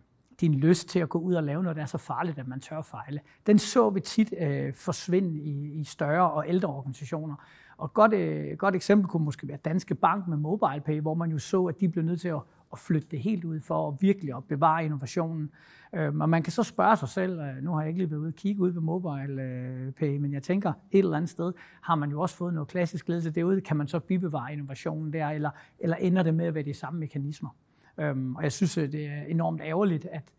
din lyst til at gå ud og lave noget, der er så farligt, at man tør at fejle? Den så vi tit øh, forsvinde i, i større og ældre organisationer. Og et godt, øh, godt eksempel kunne måske være Danske Bank med MobilePay, hvor man jo så, at de blev nødt til at, at flytte det helt ud for at virkelig at bevare innovationen. Øh, og man kan så spørge sig selv, øh, nu har jeg ikke lige været ude og kigge ud på MobilePay, øh, men jeg tænker, et eller andet sted har man jo også fået noget klassisk ledelse derude. Kan man så bibevare innovationen der, eller, eller ender det med at være de samme mekanismer? Øhm, og jeg synes, øh, det er enormt ærgerligt, at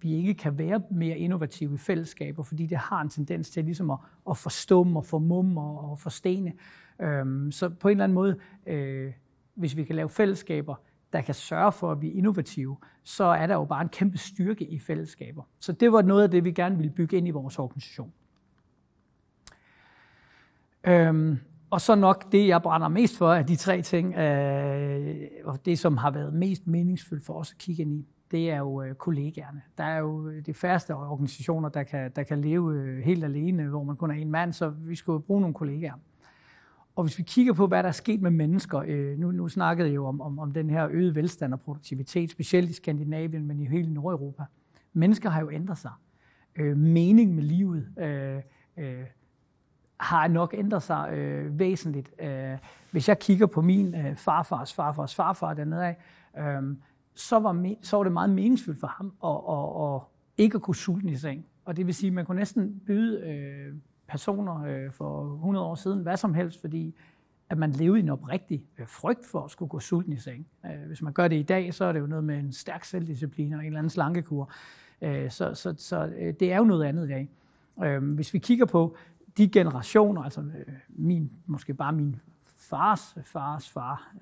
vi ikke kan være mere innovative i fællesskaber, fordi det har en tendens til ligesom at, at forstumme og formumme og, og forstene. Øhm, så på en eller anden måde, øh, hvis vi kan lave fællesskaber, der kan sørge for, at vi er innovative, så er der jo bare en kæmpe styrke i fællesskaber. Så det var noget af det, vi gerne ville bygge ind i vores organisation. Øhm, og så nok det, jeg brænder mest for af de tre ting, øh, og det, som har været mest meningsfuldt for os at kigge ind i, det er jo øh, kollegaerne. Der er jo øh, de færreste organisationer, der kan, der kan leve øh, helt alene, hvor man kun er en mand, så vi skulle bruge nogle kollegaer. Og hvis vi kigger på, hvad der er sket med mennesker, øh, nu, nu snakkede jeg jo om, om, om den her øgede velstand og produktivitet, specielt i Skandinavien, men i hele Nordeuropa. Mennesker har jo ændret sig. Øh, mening med livet øh, øh, har nok ændret sig øh, væsentligt. Øh, hvis jeg kigger på min øh, farfars farfars farfar dernede af, øh, så, var, så var det meget meningsfuldt for ham at, at, at, at ikke at kunne sulte i seng. Og det vil sige, at man kunne næsten byde øh, personer øh, for 100 år siden, hvad som helst, fordi at man levede i en oprigtig øh, frygt for at skulle gå sulten i seng. Øh, hvis man gør det i dag, så er det jo noget med en stærk selvdisciplin og en eller anden slankekur. Øh, så så, så det er jo noget andet i dag. Hvis vi kigger på de generationer, altså min, måske bare min fars fars far,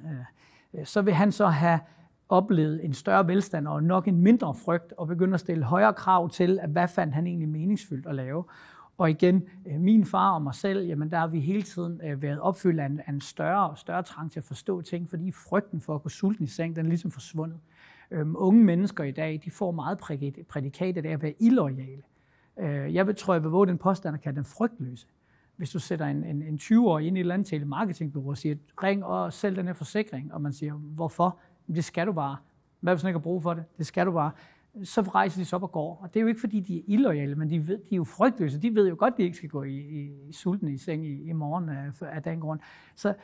så vil han så have oplevet en større velstand og nok en mindre frygt, og begynde at stille højere krav til, at hvad fandt han egentlig meningsfyldt at lave. Og igen, øh, min far og mig selv, jamen der har vi hele tiden øh, været opfyldt af en, af en større og større trang til at forstå ting, fordi frygten for at gå sulten i seng, den er ligesom forsvundet. Øhm, unge mennesker i dag, de får meget prædikatet af at være illoyale. Øh, jeg tror, jeg vil våge den påstand at kalde den frygtløse. Hvis du sætter en, en, en 20-årig ind i et eller andet telemarketingbureau og siger, ring og sælg den her forsikring, og man siger, hvorfor? Det skal du bare. Hvad hvis du ikke har brug for det? Det skal du bare så rejser de sig op og går. Og det er jo ikke, fordi de er illoyale, men de, ved, de er jo frygtløse. De ved jo godt, at de ikke skal gå i, i, i sulten i seng i, i morgen øh, af, af den grund. Så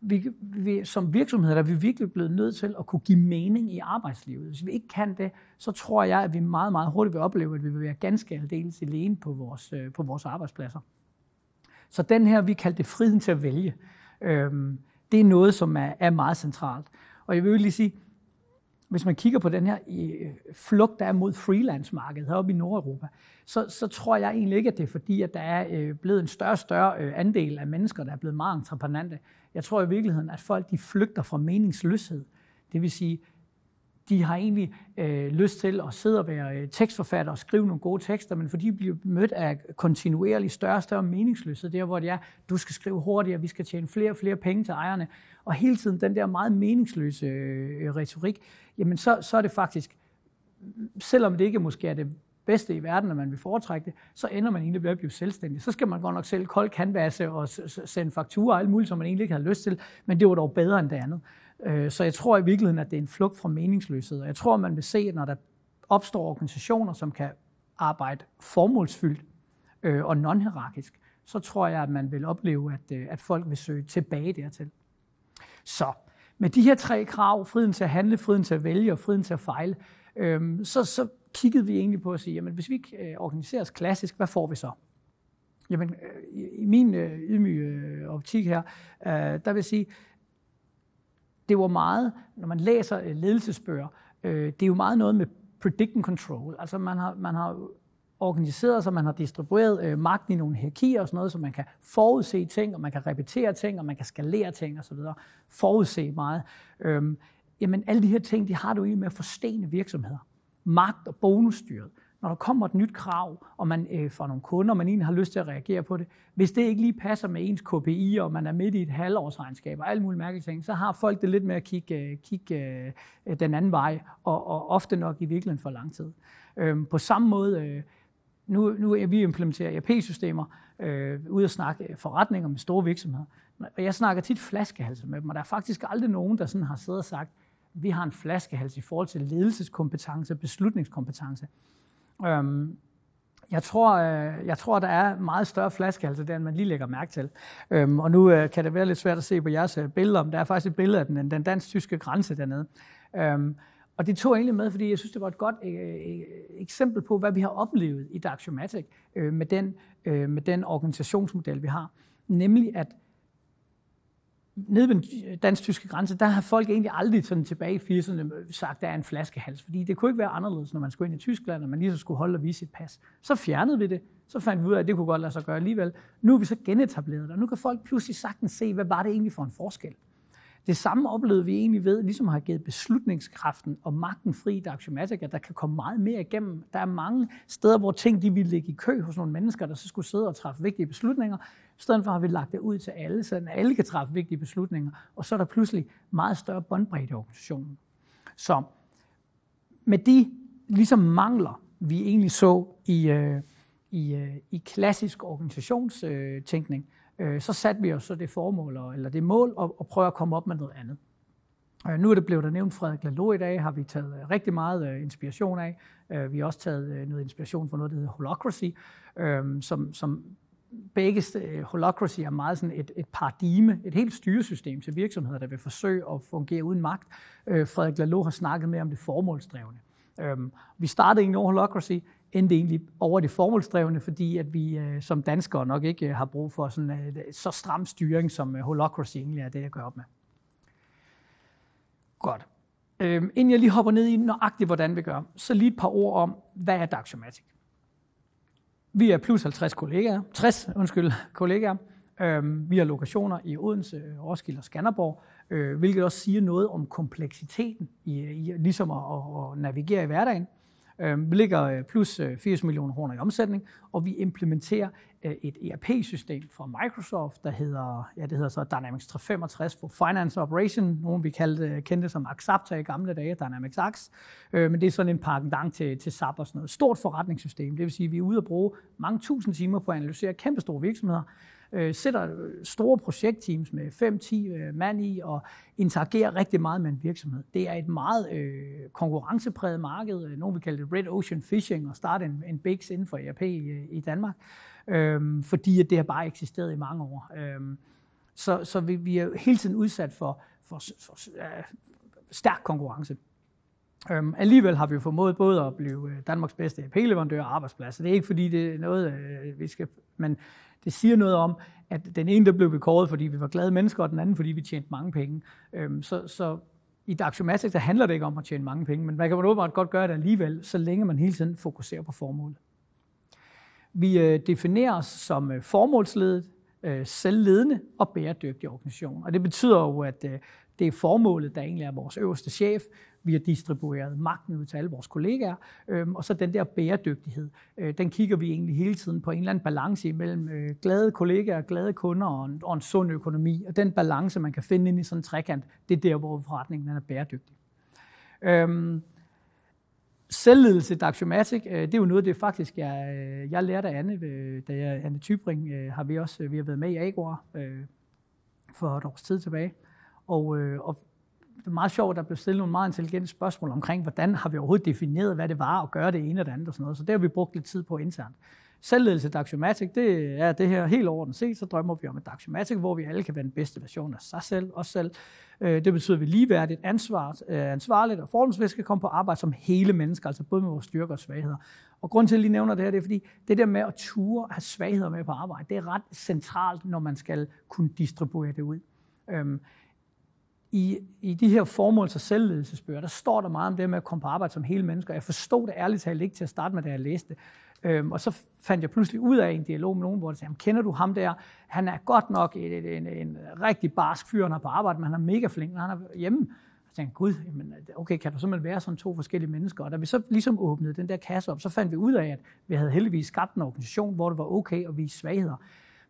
vi, vi, som virksomheder er vi virkelig blevet nødt til at kunne give mening i arbejdslivet. Hvis vi ikke kan det, så tror jeg, at vi meget, meget hurtigt vil opleve, at vi vil være ganske aldeles alene på vores, øh, på vores arbejdspladser. Så den her, vi kalder det friheden til at vælge, øhm, det er noget, som er, er meget centralt. Og jeg vil lige sige, hvis man kigger på den her øh, flugt, der er mod freelance-markedet heroppe i Nordeuropa, så, så tror jeg egentlig ikke, at det er fordi, at der er øh, blevet en større og større øh, andel af mennesker, der er blevet meget entreprenante. Jeg tror i virkeligheden, at folk de flygter fra meningsløshed. Det vil sige, de har egentlig øh, lyst til at sidde og være tekstforfatter og skrive nogle gode tekster, men fordi de bliver mødt af kontinuerligt større og større meningsløshed, der hvor det er, du skal skrive hurtigere, vi skal tjene flere og flere penge til ejerne, og hele tiden den der meget meningsløse øh, retorik, jamen så, så er det faktisk, selvom det ikke måske er det bedste i verden, når man vil foretrække det, så ender man egentlig ved at blive selvstændig. Så skal man godt nok selv kold kanvasse og sende fakturer og alt muligt, som man egentlig ikke har lyst til, men det var dog bedre end det andet. Øh, så jeg tror i virkeligheden, at det er en flugt fra meningsløshed. Og jeg tror, man vil se, at når der opstår organisationer, som kan arbejde formålsfyldt øh, og non-hierarkisk, så tror jeg, at man vil opleve, at, øh, at folk vil søge tilbage dertil. Så med de her tre krav, friheden til at handle, friheden til at vælge og friheden til at fejle, øhm, så, så kiggede vi egentlig på at sige, jamen hvis vi øh, organiserer os klassisk, hvad får vi så? Jamen, øh, i min øh, ydmyge øh, optik her, øh, der vil jeg sige, det var meget, når man læser øh, ledelsesbøger, øh, det er jo meget noget med predict and control. Altså man har, man har organiseret sig, man har distribueret øh, magten i nogle hierarkier og sådan noget, så man kan forudse ting, og man kan repetere ting, og man kan skalere ting osv. Forudse meget. Øhm, jamen alle de her ting, de har du i med at forstene virksomheder. Magt og bonusstyret når der kommer et nyt krav, og man øh, får nogle kunder, og man egentlig har lyst til at reagere på det, hvis det ikke lige passer med ens KPI, og man er midt i et halvårsregnskab og alle mulige mærkelige ting, så har folk det lidt med at kigge, øh, kigge øh, den anden vej, og, og ofte nok i virkeligheden for lang tid. Øhm, på samme måde, øh, nu, nu er vi implementerer ERP-systemer, øh, ude at snakke forretninger med store virksomheder, og jeg snakker tit flaskehalse med dem, og der er faktisk aldrig nogen, der sådan har siddet og sagt, vi har en flaskehals i forhold til ledelseskompetence, beslutningskompetence. Øhm, jeg tror, øh, jeg tror, der er meget større flaskehalse der, end man lige lægger mærke til. Øhm, og nu øh, kan det være lidt svært at se på jeres øh, billeder, men der er faktisk et billede af den, den dansk-tyske grænse dernede. Øhm, og det tog jeg egentlig med, fordi jeg synes, det var et godt øh, øh eksempel på, hvad vi har oplevet i Daxiomatic øh, med, den, øh, med den organisationsmodel, vi har. Nemlig, at nede ved den dansk-tyske grænse, der har folk egentlig aldrig sådan tilbage i 80'erne øh, sagt, der er en flaskehals. Fordi det kunne ikke være anderledes, når man skulle ind i Tyskland, og man lige så skulle holde og vise sit pas. Så fjernede vi det. Så fandt vi ud af, at det kunne godt lade sig gøre alligevel. Nu er vi så genetableret det, og nu kan folk pludselig sagtens se, hvad var det egentlig for en forskel. Det samme oplevede vi egentlig ved, ligesom har givet beslutningskraften og magten fri i Daxiomatic, at der kan komme meget mere igennem. Der er mange steder, hvor ting de ville ligge i kø hos nogle mennesker, der så skulle sidde og træffe vigtige beslutninger. I stedet for har vi lagt det ud til alle, så alle kan træffe vigtige beslutninger. Og så er der pludselig meget større båndbredde i organisationen. Så med de ligesom mangler, vi egentlig så i, øh, i, øh, i klassisk organisationstænkning, øh, Øh, så satte vi os så det formål, eller det mål, og, og prøve at komme op med noget andet. Øh, nu er det blevet der nævnt Frederik Lalo i dag, har vi taget øh, rigtig meget øh, inspiration af. Øh, vi har også taget øh, noget inspiration fra noget, der hedder Holocracy, øh, som, som begge øh, Holocracy er meget sådan et, et paradigme, et helt styresystem til virksomheder, der vil forsøge at fungere uden magt. Øh, Frederik Lalo har snakket mere om det formålsdrevne. Øh, vi startede egentlig over Holocracy, endte egentlig over det formålsdrevne, fordi at vi øh, som danskere nok ikke øh, har brug for sådan, øh, så stram styring, som øh, holocracy egentlig er det, jeg gør op med. Godt. Øhm, inden jeg lige hopper ned i nøjagtigt, hvordan vi gør, så lige et par ord om, hvad er Daxiomatic? Vi er plus 50 kollegaer, 60 undskyld, kollegaer. Øhm, vi har lokationer i Odense, Roskilde og Skanderborg, øh, hvilket også siger noget om kompleksiteten i, i ligesom at, at, at navigere i hverdagen. Øh, vi ligger øh, plus øh, 80 millioner kroner i omsætning, og vi implementerer øh, et ERP-system fra Microsoft, der hedder, ja, det hedder så Dynamics 365 for Finance Operation. nogen vi kaldte, kendte som Axapta i gamle dage, Dynamics AX. Men det er sådan en pendant til, til SAP og sådan noget. Stort forretningssystem, det vil sige, at vi er ude at bruge mange tusind timer på at analysere kæmpe store virksomheder, øh, sætter øh, store projektteams med 5-10 øh, mand i og interagerer rigtig meget med en virksomhed. Det er et meget øh, konkurrencepræget marked. Øh, Nogle vil kalde det Red Ocean Fishing og starte en, en bigs inden for ERP i, øh, i Danmark, øh, fordi at det har bare eksisteret i mange år. Øh, så så vi, vi er hele tiden udsat for, for, for uh, stærk konkurrence. Øhm, alligevel har vi jo formået både at blive Danmarks bedste EP-leverandør og arbejdsplads. Det er ikke fordi, det er noget, øh, vi skal... Men det siger noget om, at den ene, der blev vi kåret, fordi vi var glade mennesker, og den anden, fordi vi tjente mange penge. Øhm, så, så i Daxiomatic, der handler det ikke om at tjene mange penge, men man kan åbenbart godt gøre det alligevel, så længe man hele tiden fokuserer på formålet. Vi øh, definerer os som øh, formålsledet, øh, selvledende og bæredygtig organisation. Og det betyder jo, at øh, det er formålet, der egentlig er vores øverste chef. Vi har distribueret magten ud til alle vores kollegaer, øhm, og så den der bæredygtighed, øh, den kigger vi egentlig hele tiden på en eller anden balance imellem øh, glade kollegaer, glade kunder og en, og en sund økonomi. Og den balance, man kan finde ind i sådan en trekant, det er der, hvor forretningen er bæredygtig. Øhm, Selvledelse i Daxiomatic, øh, det er jo noget, det faktisk, jeg, øh, jeg lærte af Anne, øh, da jeg, Anne Tybring, har vi også vi har været med i Agor for et års tid tilbage. Og, øh, og det er meget sjovt, at der blev stillet nogle meget intelligente spørgsmål omkring, hvordan har vi overhovedet defineret, hvad det var at gøre det ene og det andet og sådan noget. Så det har vi brugt lidt tid på internt. Selvledelse Daxiomatic, det er det her helt overordnet set, så drømmer vi om et Daxiomatic, hvor vi alle kan være den bedste version af sig selv, os selv. Øh, det betyder, at vi ligeværdigt, ansvar, øh, ansvarligt og forholdsvis skal komme på arbejde som hele mennesker, altså både med vores styrker og svagheder. Og grund til, at jeg lige nævner det her, det er, fordi det der med at ture have svagheder med på arbejde, det er ret centralt, når man skal kunne distribuere det ud. Øhm, i, i de her formåls- og selvledelsesbøger, der står der meget om det med at komme på arbejde som hele mennesker. Jeg forstod det ærligt talt ikke til at starte med, da jeg læste det. Øhm, og så fandt jeg pludselig ud af en dialog med nogen, hvor de sagde, kender du ham der? Han er godt nok en, en, en rigtig barsk fyr, han er på arbejde, men han er mega flink, når han er hjemme. Jeg tænkte gud, jamen, okay, kan der simpelthen være sådan to forskellige mennesker? Og da vi så ligesom åbnede den der kasse op, så fandt vi ud af, at vi havde heldigvis skabt en organisation, hvor det var okay at vise svagheder.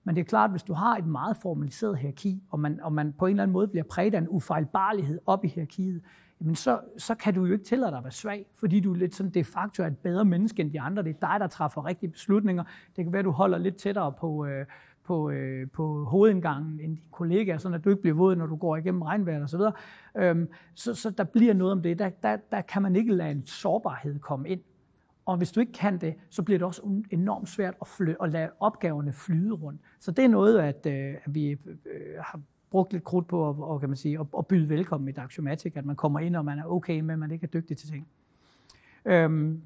Men det er klart, at hvis du har et meget formaliseret hierarki, og man, og man på en eller anden måde bliver præget af en ufejlbarlighed op i hierarkiet, jamen så, så kan du jo ikke tillade dig at være svag, fordi du er lidt sådan de facto er et bedre menneske end de andre. Det er dig, der træffer rigtige beslutninger. Det kan være, at du holder lidt tættere på, øh, på, øh, på hovedindgangen end dine kollegaer, sådan at du ikke bliver våd, når du går igennem regnvejr og så videre. Øhm, så, så der bliver noget om det. Der, der, der kan man ikke lade en sårbarhed komme ind. Og hvis du ikke kan det, så bliver det også enormt svært at, fly, at lade opgaverne flyde rundt. Så det er noget, at, øh, at vi øh, øh har brugt lidt krudt på at, og, kan man sige, at, at byde velkommen i Daxiomatic, at man kommer ind, og man er okay med, at man ikke er dygtig til ting. Øhm,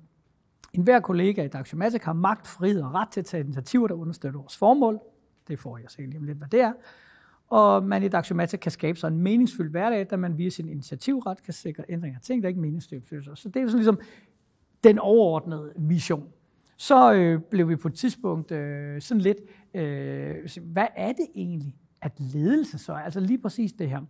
en hver kollega i Daxiomatic har magt, frihed og ret til at tage initiativer, der understøtter vores formål. Det får jeg se lige om lidt, hvad det er. Og man i Daxiomatic kan skabe sig en meningsfuld hverdag, da man via sin initiativret kan sikre ændringer af ting, der ikke meningsfulde. Så det er sådan ligesom den overordnede mission. Så øh, blev vi på et tidspunkt øh, sådan lidt, øh, hvad er det egentlig, at ledelse så er? Altså lige præcis det her.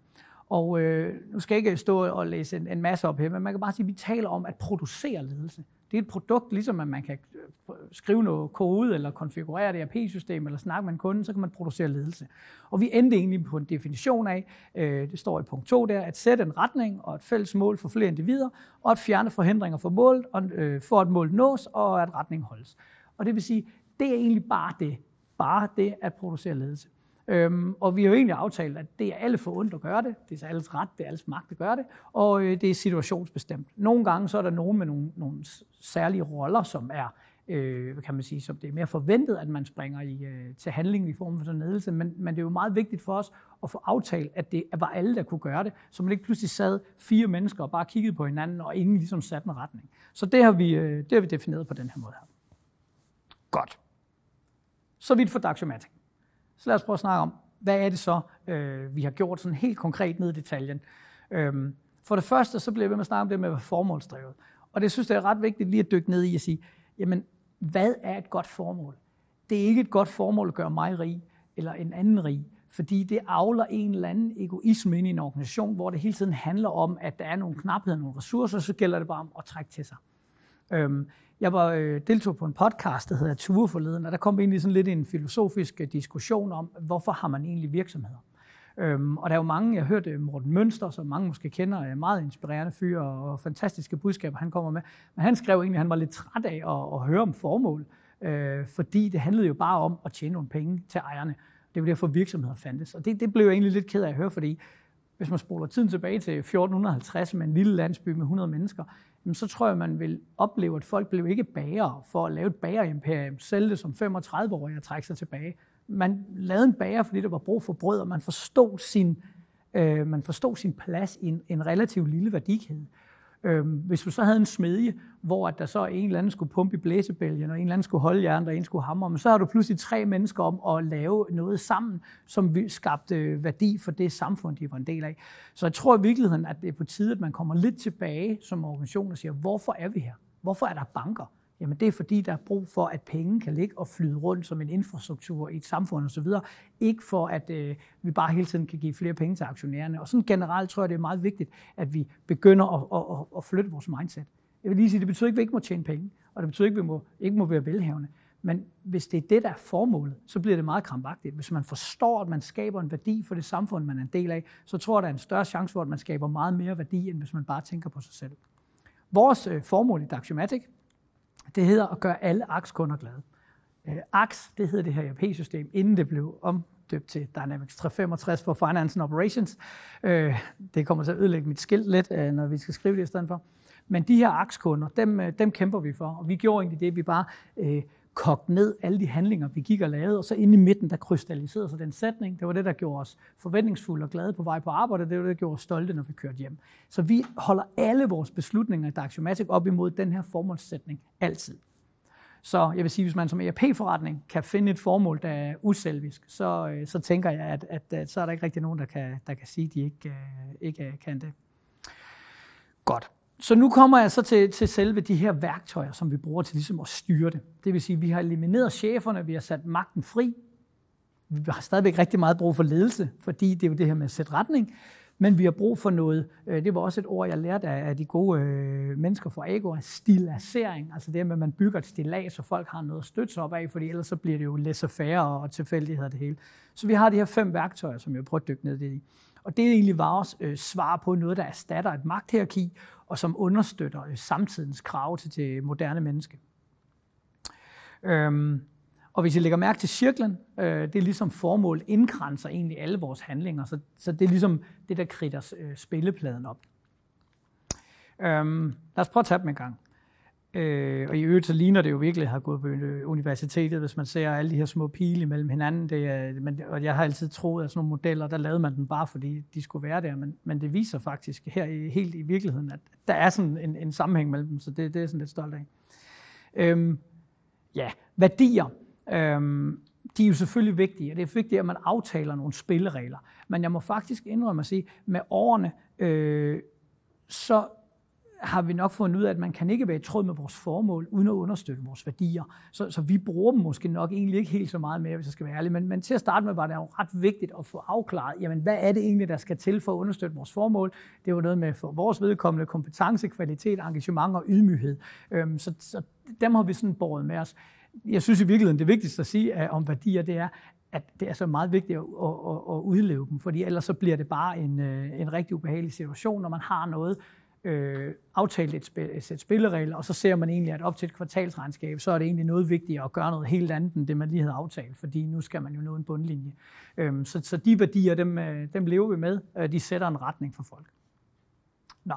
Og øh, nu skal jeg ikke stå og læse en, en masse op her, men man kan bare sige, at vi taler om at producere ledelse. Det er et produkt, ligesom at man kan øh, skrive noget kode, eller konfigurere det ERP-system, eller snakke med en kunde, så kan man producere ledelse. Og vi endte egentlig på en definition af, øh, det står i punkt 2 der, at sætte en retning og et fælles mål for flere individer, og at fjerne forhindringer for målet, og, øh, for at målet nås, og at retning holdes. Og det vil sige, det er egentlig bare det. Bare det at producere ledelse. Øhm, og vi har jo egentlig aftalt, at det er alle ondt at gøre det. Det er alles ret, det er alles magt at gøre det. Og øh, det er situationsbestemt. Nogle gange så er der nogen med nogle, nogle særlige roller, som er øh, kan man sige, som det er mere forventet, at man springer i, øh, til handling i form for sådan ledelse. Men, men det er jo meget vigtigt for os at få aftalt, at det var alle, der kunne gøre det, så man ikke pludselig sad fire mennesker og bare kiggede på hinanden, og ingen ligesom satte en retning. Så det har vi, øh, det har vi defineret på den her måde her. Godt. Så vidt for Daxiomatic. Så lad os prøve at snakke om, hvad er det så, øh, vi har gjort sådan helt konkret ned i detaljen. Øhm, for det første, så bliver vi med at snakke om det med at være formålsdrevet. Og det synes jeg er ret vigtigt lige at dykke ned i og sige, jamen, hvad er et godt formål? Det er ikke et godt formål at gøre mig rig, eller en anden rig, fordi det avler en eller anden egoisme ind i en organisation, hvor det hele tiden handler om, at der er nogle knapheder, nogle ressourcer, så gælder det bare om at trække til sig. Øhm, jeg var øh, deltog på en podcast, der hedder Ture forleden, og der kom egentlig sådan lidt en filosofisk øh, diskussion om, hvorfor har man egentlig virksomheder? Øhm, og der er jo mange, jeg hørte øh, Morten Mønster, som mange måske kender, er meget inspirerende fyr og fantastiske budskaber, han kommer med. Men han skrev egentlig, at han var lidt træt af at, at høre om formål, øh, fordi det handlede jo bare om at tjene nogle penge til ejerne. Det var derfor virksomheder fandtes. Og det, det blev jeg egentlig lidt ked af at høre, fordi hvis man spoler tiden tilbage til 1450 med en lille landsby med 100 mennesker, jamen så tror jeg, man vil opleve, at folk blev ikke bager for at lave et bagerimperium, sælge det som 35-årige og trække sig tilbage. Man lavede en bager, fordi der var brug for brød, og man forstod sin, øh, man forstod sin plads i en, en relativt lille værdikæde. Øhm, hvis du så havde en smedje, hvor at der så en eller anden skulle pumpe i blæsebælgen, og en eller anden skulle holde jern, og en skulle hamre, men så har du pludselig tre mennesker om at lave noget sammen, som skabte øh, værdi for det samfund, de var en del af. Så jeg tror i virkeligheden, at det er på tide, at man kommer lidt tilbage som organisation og siger, hvorfor er vi her? Hvorfor er der banker? Jamen det er fordi, der er brug for, at penge kan ligge og flyde rundt som en infrastruktur i et samfund osv. Ikke for, at øh, vi bare hele tiden kan give flere penge til aktionærerne. Og sådan generelt tror jeg, det er meget vigtigt, at vi begynder at, at, at flytte vores mindset. Jeg vil lige sige, det betyder ikke, at vi ikke må tjene penge, og det betyder ikke, at vi må, ikke må være velhavende. Men hvis det er det, der er formålet, så bliver det meget krampagtigt. Hvis man forstår, at man skaber en værdi for det samfund, man er en del af, så tror jeg, der er en større chance for, at man skaber meget mere værdi, end hvis man bare tænker på sig selv. Vores øh, formål i Daxiomatic, det hedder at gøre alle AX-kunder glade. Øh, AX, det hedder det her ERP-system, inden det blev omdøbt til Dynamics 365 for Finance and Operations. Øh, det kommer til at ødelægge mit skilt lidt, øh, når vi skal skrive det i stedet for. Men de her AX-kunder, dem, dem kæmper vi for, og vi gjorde egentlig det, vi bare øh, kogt ned alle de handlinger, vi gik og lavede, og så inde i midten, der krystalliserede sig den sætning. Det var det, der gjorde os forventningsfulde og glade på vej på arbejde, det var det, der gjorde os stolte, når vi kørte hjem. Så vi holder alle vores beslutninger i Daxiomatic op imod den her formålssætning altid. Så jeg vil sige, hvis man som ERP-forretning kan finde et formål, der er uselvisk, så, øh, så tænker jeg, at, at, at så er der ikke rigtig nogen, der kan, der kan sige, at de ikke, øh, ikke kan det. Godt. Så nu kommer jeg så til, til selve de her værktøjer, som vi bruger til ligesom at styre det. Det vil sige, at vi har elimineret cheferne, vi har sat magten fri. Vi har stadigvæk rigtig meget brug for ledelse, fordi det er jo det her med at sætte retning. Men vi har brug for noget, øh, det var også et ord, jeg lærte af de gode øh, mennesker fra Ego, stilasering. Altså det med, at man bygger et stilag, så folk har noget at støtte sig op af, fordi ellers så bliver det jo laissez-faire og tilfældigheder det hele. Så vi har de her fem værktøjer, som jeg prøver at dykke ned i. Og det er egentlig vores øh, svar på noget, der erstatter et magthierarki, og som understøtter øh, samtidens krav til det moderne menneske. Øhm, og hvis I lægger mærke til cirklen, øh, det er ligesom formål indgrænser egentlig alle vores handlinger, så, så det er ligesom det, der kritter øh, spillepladen op. Øhm, lad os prøve at tage dem en gang. Øh, og i øvrigt så ligner det jo virkelig at have gået på universitetet, hvis man ser alle de her små pile imellem hinanden. Det er, men, og jeg har altid troet, at sådan nogle modeller, der lavede man den bare, fordi de skulle være der. Men, men det viser faktisk her i, helt i virkeligheden, at der er sådan en, en sammenhæng mellem dem, så det, det er sådan lidt stolt af. Øhm, ja, værdier. Øhm, de er jo selvfølgelig vigtige, og det er vigtigt, at man aftaler nogle spilleregler. Men jeg må faktisk indrømme at sige, med årene, øh, så har vi nok fundet ud af, at man kan ikke være i tråd med vores formål, uden at understøtte vores værdier. Så, så vi bruger dem måske nok egentlig ikke helt så meget mere, hvis jeg skal være ærlig. Men, men til at starte med var det jo ret vigtigt at få afklaret, jamen hvad er det egentlig, der skal til for at understøtte vores formål? Det var noget med for vores vedkommende kompetence, kvalitet, engagement og ydmyghed. Øhm, så, så dem har vi sådan båret med os. Jeg synes i virkeligheden, det vigtigste at sige at, om værdier, det er, at det er så meget vigtigt at, at, at, at udleve dem, fordi ellers så bliver det bare en, øh, en rigtig ubehagelig situation, når man har noget, øh, aftalt et, spil, et sæt spilleregler, og så ser man egentlig, at op til et kvartalsregnskab, så er det egentlig noget vigtigere at gøre noget helt andet, end det man lige havde aftalt, fordi nu skal man jo nå en bundlinje. Øhm, så, så de værdier, dem, øh, dem lever vi med. Øh, de sætter en retning for folk. Nå.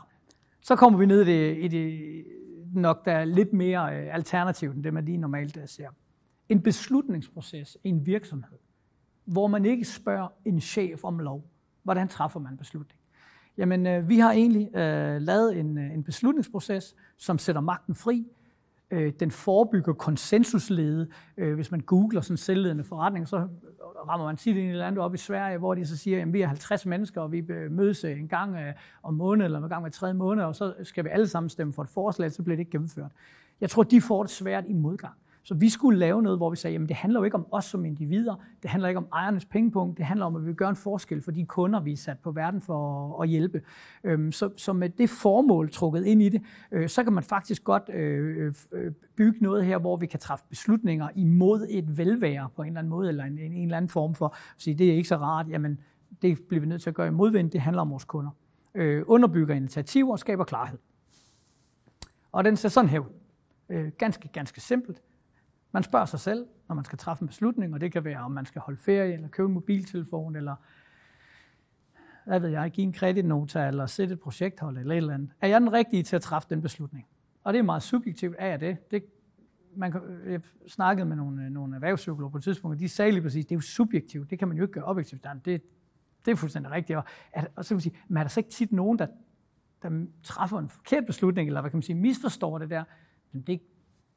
Så kommer vi ned i det, i det nok, der er lidt mere øh, alternativt, end det man lige normalt øh, ser. En beslutningsproces i en virksomhed, hvor man ikke spørger en chef om lov. Hvordan træffer man beslutning? Jamen, øh, vi har egentlig øh, lavet en, øh, en beslutningsproces, som sætter magten fri. Øh, den forebygger konsensuslede. Øh, hvis man googler sådan selvledende forretning, så rammer man tit ind i et andet op i Sverige, hvor de så siger, at vi er 50 mennesker, og vi øh, mødes øh, en gang om måneden, eller en gang hver tredje måned, og så skal vi alle sammen stemme for et forslag, så bliver det ikke gennemført. Jeg tror, de får det svært i modgang. Så vi skulle lave noget, hvor vi sagde, at det handler jo ikke om os som individer, det handler ikke om ejernes pengepunkt, det handler om, at vi vil gøre en forskel for de kunder, vi er sat på verden for at hjælpe. Øhm, så, så med det formål trukket ind i det, øh, så kan man faktisk godt øh, øh, bygge noget her, hvor vi kan træffe beslutninger imod et velvære på en eller anden måde, eller en, en eller anden form for at sige, det er ikke så rart, jamen det bliver vi nødt til at gøre i modvind, det handler om vores kunder. Underbygger initiativer og skaber klarhed. Og den ser sådan her ud. Ganske, ganske simpelt man spørger sig selv, når man skal træffe en beslutning, og det kan være, om man skal holde ferie, eller købe en mobiltelefon, eller hvad ved jeg, give en kreditnota, eller sætte et projekthold, eller et eller andet. Er jeg den rigtige til at træffe den beslutning? Og det er meget subjektivt, er jeg det? det man kan, jeg snakkede med nogle, øh, nogle erhvervspsykologer på et tidspunkt, og de sagde lige præcis, det er jo subjektivt, det kan man jo ikke gøre objektivt. Det, det er fuldstændig rigtigt. Og, at, og så kan man sige, men er der så ikke tit nogen, der, der træffer en forkert beslutning, eller hvad kan man sige, misforstår det der? Men det,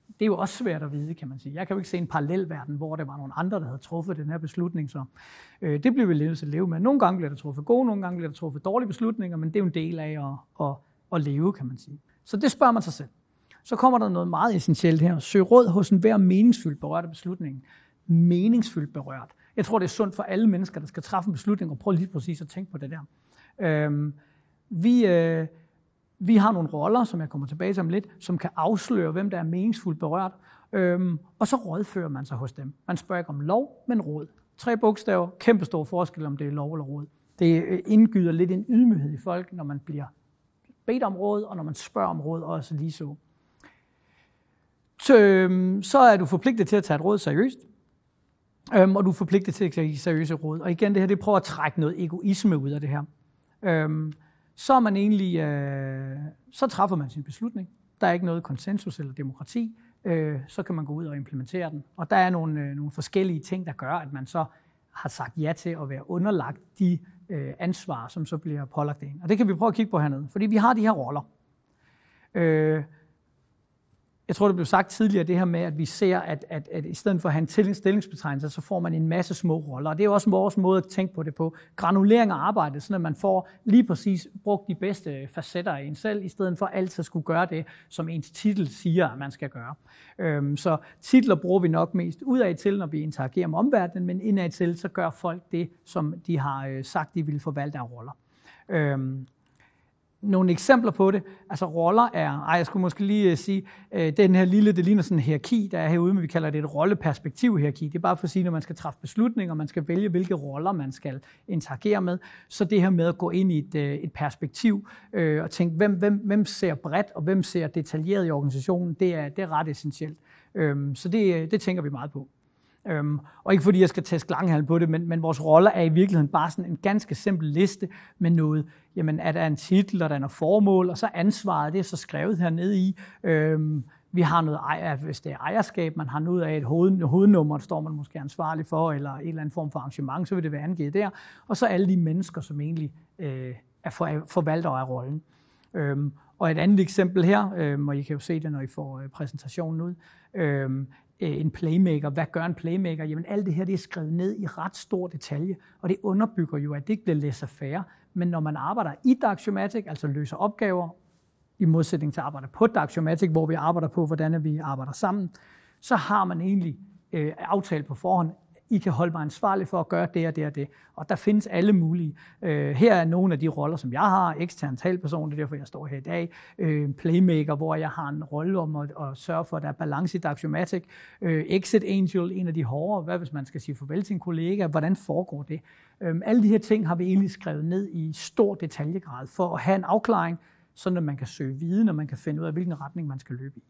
det er jo også svært at vide, kan man sige. Jeg kan jo ikke se en parallel verden, hvor det var nogle andre, der havde truffet den her beslutning. Så øh, det bliver vi nødt til at leve med. Nogle gange bliver der truffet gode, nogle gange bliver der truffet dårlige beslutninger, men det er jo en del af at, at, at leve, kan man sige. Så det spørger man sig selv. Så kommer der noget meget essentielt her. Søg råd hos en hver meningsfyldt berørt af beslutningen. Meningsfyldt berørt. Jeg tror, det er sundt for alle mennesker, der skal træffe en beslutning, og prøve lige præcis at tænke på det der. Øh, vi, øh, vi har nogle roller, som jeg kommer tilbage til om lidt, som kan afsløre, hvem der er meningsfuldt berørt, øhm, og så rådfører man sig hos dem. Man spørger ikke om lov, men råd. Tre bogstaver, kæmpe stor forskel, om det er lov eller råd. Det øh, indgyder lidt en ydmyghed i folk, når man bliver bedt om råd, og når man spørger om råd, også lige så. Så, øhm, så er du forpligtet til at tage et råd seriøst. Øhm, og du er forpligtet til at tage seriøse råd. Og igen, det her, det prøver at trække noget egoisme ud af det her. Øhm, så er man egentlig, øh, så træffer man sin beslutning. Der er ikke noget konsensus eller demokrati. Øh, så kan man gå ud og implementere den. Og der er nogle, øh, nogle forskellige ting, der gør, at man så har sagt ja til at være underlagt de øh, ansvar, som så bliver pålagt ind. Og det kan vi prøve at kigge på hernede. Fordi vi har de her roller. Øh, jeg tror, det blev sagt tidligere, det her med, at vi ser, at, at, at i stedet for at have en stillingsbetegnelse, så får man en masse små roller. Og det er også vores måde at tænke på det på. Granulering af arbejdet, sådan at man får lige præcis brugt de bedste øh, facetter af en selv, i stedet for altid at skulle gøre det, som ens titel siger, at man skal gøre. Øhm, så titler bruger vi nok mest udad til, når vi interagerer med omverdenen, men indad til, så gør folk det, som de har øh, sagt, de vil forvalte af roller. Øhm, nogle eksempler på det. Altså roller er, ej, jeg skulle måske lige uh, sige, uh, den her lille, det ligner sådan en hierarki, der er herude, men vi kalder det et rolleperspektiv-hierarki. Det er bare for at sige, når man skal træffe beslutninger, man skal vælge, hvilke roller man skal interagere med. Så det her med at gå ind i et, uh, et perspektiv øh, og tænke, hvem, hvem, hvem ser bredt, og hvem ser detaljeret i organisationen, det er, det er ret essentielt. Øh, så det, det tænker vi meget på. Øhm, og ikke fordi jeg skal tæske langhalm på det, men, men vores roller er i virkeligheden bare sådan en ganske simpel liste med noget, jamen er der en titel, og der er noget formål, og så ansvaret, det er så skrevet hernede i. Øhm, vi har noget, ejer, hvis det er ejerskab, man har noget af et hoved, hovednummer, der står man måske ansvarlig for, eller en eller anden form for arrangement, så vil det være angivet der. Og så alle de mennesker, som egentlig øh, er for, forvalter af rollen. Øhm, og et andet eksempel her, øhm, og I kan jo se det, når I får øh, præsentationen ud, øhm, Øh, en playmaker. Hvad gør en playmaker? Jamen alt det her det er skrevet ned i ret stor detalje, og det underbygger jo, at det ikke bliver læst færre. Men når man arbejder i Daxiomatic, altså løser opgaver, i modsætning til at arbejde på Daxiomatic, hvor vi arbejder på, hvordan vi arbejder sammen, så har man egentlig øh, aftalt på forhånd, i kan holde mig ansvarlig for at gøre det og det og det. Og der findes alle mulige. Øh, her er nogle af de roller, som jeg har. Ekstern talperson, det er derfor, jeg står her i dag. Øh, playmaker, hvor jeg har en rolle om at, at sørge for, at der er balance i Daxiomatic. Øh, exit Angel, en af de hårdere. Hvad hvis man skal sige farvel til en kollega? Hvordan foregår det? Øh, alle de her ting har vi egentlig skrevet ned i stor detaljegrad for at have en afklaring, så at man kan søge viden, og man kan finde ud af, hvilken retning man skal løbe i.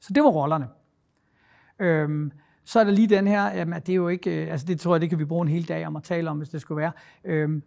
Så det var rollerne. Øhm, så er der lige den her, jamen, det er jo ikke, øh, altså det tror jeg, det kan vi bruge en hel dag om at tale om, hvis det skulle være. Øhm,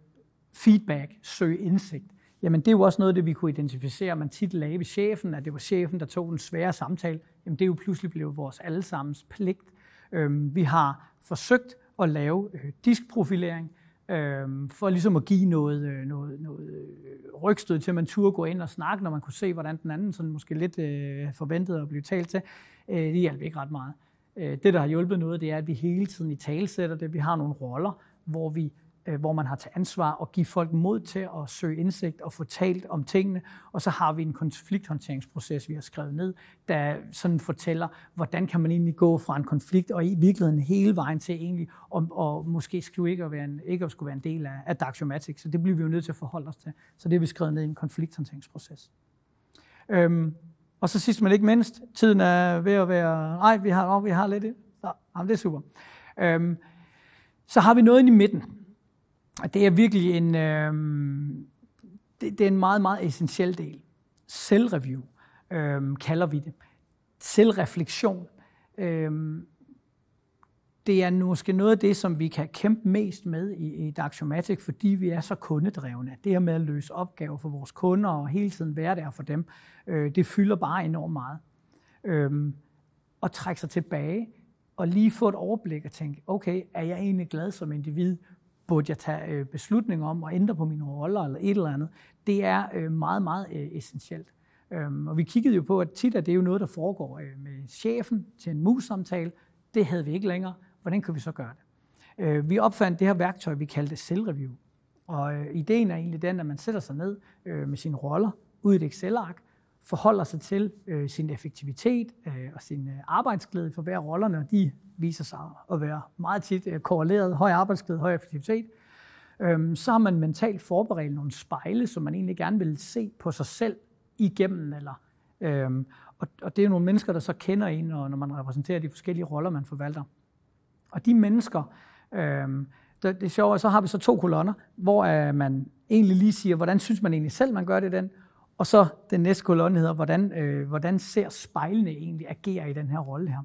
feedback, søg indsigt. Jamen det er jo også noget, det vi kunne identificere, man tit lagde ved chefen, at det var chefen, der tog den svære samtale. Jamen det er jo pludselig blevet vores allesammens pligt. Øhm, vi har forsøgt at lave øh, diskprofilering, øh, for ligesom at give noget, øh, noget, noget øh, rygstød til, at man turde gå ind og snakke, når man kunne se, hvordan den anden sådan måske lidt øh, forventede at blive talt til. Øh, det hjalp ikke ret meget. Øh, det, der har hjulpet noget, det er, at vi hele tiden i talesætter det. Vi har nogle roller, hvor, vi, øh, hvor man har til ansvar og give folk mod til at søge indsigt og få talt om tingene. Og så har vi en konflikthåndteringsproces, vi har skrevet ned, der sådan fortæller, hvordan kan man egentlig gå fra en konflikt og i virkeligheden hele vejen til egentlig, og, og måske skulle ikke at, være en, ikke at skulle være en del af, af Daxiomatic. Så det bliver vi jo nødt til at forholde os til. Så det har vi skrevet ned i en konflikthåndteringsproces. Øhm, og så sidst men ikke mindst, tiden er ved at være, nej, vi har, oh, vi har lidt, så, jamen, det er super. Øhm, så har vi noget ind i midten. Og det er virkelig en, øhm, det, det er en meget, meget essentiel del. Selvreview øhm, kalder vi det. Selvreflektion. Øhm, det er måske noget af det, som vi kan kæmpe mest med i, i Daxomatic, fordi vi er så kundedrevne. Det her med at løse opgaver for vores kunder og hele tiden være der for dem, øh, det fylder bare enormt meget. Øhm, og trække sig tilbage og lige få et overblik og tænke, okay, er jeg egentlig glad som individ? Burde jeg tage øh, beslutninger om at ændre på mine roller eller et eller andet? Det er øh, meget, meget øh, essentielt. Øhm, og vi kiggede jo på, at tit er det jo noget, der foregår øh, med chefen til en mus-samtale. Det havde vi ikke længere. Hvordan kan vi så gøre det? Øh, vi opfandt det her værktøj, vi kaldte selvreview. Og øh, ideen er egentlig den, at man sætter sig ned øh, med sine roller ud i et Excel-ark, forholder sig til øh, sin effektivitet øh, og sin øh, arbejdsglæde for hver rollerne, og de viser sig at være meget tit øh, korreleret, høj arbejdsglæde, høj effektivitet. Øhm, så har man mentalt forberedt nogle spejle, som man egentlig gerne vil se på sig selv igennem. Eller, øhm, og, og det er nogle mennesker, der så kender en, når, når man repræsenterer de forskellige roller, man forvalter. Og de mennesker, øh, det, det er sjovt, så har vi så to kolonner, hvor øh, man egentlig lige siger, hvordan synes man egentlig selv, man gør det den, og så den næste kolonne hedder, hvordan, øh, hvordan ser spejlene egentlig agere i den her rolle her.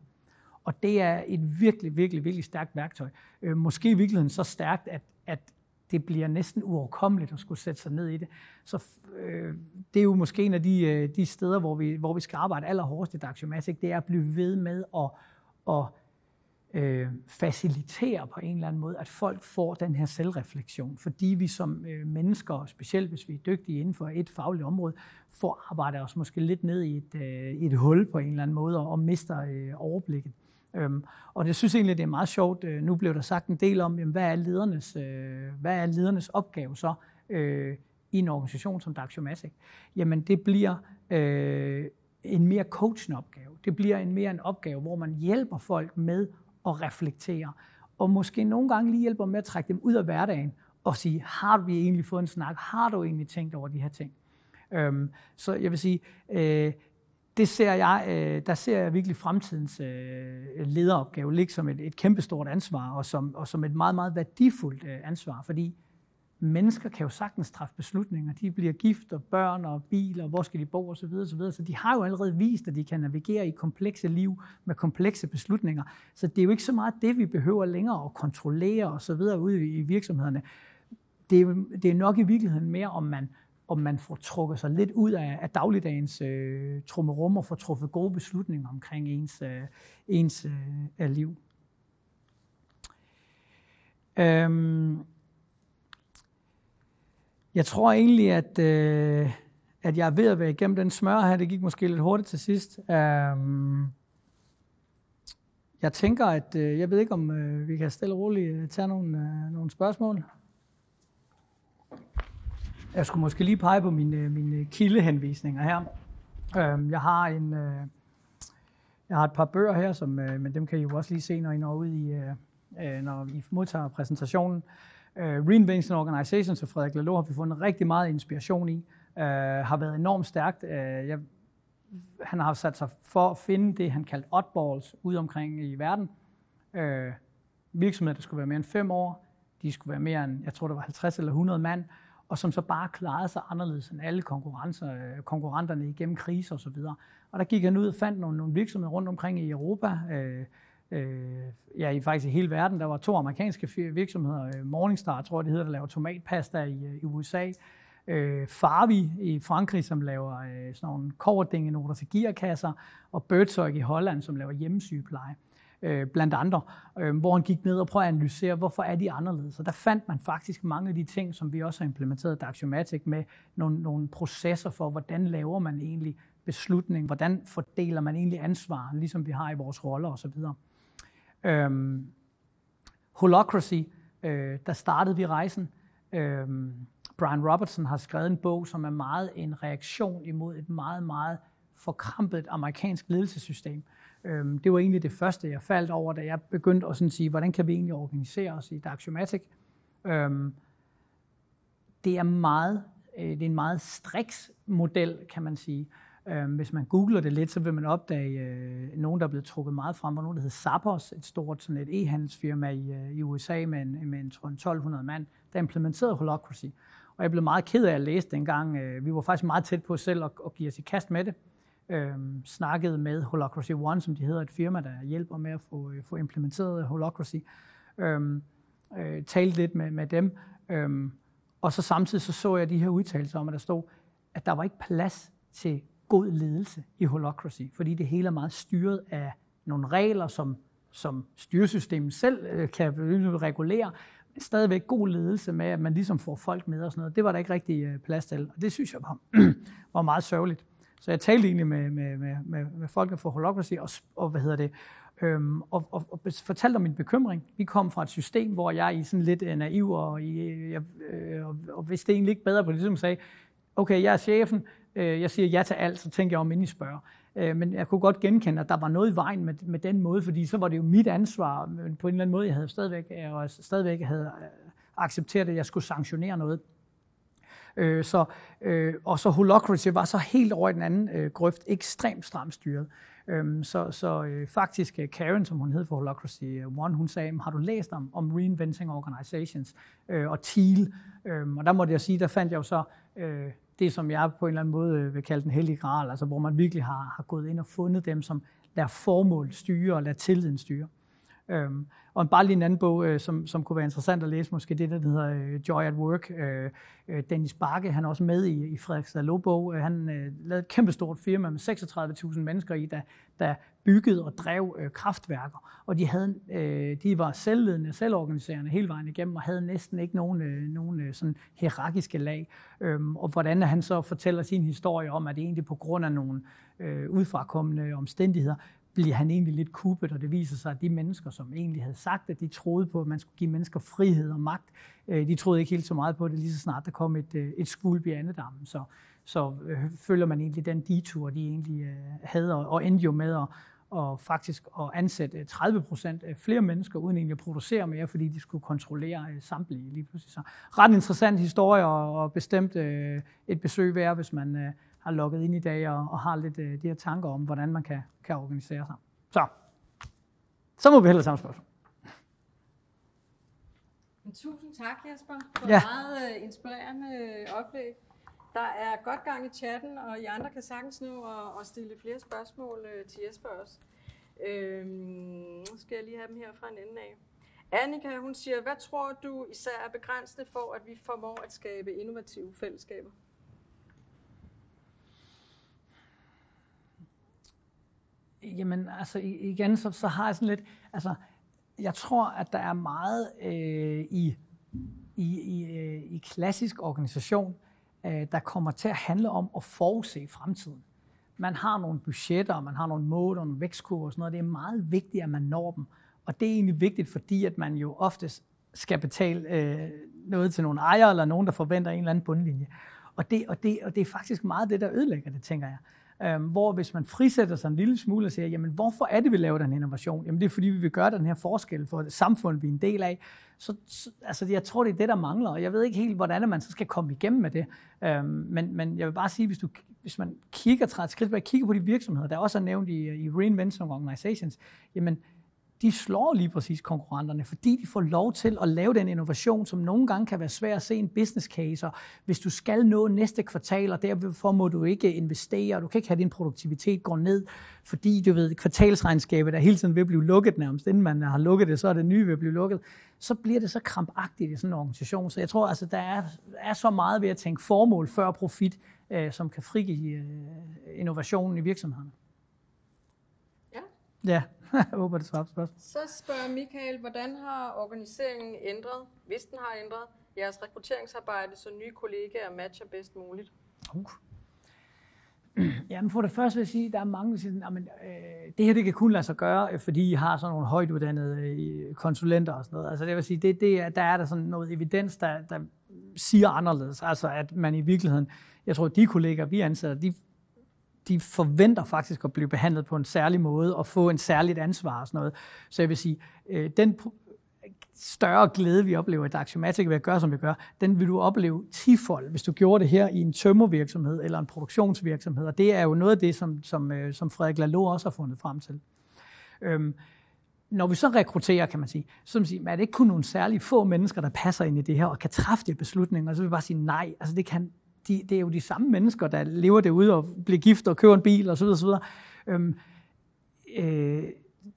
Og det er et virkelig, virkelig, virkelig stærkt værktøj. Øh, måske i virkeligheden så stærkt, at, at det bliver næsten uoverkommeligt at skulle sætte sig ned i det. Så øh, det er jo måske en af de, øh, de steder, hvor vi, hvor vi skal arbejde allerhårdest i Daxiomatic, det er at blive ved med at, at øh, facilitere på en eller anden måde, at folk får den her selvreflektion, fordi vi som øh, mennesker, specielt hvis vi er dygtige inden for et fagligt område, får arbejdet os måske lidt ned i et, øh, et hul på en eller anden måde og, og mister øh, overblikket. Øhm, og det synes egentlig, det er meget sjovt. Øh, nu blev der sagt en del om, jamen, hvad, er ledernes, øh, hvad er ledernes opgave så øh, i en organisation som Daxiomatic? Jamen det bliver øh, en mere coachende opgave. Det bliver en mere en opgave, hvor man hjælper folk med og reflektere. Og måske nogle gange lige hjælper med at trække dem ud af hverdagen og sige, har vi egentlig fået en snak? Har du egentlig tænkt over de her ting? Øhm, så jeg vil sige, øh, det ser jeg, øh, der ser jeg virkelig fremtidens øh, lederopgave ligge som et, et kæmpestort ansvar, og som, og som et meget, meget værdifuldt øh, ansvar, fordi mennesker kan jo sagtens træffe beslutninger. De bliver gift og børn og biler, hvor skal de bo osv. osv. Så de har jo allerede vist, at de kan navigere i komplekse liv med komplekse beslutninger. Så det er jo ikke så meget det, vi behøver længere at kontrollere osv. ude i virksomhederne. Det er, det er nok i virkeligheden mere, om man, om man får trukket sig lidt ud af, af dagligdagens øh, trummerum og får truffet gode beslutninger omkring ens, øh, ens øh, liv. Øhm, jeg tror egentlig, at, øh, at jeg er ved at være igennem den smør her. Det gik måske lidt hurtigt til sidst. Um, jeg tænker, at øh, jeg ved ikke, om øh, vi kan stille og roligt øh, tage nogle, øh, nogle spørgsmål. Jeg skulle måske lige pege på mine, øh, mine kildehenvisninger her. Um, jeg har en... Øh, jeg har et par bøger her, som, øh, men dem kan I jo også lige se, når I når ud i, øh, øh når I modtager præsentationen. Uh, Reinvention Organization, så Frederik Lalo har vi fundet rigtig meget inspiration i. øh, har været enormt stærkt. Øh, jeg, han har sat sig for at finde det, han kaldte oddballs ude omkring i verden. Øh, virksomheder, der skulle være mere end fem år. De skulle være mere end, jeg tror det var 50 eller 100 mand, og som så bare klarede sig anderledes end alle konkurrencer, øh, konkurrenterne igennem kriser osv. Og, og der gik han ud og fandt nogle, nogle virksomheder rundt omkring i Europa, øh, øh, ja, i faktisk i hele verden. Der var to amerikanske virksomheder, øh, Morningstar, tror jeg det hedder, der laver tomatpasta i, øh, i USA. Øh, Farvi i Frankrig, som laver øh, sådan nogle koverdingenoter til gearkasser, og Birdsøg i Holland, som laver hjemmesygepleje øh, blandt andre, øh, hvor han gik ned og prøvede at analysere, hvorfor er de anderledes. Og der fandt man faktisk mange af de ting, som vi også har implementeret i Daxiomatic med nogle, nogle processer for, hvordan laver man egentlig beslutning, hvordan fordeler man egentlig ansvar, ligesom vi har i vores roller osv. Øhm, Holocracy, øh, der startede vi rejsen. Øhm, Brian Robertson har skrevet en bog, som er meget en reaktion imod et meget, meget forkrampet amerikansk ledelsessystem. Øhm, det var egentlig det første, jeg faldt over, da jeg begyndte at sådan sige, hvordan kan vi egentlig organisere os i Daxiomatic? Øhm, det er meget, øh, det er en meget striks model, kan man sige. Øh, hvis man googler det lidt, så vil man opdage øh, nogen, der er blevet trukket meget frem, og nogen, der hedder Zappos, et stort sådan et e-handelsfirma i, øh, i USA med en, med en, tror, en 1200 mand, der implementerede Holocracy. Og jeg blev meget ked af at læse dengang. Øh, vi var faktisk meget tæt på selv at, at give os i kast med det. øh, snakkede med Holacracy One, som de hedder, et firma, der hjælper med at få, øh, få implementeret Holacracy. Øh, øh, talte lidt med, med dem, øh, og så samtidig så, så jeg de her udtalelser om, at der stod, at der var ikke plads til god ledelse i Holacracy, fordi det hele er meget styret af nogle regler, som, som styresystemet selv øh, kan regulere, men stadigvæk god ledelse med, at man ligesom får folk med og sådan noget. Det var der ikke rigtig øh, plads til, og det synes jeg var, var meget sørgeligt. Så jeg talte egentlig med, med, med, med, med folk fra Holacracy og, og, hvad hedder det, øhm, og, og, og fortalte om min bekymring. Vi kom fra et system, hvor jeg i sådan lidt øh, naiv, og, jeg, øh, og, og vidste egentlig ikke bedre på det, ligesom sagde, okay, jeg er chefen, øh, jeg siger ja til alt, så tænker jeg om, inden I spørger. Øh, men jeg kunne godt genkende, at der var noget i vejen med, med den måde, fordi så var det jo mit ansvar, men på en eller anden måde, jeg havde stadigvæk, øh, jeg stadigvæk havde øh, accepteret, at jeg skulle sanktionere noget. Øh, så, øh, og så Holocracy var så helt over i den anden øh, grøft, ekstremt stramt styret. Øhm, så så øh, faktisk øh, Karen, som hun hed for Holocracy One, hun sagde, har du læst om, om Reinventing Organizations øh, og TEAL? Øhm, og der måtte jeg sige, der fandt jeg jo så øh, det, som jeg på en eller anden måde øh, vil kalde den hellige gral, altså hvor man virkelig har, har gået ind og fundet dem, som lader formål styre og lader tilliden styre. Øhm, og bare lige en anden bog, øh, som, som kunne være interessant at læse, måske det, der hedder øh, Joy at Work. Øh, øh, Dennis Bakke, han er også med i, i Frederiksstad Lobog. Øh, han øh, lavede et kæmpestort firma med 36.000 mennesker i, der, der byggede og drev øh, kraftværker. Og de, havde, øh, de var selvledende, selvorganiserende hele vejen igennem, og havde næsten ikke nogen, øh, nogen øh, sådan hierarkiske lag. Øhm, og hvordan han så fortæller sin historie om, at det egentlig på grund af nogle øh, udfrakommende omstændigheder, bliver han egentlig lidt kuppet, og det viser sig, at de mennesker, som egentlig havde sagt, at de troede på, at man skulle give mennesker frihed og magt, øh, de troede ikke helt så meget på det, lige så snart der kom et, øh, et skvulp i andedammen. Så, så øh, følger man egentlig den detur, de egentlig havde, og endte jo med at, og faktisk at ansætte 30 procent flere mennesker, uden egentlig at producere mere, fordi de skulle kontrollere samtlige lige pludselig. Så ret interessant historie, og bestemt et besøg værd, hvis man har logget ind i dag og, og har lidt uh, de her tanker om, hvordan man kan, kan organisere sig. Så, så må vi hellere samme spørgsmål. Tusind tak, Jesper, for ja. meget uh, inspirerende øh, oplæg. Der er godt gang i chatten, og I andre kan sagtens nu at, at stille flere spørgsmål uh, til Jesper også. Øhm, nu skal jeg lige have dem her fra en ende af. Annika, hun siger, hvad tror du især er begrænsende for, at vi formår at skabe innovative fællesskaber? Jamen, altså igen, så, så har jeg sådan lidt, altså, jeg tror, at der er meget øh, i, i, i, øh, i klassisk organisation, øh, der kommer til at handle om at forudse fremtiden. Man har nogle budgetter, man har nogle mål og nogle vækstkurver og sådan noget. Det er meget vigtigt, at man når dem. Og det er egentlig vigtigt, fordi at man jo oftest skal betale øh, noget til nogle ejere, eller nogen, der forventer en eller anden bundlinje. Og det, og, det, og det er faktisk meget det, der ødelægger det, tænker jeg. Øhm, hvor hvis man frisætter sig en lille smule og siger, jamen hvorfor er det, vi laver den innovation? Jamen det er fordi, vi vil gøre den her forskel for det samfund, vi er en del af. Så, så altså, jeg tror, det er det, der mangler, og jeg ved ikke helt, hvordan man så skal komme igennem med det. Øhm, men, men jeg vil bare sige, hvis, du, hvis man kigger, træder et skridt kigger på de virksomheder, der også er nævnt i, i Reinvention Organizations, jamen de slår lige præcis konkurrenterne, fordi de får lov til at lave den innovation, som nogle gange kan være svær at se en business case. Og hvis du skal nå næste kvartal, og derfor må du ikke investere, du kan ikke have din produktivitet gå ned, fordi du ved, kvartalsregnskabet er hele tiden ved at blive lukket nærmest. Inden man har lukket det, så er det nye ved at blive lukket. Så bliver det så krampagtigt i sådan en organisation. Så jeg tror, altså, der er, er så meget ved at tænke formål før profit, øh, som kan frigive øh, innovationen i virksomheden. Ja. Ja. jeg håber, det svarer spørgsmål. Så spørger Michael, hvordan har organiseringen ændret, hvis den har ændret, jeres rekrutteringsarbejde, så nye kollegaer matcher bedst muligt? Uh. Jamen for det første vil jeg sige, at der er mange, der siger, at øh, det her det kan kun lade sig gøre, øh, fordi I har sådan nogle højt uddannede øh, konsulenter og sådan noget. Altså det vil sige, det, det, der er der sådan noget evidens, der, der siger anderledes. Altså at man i virkeligheden, jeg tror, at de kolleger, vi ansætter, de de forventer faktisk at blive behandlet på en særlig måde og få en særligt ansvar og sådan noget. Så jeg vil sige, øh, den større glæde, vi oplever i Daxiomatic ved at gøre, som vi gør, den vil du opleve tifold, hvis du gjorde det her i en tømmervirksomhed eller en produktionsvirksomhed. Og det er jo noget af det, som, som, øh, som Frederik Lalo også har fundet frem til. Øhm, når vi så rekrutterer, kan man sige, så man sige, er det ikke kun nogle særlige få mennesker, der passer ind i det her og kan træffe de beslutninger, så vil vi bare sige nej. Altså det kan de, det er jo de samme mennesker, der lever derude og bliver gift og køber en bil osv. osv. Øhm, øh,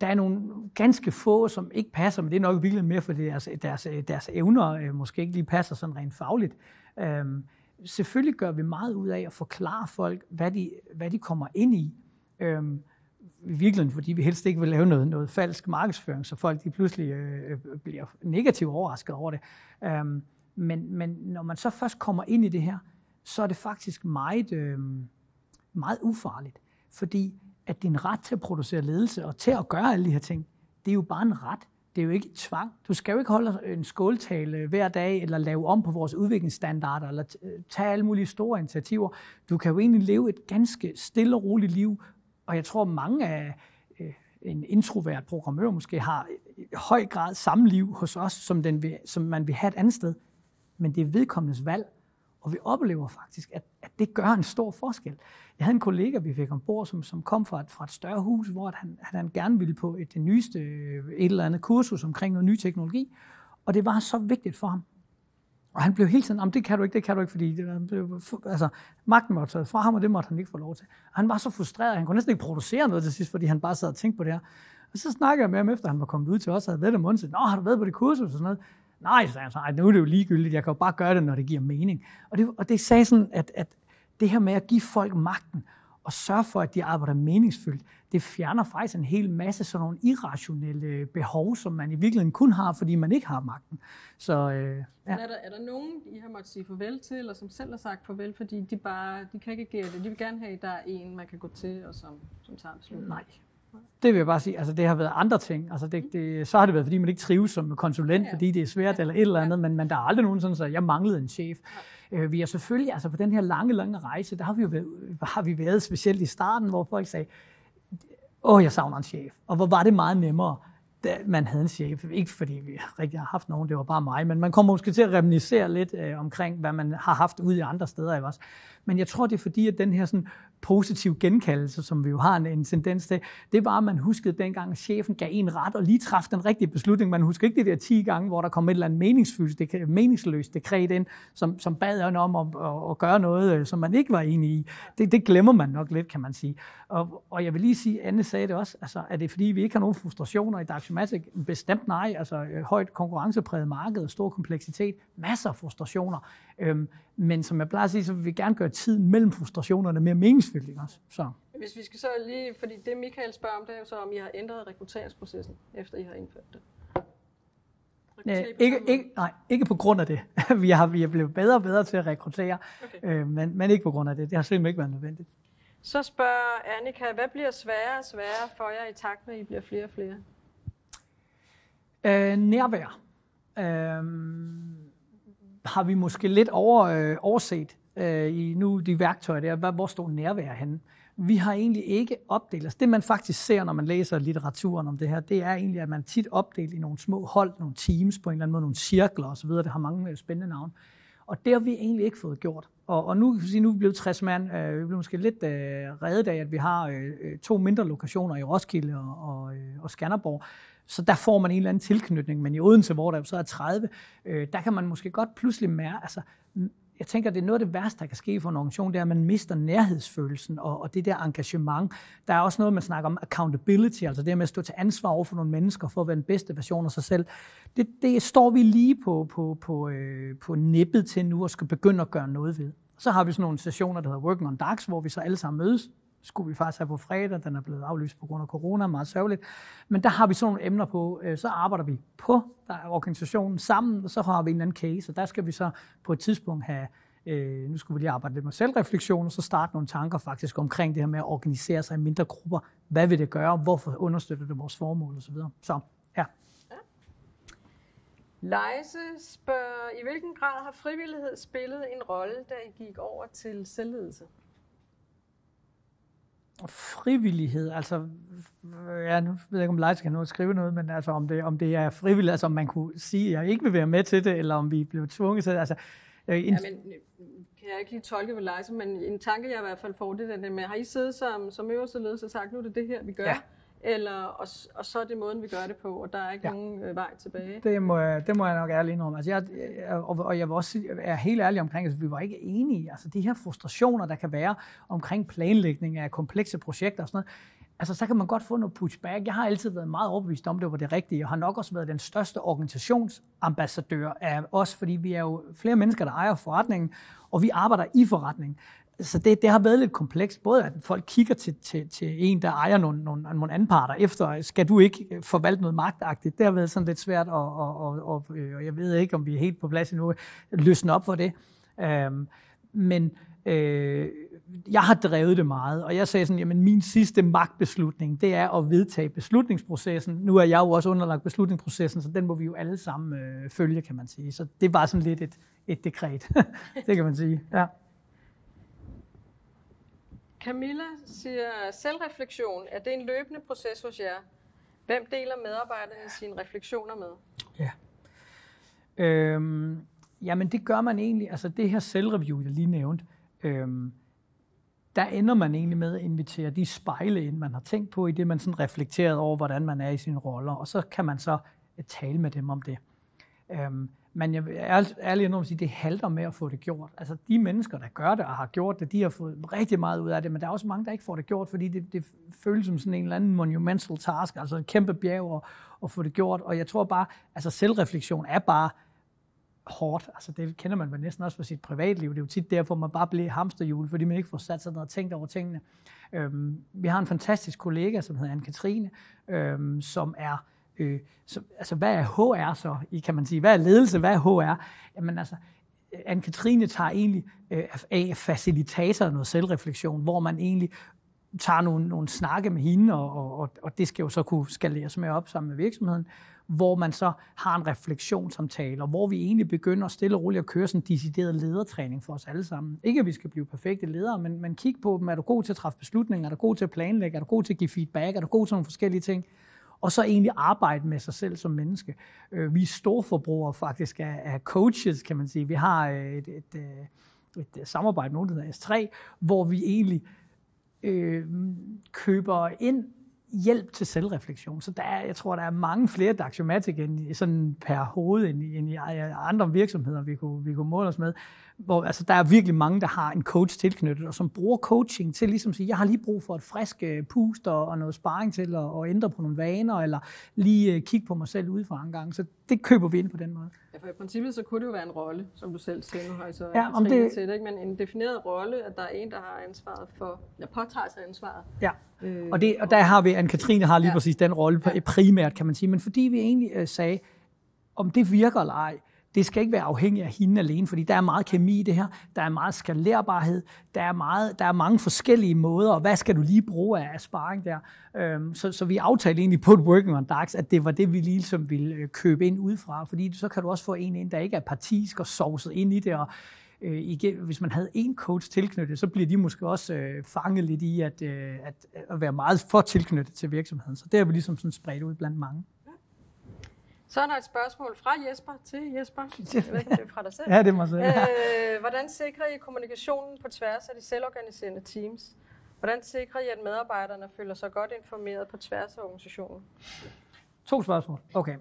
der er nogle ganske få, som ikke passer, men det er nok virkelig mere, fordi deres, deres, deres evner øh, måske ikke lige passer sådan rent fagligt. Øhm, selvfølgelig gør vi meget ud af at forklare folk, hvad de, hvad de kommer ind i. Øhm, i virkeligheden, fordi vi helst ikke vil lave noget, noget falsk markedsføring, så folk de pludselig øh, øh bliver negativt overrasket over det. Øhm, men, men når man så først kommer ind i det her, så er det faktisk meget, øh, meget ufarligt. Fordi at din ret til at producere ledelse og til at gøre alle de her ting, det er jo bare en ret. Det er jo ikke tvang. Du skal jo ikke holde en skåltale hver dag, eller lave om på vores udviklingsstandarder, eller øh, tage alle mulige store initiativer. Du kan jo egentlig leve et ganske stille og roligt liv, og jeg tror, mange af øh, en introvert programmør måske har i høj grad samme liv hos os, som, den vil, som man vil have et andet sted. Men det er vedkommendes valg, og vi oplever faktisk, at, at det gør en stor forskel. Jeg havde en kollega, vi fik ombord, som, som kom fra et, fra et større hus, hvor han, han gerne ville på et, det nyeste øh, et eller andet kursus omkring noget ny teknologi. Og det var så vigtigt for ham. Og han blev hele tiden, det kan du ikke, det kan du ikke, fordi det, blev, altså, magten var taget fra ham, og det måtte han ikke få lov til. Og han var så frustreret, han kunne næsten ikke producere noget til sidst, fordi han bare sad og tænkte på det her. Og så snakkede jeg med ham, efter han var kommet ud til os, og havde været det mundt, Nå, har du været på det kursus og sådan noget? Nej, sagde han så, nu er det jo ligegyldigt, jeg kan jo bare gøre det, når det giver mening. Og det, og det sagde sådan, at, at det her med at give folk magten, og sørge for, at de arbejder meningsfyldt, det fjerner faktisk en hel masse sådan nogle irrationelle behov, som man i virkeligheden kun har, fordi man ikke har magten. Så, øh, ja. er, der, er der nogen, I har måttet sige farvel til, eller som selv har sagt farvel, fordi de bare de kan ikke agere det? De vil gerne have, at der er en, man kan gå til, og som, som tager beslutningen. Nej. Det vil jeg bare sige. Altså, det har været andre ting. Altså, det, det, så har det været, fordi man ikke trives som konsulent, ja, fordi det er svært eller et eller andet, men, men der er aldrig nogen sådan, at jeg manglede en chef. Ja. Øh, vi er selvfølgelig, altså på den her lange, lange rejse, der har vi jo været, har vi været specielt i starten, hvor folk sagde, åh, jeg savner en chef. Og hvor var det meget nemmere, da man havde en chef. Ikke fordi vi rigtig har haft nogen, det var bare mig, men man kommer måske til at reminiscere lidt øh, omkring, hvad man har haft ude i andre steder. Ikke også? Men jeg tror, det er fordi, at den her sådan, positiv genkaldelse, som vi jo har en, en tendens til, det var, at man huskede dengang, at chefen gav en ret og lige træffede den rigtige beslutning. Man husker ikke det der 10 gange, hvor der kom et eller andet meningsfyldt, det, meningsløst dekret ind, som, som bad en om at, at, at gøre noget, øh, som man ikke var enig i. Det, det glemmer man nok lidt, kan man sige. Og, og jeg vil lige sige, Anne sagde det også, altså, er det fordi, vi ikke har nogen frustrationer i Daxiomatic? Bestemt nej, altså øh, højt konkurrencepræget marked, stor kompleksitet, masser af frustrationer. Øhm, men som jeg plejer at sige, så vil vi gerne gøre tiden mellem frustrationerne mere meningsfyldt. Ikke også? Så. Hvis vi skal så lige, fordi det Michael spørger om, det er jo så, om I har ændret rekrutteringsprocessen, efter I har indført det. Nej, ikke, ikke, nej, ikke på grund af det. vi, har, vi er blevet bedre og bedre til at rekruttere, okay. øh, men, men ikke på grund af det. Det har simpelthen ikke været nødvendigt. Så spørger Annika, hvad bliver sværere og sværere for jer i takt med, at I bliver flere og flere? Øh, nærvær. Øh, har vi måske lidt over, øh, overset øh, i nu de værktøjer der. Hvor står nærvær henne? Vi har egentlig ikke opdelt os. Det man faktisk ser, når man læser litteraturen om det her, det er egentlig, at man tit opdelt i nogle små hold, nogle teams på en eller anden måde, nogle cirkler osv. Det har mange øh, spændende navne. Og det har vi egentlig ikke fået gjort. Og, og nu, nu er vi blevet 60 mand. Øh, vi blev måske lidt øh, reddet af, at vi har øh, øh, to mindre lokationer i Roskilde og, og, øh, og Skanderborg. Så der får man en eller anden tilknytning. Men i Odense, hvor der så er 30, øh, der kan man måske godt pludselig mærke, altså mm, jeg tænker, det er noget af det værste, der kan ske for en organisation, det er, at man mister nærhedsfølelsen og, og det der engagement. Der er også noget, man snakker om accountability, altså det med at stå til ansvar over for nogle mennesker for at være den bedste version af sig selv. Det, det står vi lige på, på, på, øh, på nippet til nu og skal begynde at gøre noget ved. Så har vi sådan nogle sessioner, der hedder Working on Darks, hvor vi så alle sammen mødes skulle vi faktisk have på fredag. Den er blevet aflyst på grund af corona, meget sørgeligt. Men der har vi sådan nogle emner på. Øh, så arbejder vi på der er organisationen sammen, og så har vi en anden case, og der skal vi så på et tidspunkt have Øh, nu skulle vi lige arbejde lidt med selvreflektion, og så starte nogle tanker faktisk omkring det her med at organisere sig i mindre grupper. Hvad vil det gøre? Hvorfor understøtter det vores formål osv.? Så, ja. Leise spørger, i hvilken grad har frivillighed spillet en rolle, da I gik over til selvledelse? Frivillighed, altså, ja, nu ved jeg ikke, om Leif skal nå at skrive noget, men altså, om det, om det er frivilligt, altså om man kunne sige, at jeg ikke vil være med til det, eller om vi blev tvunget til det. Altså, jeg, ja, men kan jeg ikke lige tolke ved Leif, men en tanke, jeg i hvert fald får, det er det med, har I siddet som, som øverste ledelse og sagt, nu er det det her, vi gør? Ja. Eller, og, og så er det måden, vi gør det på, og der er ikke ja. nogen øh, vej tilbage. Det må, jeg, det må jeg nok ærligt indrømme. Altså jeg, jeg, og, og jeg vil også er helt ærlig omkring, at altså, vi var ikke enige. Altså de her frustrationer, der kan være omkring planlægning af komplekse projekter og sådan noget, altså så kan man godt få noget pushback. Jeg har altid været meget overbevist om, det var det rigtige, og har nok også været den største organisationsambassadør af os, fordi vi er jo flere mennesker, der ejer forretningen, og vi arbejder i forretningen så det, det har været lidt komplekst, både at folk kigger til, til, til en, der ejer nogle, nogle, nogle anparter efter, skal du ikke forvalte noget magtagtigt? Det har været sådan lidt svært, og, og, og, og, og jeg ved ikke, om vi er helt på plads endnu, løsne op for det. Øhm, men øh, jeg har drevet det meget, og jeg sagde sådan, jamen min sidste magtbeslutning, det er at vedtage beslutningsprocessen. Nu er jeg jo også underlagt beslutningsprocessen, så den må vi jo alle sammen øh, følge, kan man sige. Så det var sådan lidt et, et dekret, det kan man sige. Ja. Camilla siger, selvreflektion, er det en løbende proces hos jer? Hvem deler medarbejderne sine refleksioner med? Ja. Øhm, jamen det gør man egentlig, altså det her selvreview, jeg lige nævnte, øhm, der ender man egentlig med at invitere de spejle ind, man har tænkt på, i det man sådan reflekteret over, hvordan man er i sine roller, og så kan man så øh, tale med dem om det. Øhm, men jeg er ærlig at sige, det halter med at få det gjort. Altså de mennesker, der gør det og har gjort det, de har fået rigtig meget ud af det, men der er også mange, der ikke får det gjort, fordi det, det føles som sådan en eller anden monumental task, altså en kæmpe bjerg at, at få det gjort. Og jeg tror bare, altså selvreflektion er bare hårdt. Altså det kender man vel næsten også fra sit privatliv. Det er jo tit derfor, man bare bliver hamsterhjul, fordi man ikke får sat sig ned og tænkt over tingene. Øhm, vi har en fantastisk kollega, som hedder Anne-Katrine, øhm, som er Øh, så, altså, hvad er HR så? Kan man sige, hvad er ledelse? Hvad er HR? Jamen altså, Anne-Katrine tager egentlig øh, af facilitator noget selvreflektion, hvor man egentlig tager nogle, nogle snakke med hende, og, og, og det skal jo så kunne skaleres med op sammen med virksomheden, hvor man så har en refleksionssamtale, og hvor vi egentlig begynder stille og roligt at køre sådan en decideret ledertræning for os alle sammen. Ikke at vi skal blive perfekte ledere, men, men kig på dem. Er du god til at træffe beslutninger? Er du god til at planlægge? Er du god til at give feedback? Er du god til nogle forskellige ting? Og så egentlig arbejde med sig selv som menneske. Øh, vi er storforbrugere faktisk af, af coaches, kan man sige. Vi har øh, et, et, øh, et, et, et samarbejde med nogen, der hedder S3, hvor vi egentlig øh, køber ind hjælp til selvreflektion. Så der er, jeg tror, der er mange flere Daxiomatic end sådan per hoved end, end i andre virksomheder, vi kunne, vi kunne måle os med. Hvor, altså, der er virkelig mange, der har en coach tilknyttet, og som bruger coaching til ligesom at sige, jeg har lige brug for et frisk øh, pust og, og noget sparring til at, at ændre på nogle vaner, eller lige uh, kigge på mig selv udefra en gang. Så det køber vi ind på den måde. Ja, for i princippet så kunne det jo være en rolle, som du selv siger, nu har I så ja, om det... til det, ikke? men en defineret rolle, at der er en, der har ansvaret for, eller påtager sig ansvaret. Ja, øh, og, det, og der har vi, Anne-Katrine har lige ja. præcis den rolle primært, kan man sige, men fordi vi egentlig uh, sagde, om det virker eller ej, det skal ikke være afhængigt af hende alene, fordi der er meget kemi i det her, der er meget skalerbarhed, der er, meget, der er mange forskellige måder, og hvad skal du lige bruge af sparring der? Øhm, så, så vi aftalte egentlig på et Working on Darks, at det var det, vi ligesom ville øh, købe ind udefra, fordi så kan du også få en ind, der ikke er partisk og sovset ind i det, og øh, igen, hvis man havde en coach tilknyttet, så bliver de måske også øh, fanget lidt i at, øh, at, at være meget for tilknyttet til virksomheden. Så det har vi ligesom sådan spredt ud blandt mange. Så er der et spørgsmål fra Jesper til Jesper. Jeg ved ikke, om det er fra dig selv. ja, det må jeg øh, Hvordan sikrer I kommunikationen på tværs af de selvorganiserende teams? Hvordan sikrer I, at medarbejderne føler sig godt informeret på tværs af organisationen? To spørgsmål. Okay.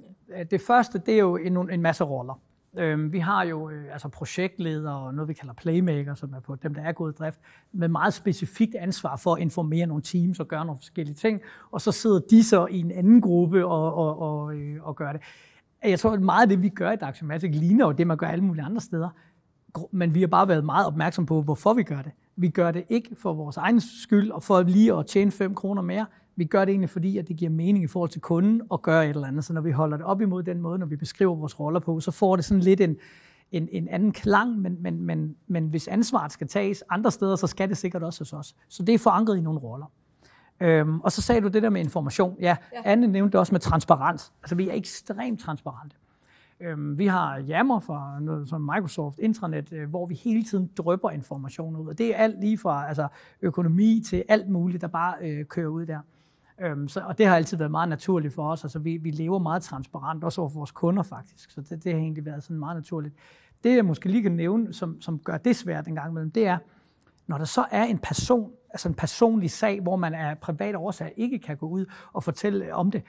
Det første, det er jo en, en masse roller. Øh, vi har jo øh, altså projektledere og noget, vi kalder playmaker, som er på dem, der er gået i drift, med meget specifikt ansvar for at informere nogle teams og gøre nogle forskellige ting. Og så sidder de så i en anden gruppe og, og, og, øh, og gør det. Jeg tror, at meget af det, vi gør i Daxomatic, ligner jo det, man gør alle mulige andre steder. Men vi har bare været meget opmærksom på, hvorfor vi gør det. Vi gør det ikke for vores egen skyld og for lige at tjene 5 kroner mere. Vi gør det egentlig, fordi at det giver mening i forhold til kunden at gøre et eller andet. Så når vi holder det op imod den måde, når vi beskriver vores roller på, så får det sådan lidt en, en, en anden klang, men, men, men, men hvis ansvaret skal tages andre steder, så skal det sikkert også hos os. Så det er forankret i nogle roller. Øhm, og så sagde du det der med information. Ja, ja. Anne nævnte det også med transparens. Altså, vi er ekstremt transparente. Øhm, vi har Yammer fra noget som Microsoft Intranet, øh, hvor vi hele tiden drøber information ud. Og det er alt lige fra altså, økonomi til alt muligt, der bare øh, kører ud der. Øhm, så, og det har altid været meget naturligt for os. Altså, vi, vi lever meget transparent, også over for vores kunder faktisk. Så det, det har egentlig været sådan meget naturligt. Det, jeg måske lige kan nævne, som, som gør det svært en gang imellem, det er, når der så er en person, altså en personlig sag, hvor man af private årsager ikke kan gå ud og fortælle om det,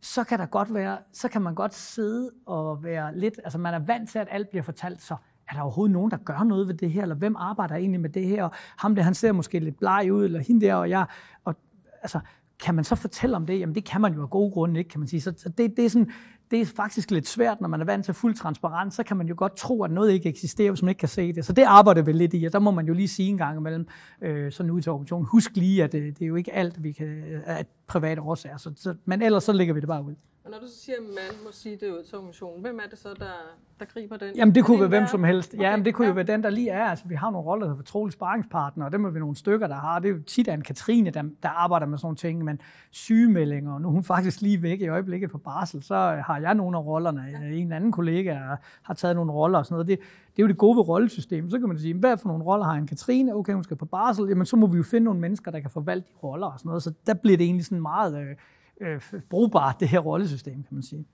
så kan der godt være, så kan man godt sidde og være lidt, altså man er vant til, at alt bliver fortalt, så er der overhovedet nogen, der gør noget ved det her, eller hvem arbejder egentlig med det her, og ham der, han ser måske lidt bleg ud, eller hende der, og jeg, og altså, kan man så fortælle om det? Jamen det kan man jo af gode grunde ikke, kan man sige. Så det, det, er sådan, det er faktisk lidt svært, når man er vant til fuld transparens, så kan man jo godt tro, at noget ikke eksisterer, hvis man ikke kan se det. Så det arbejder vi lidt i, og der må man jo lige sige en gang imellem, øh, sådan ud til organisationen, husk lige, at det, det er jo ikke alt, vi kan, at private årsager, så, så, men ellers så lægger vi det bare ud. Og når du så siger, at man må sige det ud til organisationen, hvem er det så, der, der griber den? Jamen det kunne være hvem en som helst. Okay, Ja, men det kunne ja. jo være den, der lige er. Altså, vi har nogle roller, der hedder fortrolige sparringspartner, og dem er vi nogle stykker, der har. Det er jo tit Anne-Katrine, der, der arbejder med sådan nogle ting, men sygemeldinger, og nu er hun faktisk lige væk i øjeblikket på barsel, så har jeg nogle af rollerne. En anden kollega har taget nogle roller og sådan noget. Det, det er jo det gode ved rollesystem. Så kan man sige, hvad for nogle roller har Anne-Katrine? Okay, hun skal på barsel. Jamen, så må vi jo finde nogle mennesker, der kan forvalte de roller og sådan noget. Så der bliver det egentlig sådan meget øh, øh, brugbart, det her rollesystem, kan man sige.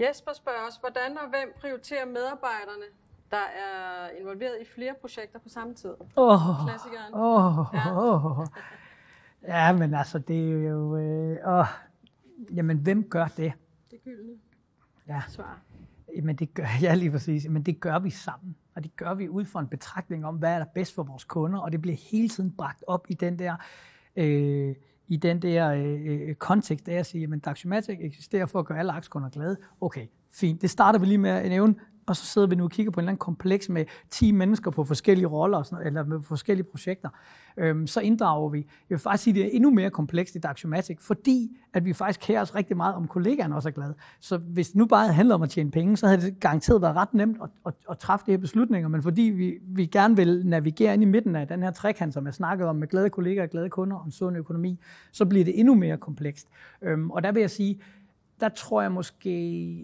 Jesper spørger os, hvordan og hvem prioriterer medarbejderne, der er involveret i flere projekter på samme tid? Åh, Klassikeren. Åh, Ja. Ja, men altså, det er jo... Øh, åh, jamen, hvem gør det? Det gyldne Ja, svar. men det gør, ja, lige præcis. Men det gør vi sammen. Og det gør vi ud fra en betragtning om, hvad er der bedst for vores kunder. Og det bliver hele tiden bragt op i den der... Øh, i den der øh, kontekst, der at siger, at Daxiomatic eksisterer for at gøre alle aktiekunder glade. Okay, fint. Det starter vi lige med at nævne, og så sidder vi nu og kigger på en eller anden kompleks med 10 mennesker på forskellige roller, og sådan, noget, eller med forskellige projekter. Øhm, så inddrager vi. Jeg vil faktisk sige, at det er endnu mere komplekst i Daxiomatic, fordi at vi faktisk kærer os rigtig meget om kollegaerne også er glade. Så hvis det nu bare havde handlet om at tjene penge, så havde det garanteret været ret nemt at, at, at træffe de her beslutninger, men fordi vi, vi gerne vil navigere ind i midten af den her trekant, som jeg snakkede om, med glade kollegaer og glade kunder og en sund økonomi, så bliver det endnu mere komplekst. Øhm, og der vil jeg sige, der tror jeg måske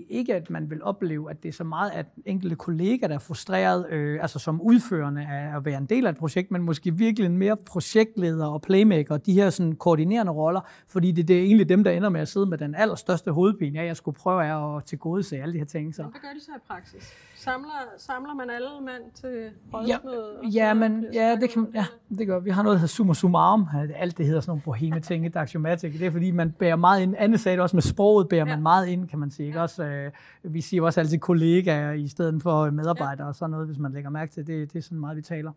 ikke, at man vil opleve, at det er så meget, at enkelte kollegaer, der er frustreret, øh, altså som udførende af at være en del af et projekt, men måske virkelig en mere projektleder og playmaker, de her sådan koordinerende roller, fordi det, det er egentlig dem, der ender med at sidde med den allerstørste hovedpine, at jeg skulle prøve at tilgodese alle de her ting. Så. Hvad gør de så i praksis? Samler, samler man alle mand til Ja, rådsmøde? og ja, så men ja, det kan, ja, det gør vi. Har noget, der hedder summa summarum. Alt det hedder sådan nogle boheme ting i Daxiomatic. Det er fordi, man bærer meget ind. Anne sagde det også med sproget, bærer Ja. man meget ind, kan man sige. Ikke? Også, øh, vi siger også altid kollegaer i stedet for medarbejdere og sådan noget, hvis man lægger mærke til det. Det er sådan meget, vi taler.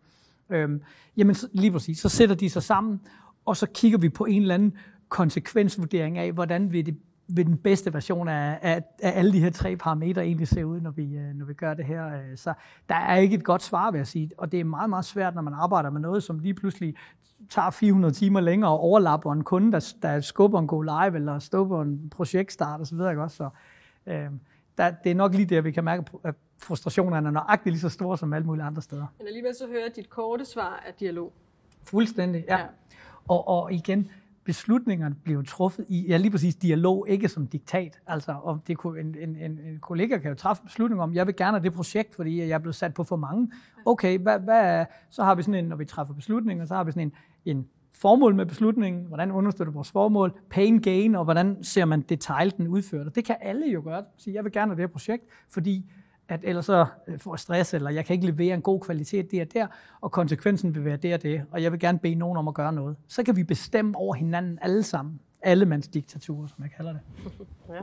Øhm, jamen lige præcis, så sætter de sig sammen, og så kigger vi på en eller anden konsekvensvurdering af, hvordan vil, det, vil den bedste version af, af, af alle de her tre parametre egentlig se ud, når vi, øh, når vi gør det her. øh. Så der er ikke et godt svar, vil jeg sige. Og det er meget, meget svært, når man arbejder med noget, som lige pludselig tager 400 timer længere og overlapper en kunde, der, der skubber en go live, eller stopper en projektstart osv. Også? Så, øh, der, det er nok lige der, vi kan mærke, at frustrationerne er nøjagtigt lige så store som alle mulige andre steder. Men alligevel så hører dit korte svar af dialog. Fuldstændig. Ja. ja. Og, og igen, beslutningerne bliver truffet i, ja lige præcis dialog, ikke som diktat. Altså, om det kunne, en, en, en, en kollega kan jo træffe beslutning om, jeg vil gerne have det projekt, fordi jeg er blevet sat på for mange. Okay, hvad, hvad er, så har vi sådan en, når vi træffer beslutninger, så har vi sådan en, en formål med beslutningen, hvordan understøtter vores formål, pain gain, og hvordan ser man detaljen den udført. Og det kan alle jo gøre. Sige, jeg vil gerne have det her projekt, fordi at ellers så øh, får stress, eller jeg kan ikke levere en god kvalitet det og der, og konsekvensen vil være det og det, og jeg vil gerne bede nogen om at gøre noget. Så kan vi bestemme over hinanden alle sammen. Allemandsdiktaturer, som jeg kalder det. Ja.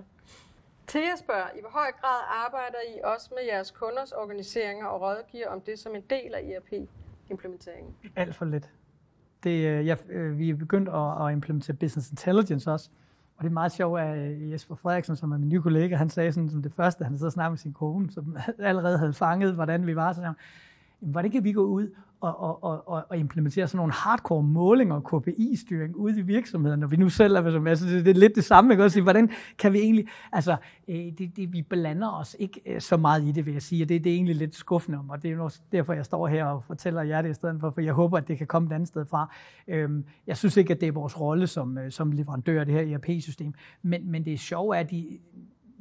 Thea spørger, i hvor høj grad arbejder I også med jeres kunders organiseringer og rådgiver om det som en del af ERP-implementeringen? Alt for lidt. Det, øh, jeg, øh, vi er begyndt at, at implementere business intelligence også, og det er meget sjovt, at øh, Jesper Frederiksen, som er min nye kollega, han sagde sådan, som det første, han sad og snakkede med sin kone, som allerede havde fanget, hvordan vi var. Så sagde han, var det ikke, at vi går ud og, og, og, og- implementere sådan nogle hardcore målinger og KPI-styring ude i virksomheden, når vi nu selv er som altså, det, det er lidt det samme, ikke? Også, hvordan kan vi egentlig, altså, øh, det, det, vi blander os ikke øh, så meget i det, vil jeg sige, og det, det er egentlig lidt skuffende om, og det er jo også derfor, jeg står her og fortæller jer det i stedet for, for jeg håber, at det kan komme et andet sted fra. Øhm, jeg synes ikke, at det er vores rolle som, øh, som leverandør af det her ERP-system, men, men det er at de,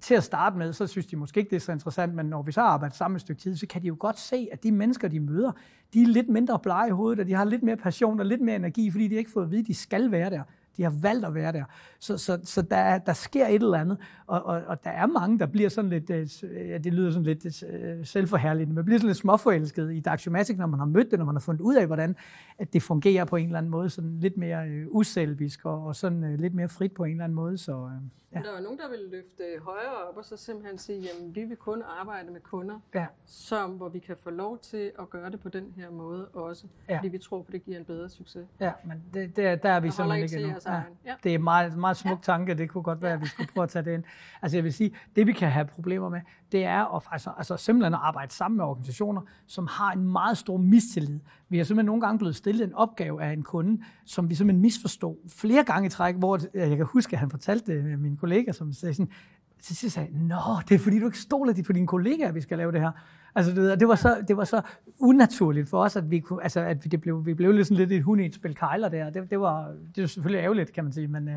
til at starte med, så synes de måske ikke, det er så interessant, men når vi så arbejder sammen et stykke tid, så kan de jo godt se, at de mennesker, de møder, de er lidt mindre blege i hovedet, og de har lidt mere passion og lidt mere energi, fordi de har ikke fået at vide, at de skal være der. De har valgt at være der. Så, så, så der, der sker et eller andet, og, og, og der er mange, der bliver sådan lidt, øh, ja, det lyder sådan lidt øh, selvforherligende, man bliver sådan lidt småforelsket i Daxiomatic, når man har mødt det, når man har fundet ud af, hvordan at det fungerer på en eller anden måde, sådan lidt mere øh, uselvisk og, og sådan øh, lidt mere frit på en eller anden måde. Så, øh, Ja. Der er nogen, der vil løfte højere op og så simpelthen sige, jamen vi vil kun arbejde med kunder, ja. som, hvor vi kan få lov til at gøre det på den her måde også, ja. fordi vi tror på, det giver en bedre succes. Ja, men det, det, der er vi simpelthen ikke endnu. Ja. Ja. Det er en meget, meget smuk ja. tanke, det kunne godt være, ja. at vi skulle prøve at tage det ind. Altså jeg vil sige, det vi kan have problemer med, det er at altså, altså simpelthen at arbejde sammen med organisationer, som har en meget stor mistillid. Vi har simpelthen nogle gange blevet stillet en opgave af en kunde, som vi simpelthen misforstod flere gange i træk, hvor jeg kan huske, at han fortalte det med min kollega, som sagde sådan, så sidst sagde Nå, det er fordi, du ikke stoler på dine kollegaer, at vi skal lave det her. Altså, det, det, var så, det var så unaturligt for os, at vi, kunne, altså, at det blev, vi blev lidt, sådan lidt et hund i et spil kejler der. Det, det, var, det var selvfølgelig ærgerligt, kan man sige. Men, øh,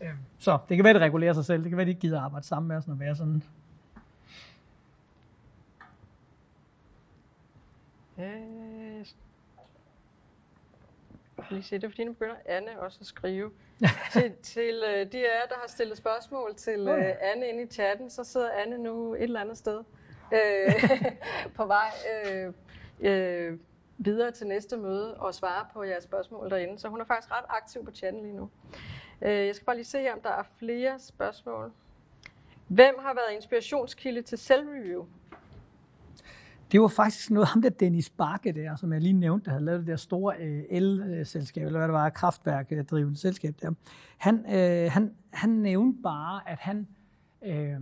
øh, så det kan være, det regulerer sig selv. Det kan være, de ikke gider arbejde sammen med os, når vi er sådan. Øh, lige se, det er fordi, nu begynder Anne også at skrive. til til uh, de af jer, der har stillet spørgsmål til uh, Anne inde i chatten, så sidder Anne nu et eller andet sted uh, på vej uh, uh, videre til næste møde og svare på jeres spørgsmål derinde. Så hun er faktisk ret aktiv på chatten lige nu. Uh, jeg skal bare lige se, om der er flere spørgsmål. Hvem har været inspirationskilde til self-review? Det var faktisk noget, ham der Dennis Bakke der, som jeg lige nævnte, der havde lavet det der store øh, el-selskab, eller hvad det var, kraftværk-drivende selskab der. Han, øh, han, han nævnte bare, at han, øh,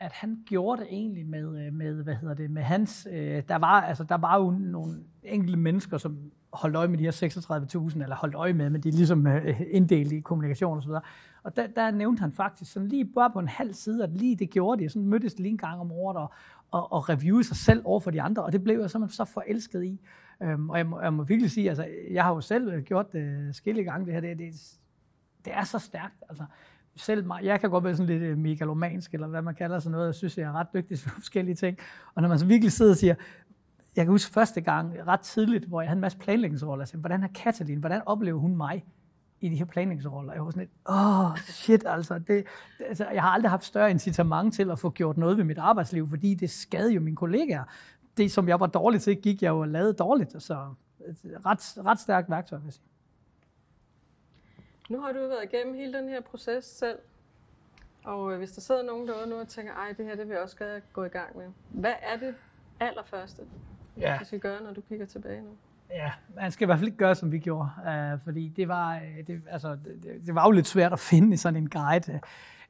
at han gjorde det egentlig med, øh, med hvad hedder det, med hans, øh, der var, altså, der var jo nogle enkelte mennesker, som holdt øje med de her 36.000, eller holdt øje med, men de er ligesom øh, inddelt i kommunikation og så videre. Og der, der nævnte han faktisk sådan lige bare på en halv side, at lige det gjorde de, sådan mødtes lige en gang om året og, og, og reviewe sig selv over for de andre, og det blev jeg simpelthen så forelsket i. Øhm, og jeg må, jeg må virkelig sige, altså, jeg har jo selv øh, gjort det skille gange, det her, det, det, det er så stærkt, altså, selv mig, jeg kan godt være sådan lidt øh, megalomansk, eller hvad man kalder sådan noget, jeg synes, jeg er ret dygtig til forskellige ting, og når man så virkelig sidder og siger, jeg kan huske første gang, ret tidligt, hvor jeg havde en masse planlægningsroller, jeg hvordan er Katalin, hvordan oplever hun mig? I de her planlægningsroller. Jeg var sådan lidt, åh, oh, shit, altså, det, altså. Jeg har aldrig haft større incitament til at få gjort noget ved mit arbejdsliv, fordi det skadede jo mine kollegaer. Det, som jeg var dårlig til, gik jeg jo og lavede dårligt. Så ret, ret stærkt værktøj, vil jeg sige. Nu har du været igennem hele den her proces selv. Og øh, hvis der sidder nogen derude nu og tænker, ej, det her det vil jeg også gerne gå i gang med. Hvad er det allerførste, ja. du skal gøre, når du kigger tilbage nu? Ja, man skal i hvert fald ikke gøre, som vi gjorde, uh, fordi det var, øh, det, altså, det, det var jo lidt svært at finde sådan en guide.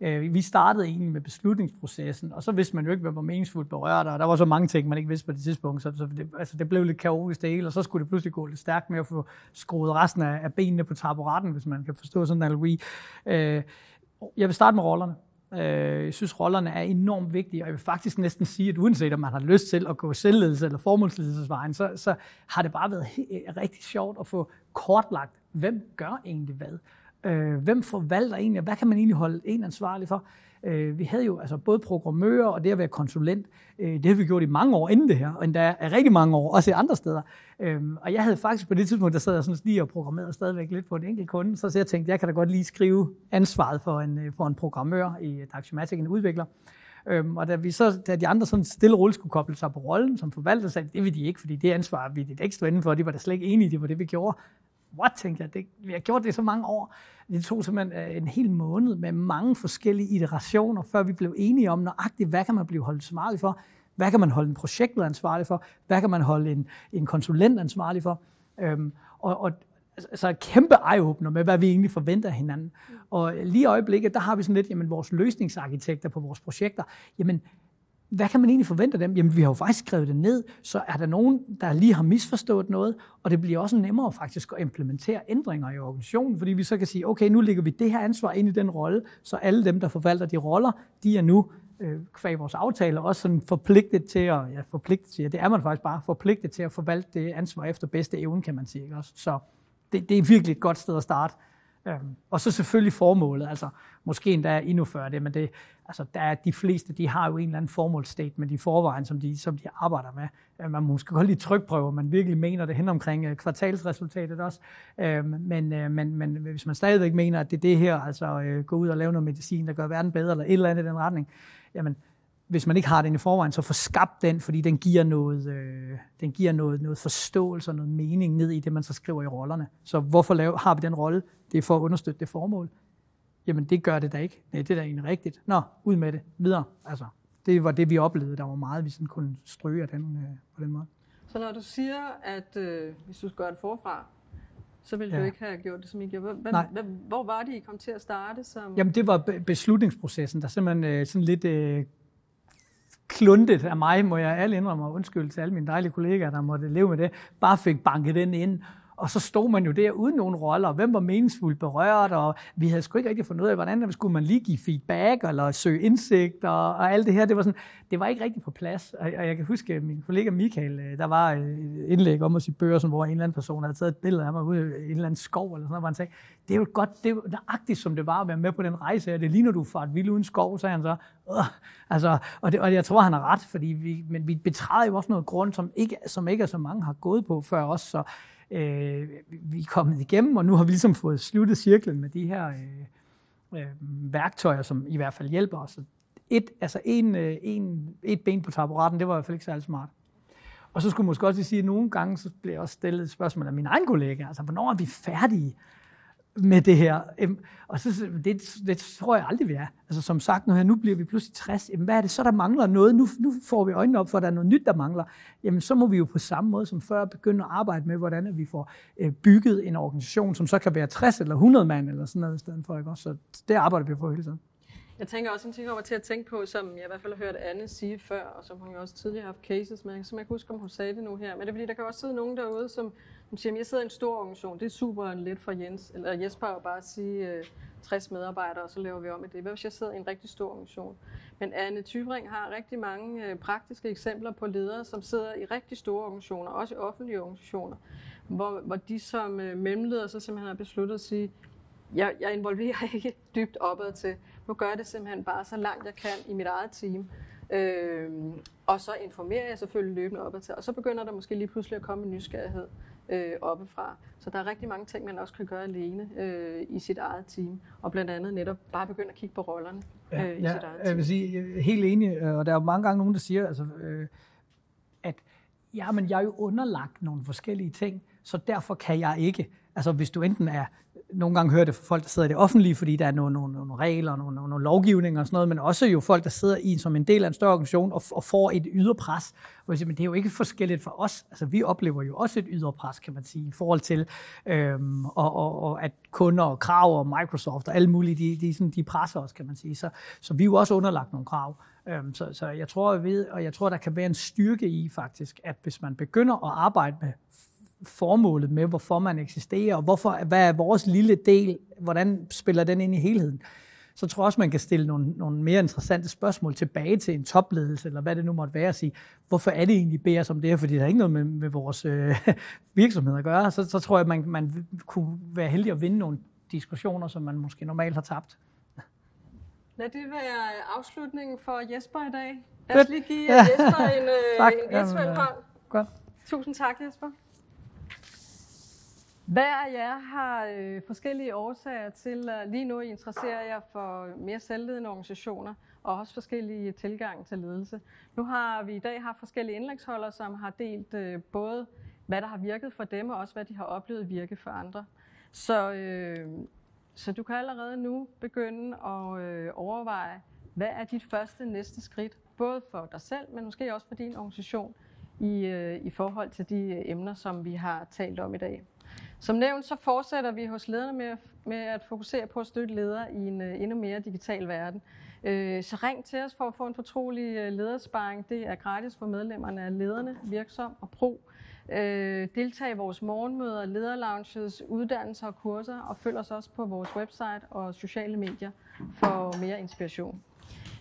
Uh, vi startede egentlig med beslutningsprocessen, og så vidste man jo ikke, hvad var meningsfuldt berørt, og der var så mange ting, man ikke vidste på det tidspunkt, så, så det, altså, det blev lidt kaotisk det hele, og så skulle det pludselig gå lidt stærkt med at få skruet resten af, af benene på taburetten, hvis man kan forstå sådan en analogi. Uh, jeg vil starte med rollerne. Øh, jeg synes, rollerne er enormt vigtige, og jeg vil faktisk næsten sige, at uanset om man har lyst til at gå selvledelse eller formålsledelsesvejen, så, så har det bare været øh, rigtig sjovt at få kortlagt, hvem gør egentlig hvad? Øh, hvem forvalter egentlig, hvad kan man egentlig holde en ansvarlig for? Øh, vi havde jo altså både programmører og det at være konsulent. Øh, det har vi gjort i mange år inden det her, og endda er rigtig mange år, også i andre steder. Øh, og jeg havde faktisk på det tidspunkt, der sad jeg sådan lige og programmerede stadigvæk lidt på en enkelt kunde, så så jeg tænkte, jeg kan da godt lige skrive ansvaret for en, øh, for en programmør i øh, Daxiomatic, en udvikler. Øhm, og da, vi så, da de andre sådan stille og skulle koble sig på rollen som forvalter, sagde det vil de ikke, fordi det ansvar vi det ikke stå inden for, de var da slet ikke enige, det var det, vi gjorde what, tænkte jeg, det, vi har gjort det i så mange år. Det tog simpelthen øh, en hel måned med mange forskellige iterationer, før vi blev enige om nøjagtigt, hvad kan man blive holdt ansvarlig for, hvad kan man holde en projektleder ansvarlig for, hvad kan man holde en, en konsulent ansvarlig for. Øhm, og, og altså et kæmpe eye-opener med, hvad vi egentlig forventer af hinanden. Og lige i øjeblikket, der har vi sådan lidt, jamen vores løsningsarkitekter på vores projekter, jamen hvad kan man egentlig forvente af dem? Jamen, vi har jo faktisk skrevet det ned, så er der nogen, der lige har misforstået noget, og det bliver også nemmere faktisk at implementere ændringer i organisationen, fordi vi så kan sige, okay, nu lægger vi det her ansvar ind i den rolle, så alle dem, der forvalter de roller, de er nu øh, kvæg vores aftaler også sådan forpligtet til at, ja, forpligtet til, det er man faktisk bare, forpligtet til at forvalte det ansvar efter bedste evne, kan man sige. Ikke også? Så det, det er virkelig et godt sted at starte. Øhm, og så selvfølgelig formålet, altså måske endda endnu før det, men det, altså der er de fleste, de har jo en eller anden formålsstatement i forvejen, som de, som de arbejder med. Øh, man måske godt lige trykprøve, man virkelig mener det hen omkring øh, kvartalsresultatet også. Øhm, men, øh, men, men hvis man stadigvæk mener, at det er det her, altså gå ud og lave noget medicin, der gør verden bedre, eller et eller andet i den retning, jamen hvis man ikke har den i forvejen, så få skabt den, fordi den giver noget, øh, den giver noget, noget forståelse og noget mening ned i det, man så skriver i rollerne. Så hvorfor lave, har vi den rolle? Det er for at understøtte det formål. Jamen, det gør det da ikke. Nej, det er da egentlig rigtigt. Nå, ud med det. Videre. Altså, det var det, vi oplevede. Der var meget, vi sådan kunne stryge af den, øh, på den måde. Så når du siger, at øh, hvis du skal gøre det forfra, så ville ja. du ikke have gjort det, som I gjorde. Hvem, Nej. Hvem, hvor var det, I kom til at starte? Som... Jamen, det var beslutningsprocessen, der simpelthen øh, sådan lidt øh, kluntet af mig, må jeg alle indrømme, og undskyld til alle mine dejlige kollegaer, der måtte leve med det, bare fik banket den ind, og så stod man jo der uden nogen roller, og hvem var meningsfuldt berørt, og vi havde sgu ikke rigtig fundet ud af, hvordan skulle man lige give feedback, eller søge indsigt, og, og alt det her. Det var, sådan, det var ikke rigtig på plads. Og, og jeg kan huske, at min kollega Michael, øh, der var et indlæg om os i børsen, hvor en eller anden person havde taget et billede af mig ude i en eller anden skov, eller sådan noget, hvor han sagde, det er jo godt, det er jo nøjagtigt, som det var at være med på den rejse her. Det lige når du får et vildt uden skov, sagde han så. Øh, altså, og, det, og jeg tror, han har ret, fordi vi, men vi betræder jo også noget grund, som ikke, som ikke er så mange har gået på før os, så øh, vi er kommet igennem, og nu har vi ligesom fået sluttet cirklen med de her øh, øh, værktøjer, som i hvert fald hjælper os. Et, altså en, øh, en, et ben på taburetten, det var i hvert fald ikke særlig smart. Og så skulle jeg måske også sige, at nogle gange så blev jeg også stillet et spørgsmål af min egen kollega, altså hvornår er vi færdige? Med det her. Øhm, og så, det, det tror jeg aldrig, vi er. Altså som sagt, nu, her, nu bliver vi pludselig 60. Jamen, hvad er det så, der mangler noget? Nu, nu får vi øjnene op for, at der er noget nyt, der mangler. Jamen, så må vi jo på samme måde som før begynde at arbejde med, hvordan vi får øh, bygget en organisation, som så kan være 60 eller 100 mand eller sådan noget i stedet for. Ikke? Så det arbejder vi på hele tiden. Jeg tænker også en ting over til at tænke på, som jeg i hvert fald har hørt Anne sige før, og som hun jo også tidligere har haft cases med, som jeg kan huske, om hun sagde det nu her. Men det er fordi, der kan også sidde nogen derude, som, som siger, jeg sidder i en stor organisation, det er super let for Jens, eller Jesper at bare sige øh, 60 medarbejdere, og så laver vi om i det. Hvad hvis jeg sidder i en rigtig stor organisation? Men Anne Tyvring har rigtig mange øh, praktiske eksempler på ledere, som sidder i rigtig store organisationer, også i offentlige organisationer, hvor, hvor de som øh, mellemledere så simpelthen har besluttet at sige, jeg, jeg involverer ikke dybt opad til. Nu gør jeg det simpelthen bare så langt jeg kan i mit eget team. Øh, og så informerer jeg selvfølgelig løbende opad til. Og så begynder der måske lige pludselig at komme en nysgerrighed øh, oppefra. Så der er rigtig mange ting, man også kan gøre alene øh, i sit eget team. Og blandt andet netop bare begynde at kigge på rollerne øh, ja, i ja, sit eget team. Jeg vil sige, helt enig, øh, og der er jo mange gange nogen, der siger, altså, øh, at ja, men jeg er jo underlagt nogle forskellige ting, så derfor kan jeg ikke. Altså hvis du enten er nogle gange hører det fra folk, der sidder i det offentlige, fordi der er nogle, nogle, nogle regler, nogle, nogle, nogle lovgivninger og sådan noget, men også jo folk, der sidder i som en del af en større organisation og, og får et ydre pres. Siger, men det er jo ikke forskelligt for os. Altså, vi oplever jo også et ydre pres, kan man sige, i forhold til, øhm, og, og, og at kunder og krav og Microsoft og alle mulige, de, de, sådan, de presser os, kan man sige. Så, så vi er jo også underlagt nogle krav. Øhm, så, så jeg tror, jeg ved, og jeg tror, der kan være en styrke i faktisk, at hvis man begynder at arbejde med formålet med, hvorfor man eksisterer, og hvorfor, hvad er vores lille del, hvordan spiller den ind i helheden, så tror jeg også, man kan stille nogle, nogle mere interessante spørgsmål tilbage til en topledelse, eller hvad det nu måtte være at sige, hvorfor er det egentlig bedre som det her, fordi der er ikke noget med, med vores øh, virksomhed at gøre, så, så tror jeg, man, man kunne være heldig at vinde nogle diskussioner, som man måske normalt har tabt. Lad det være afslutningen for Jesper i dag. Lad os lige give. Jesper en, øh, en virtuel hånd. Godt. Tusind tak, Jesper. Hver af jer har øh, forskellige årsager til at lige nu interesserer jeg for mere selvledende organisationer og også forskellige tilgange til ledelse. Nu har vi i dag haft forskellige indlægsholdere, som har delt øh, både, hvad der har virket for dem, og også hvad de har oplevet virke for andre. Så, øh, så du kan allerede nu begynde at øh, overveje, hvad er dit første næste skridt, både for dig selv, men måske også for din organisation, i, øh, i forhold til de øh, emner, som vi har talt om i dag. Som nævnt, så fortsætter vi hos lederne med, med at fokusere på at støtte ledere i en øh, endnu mere digital verden. Øh, så ring til os for at få en fortrolig øh, ledersparing. Det er gratis for medlemmerne af lederne, virksom og pro. Deltag i vores morgenmøder, lederlounges, uddannelser og kurser, og følg os også på vores website og sociale medier for mere inspiration.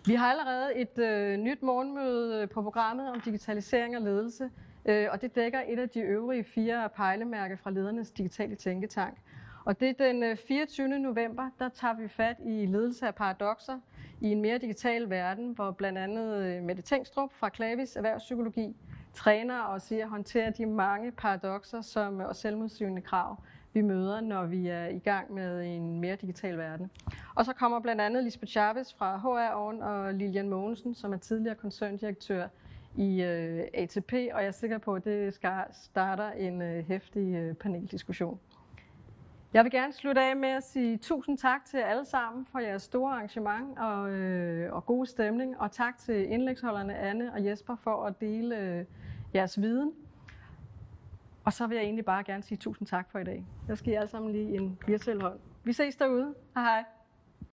Vi har allerede et nyt morgenmøde på programmet om digitalisering og ledelse, Øh, og det dækker et af de øvrige fire pejlemærker fra ledernes digitale tænketank. Og det er den øh, 24. november, der tager vi fat i ledelse af paradoxer i en mere digital verden, hvor blandt andet øh, Mette Tengstrup fra Klavis Erhvervspsykologi træner os i at håndtere de mange paradoxer som, og selvmodsigende krav, vi møder, når vi er i gang med en mere digital verden. Og så kommer blandt andet Lisbeth Chavez fra HR Oven og Lilian Mogensen, som er tidligere koncerndirektør i øh, ATP, og jeg er sikker på, at det skal starter en øh, hæftig øh, paneldiskussion. Jeg vil gerne slutte af med at sige tusind tak til alle sammen for jeres store arrangement og, øh, og gode stemning, og tak til indlægsholderne Anne og Jesper for at dele øh, jeres viden. Og så vil jeg egentlig bare gerne sige tusind tak for i dag. Jeg skal I alle sammen lige en virtuel hånd. Vi ses derude. Hej hej.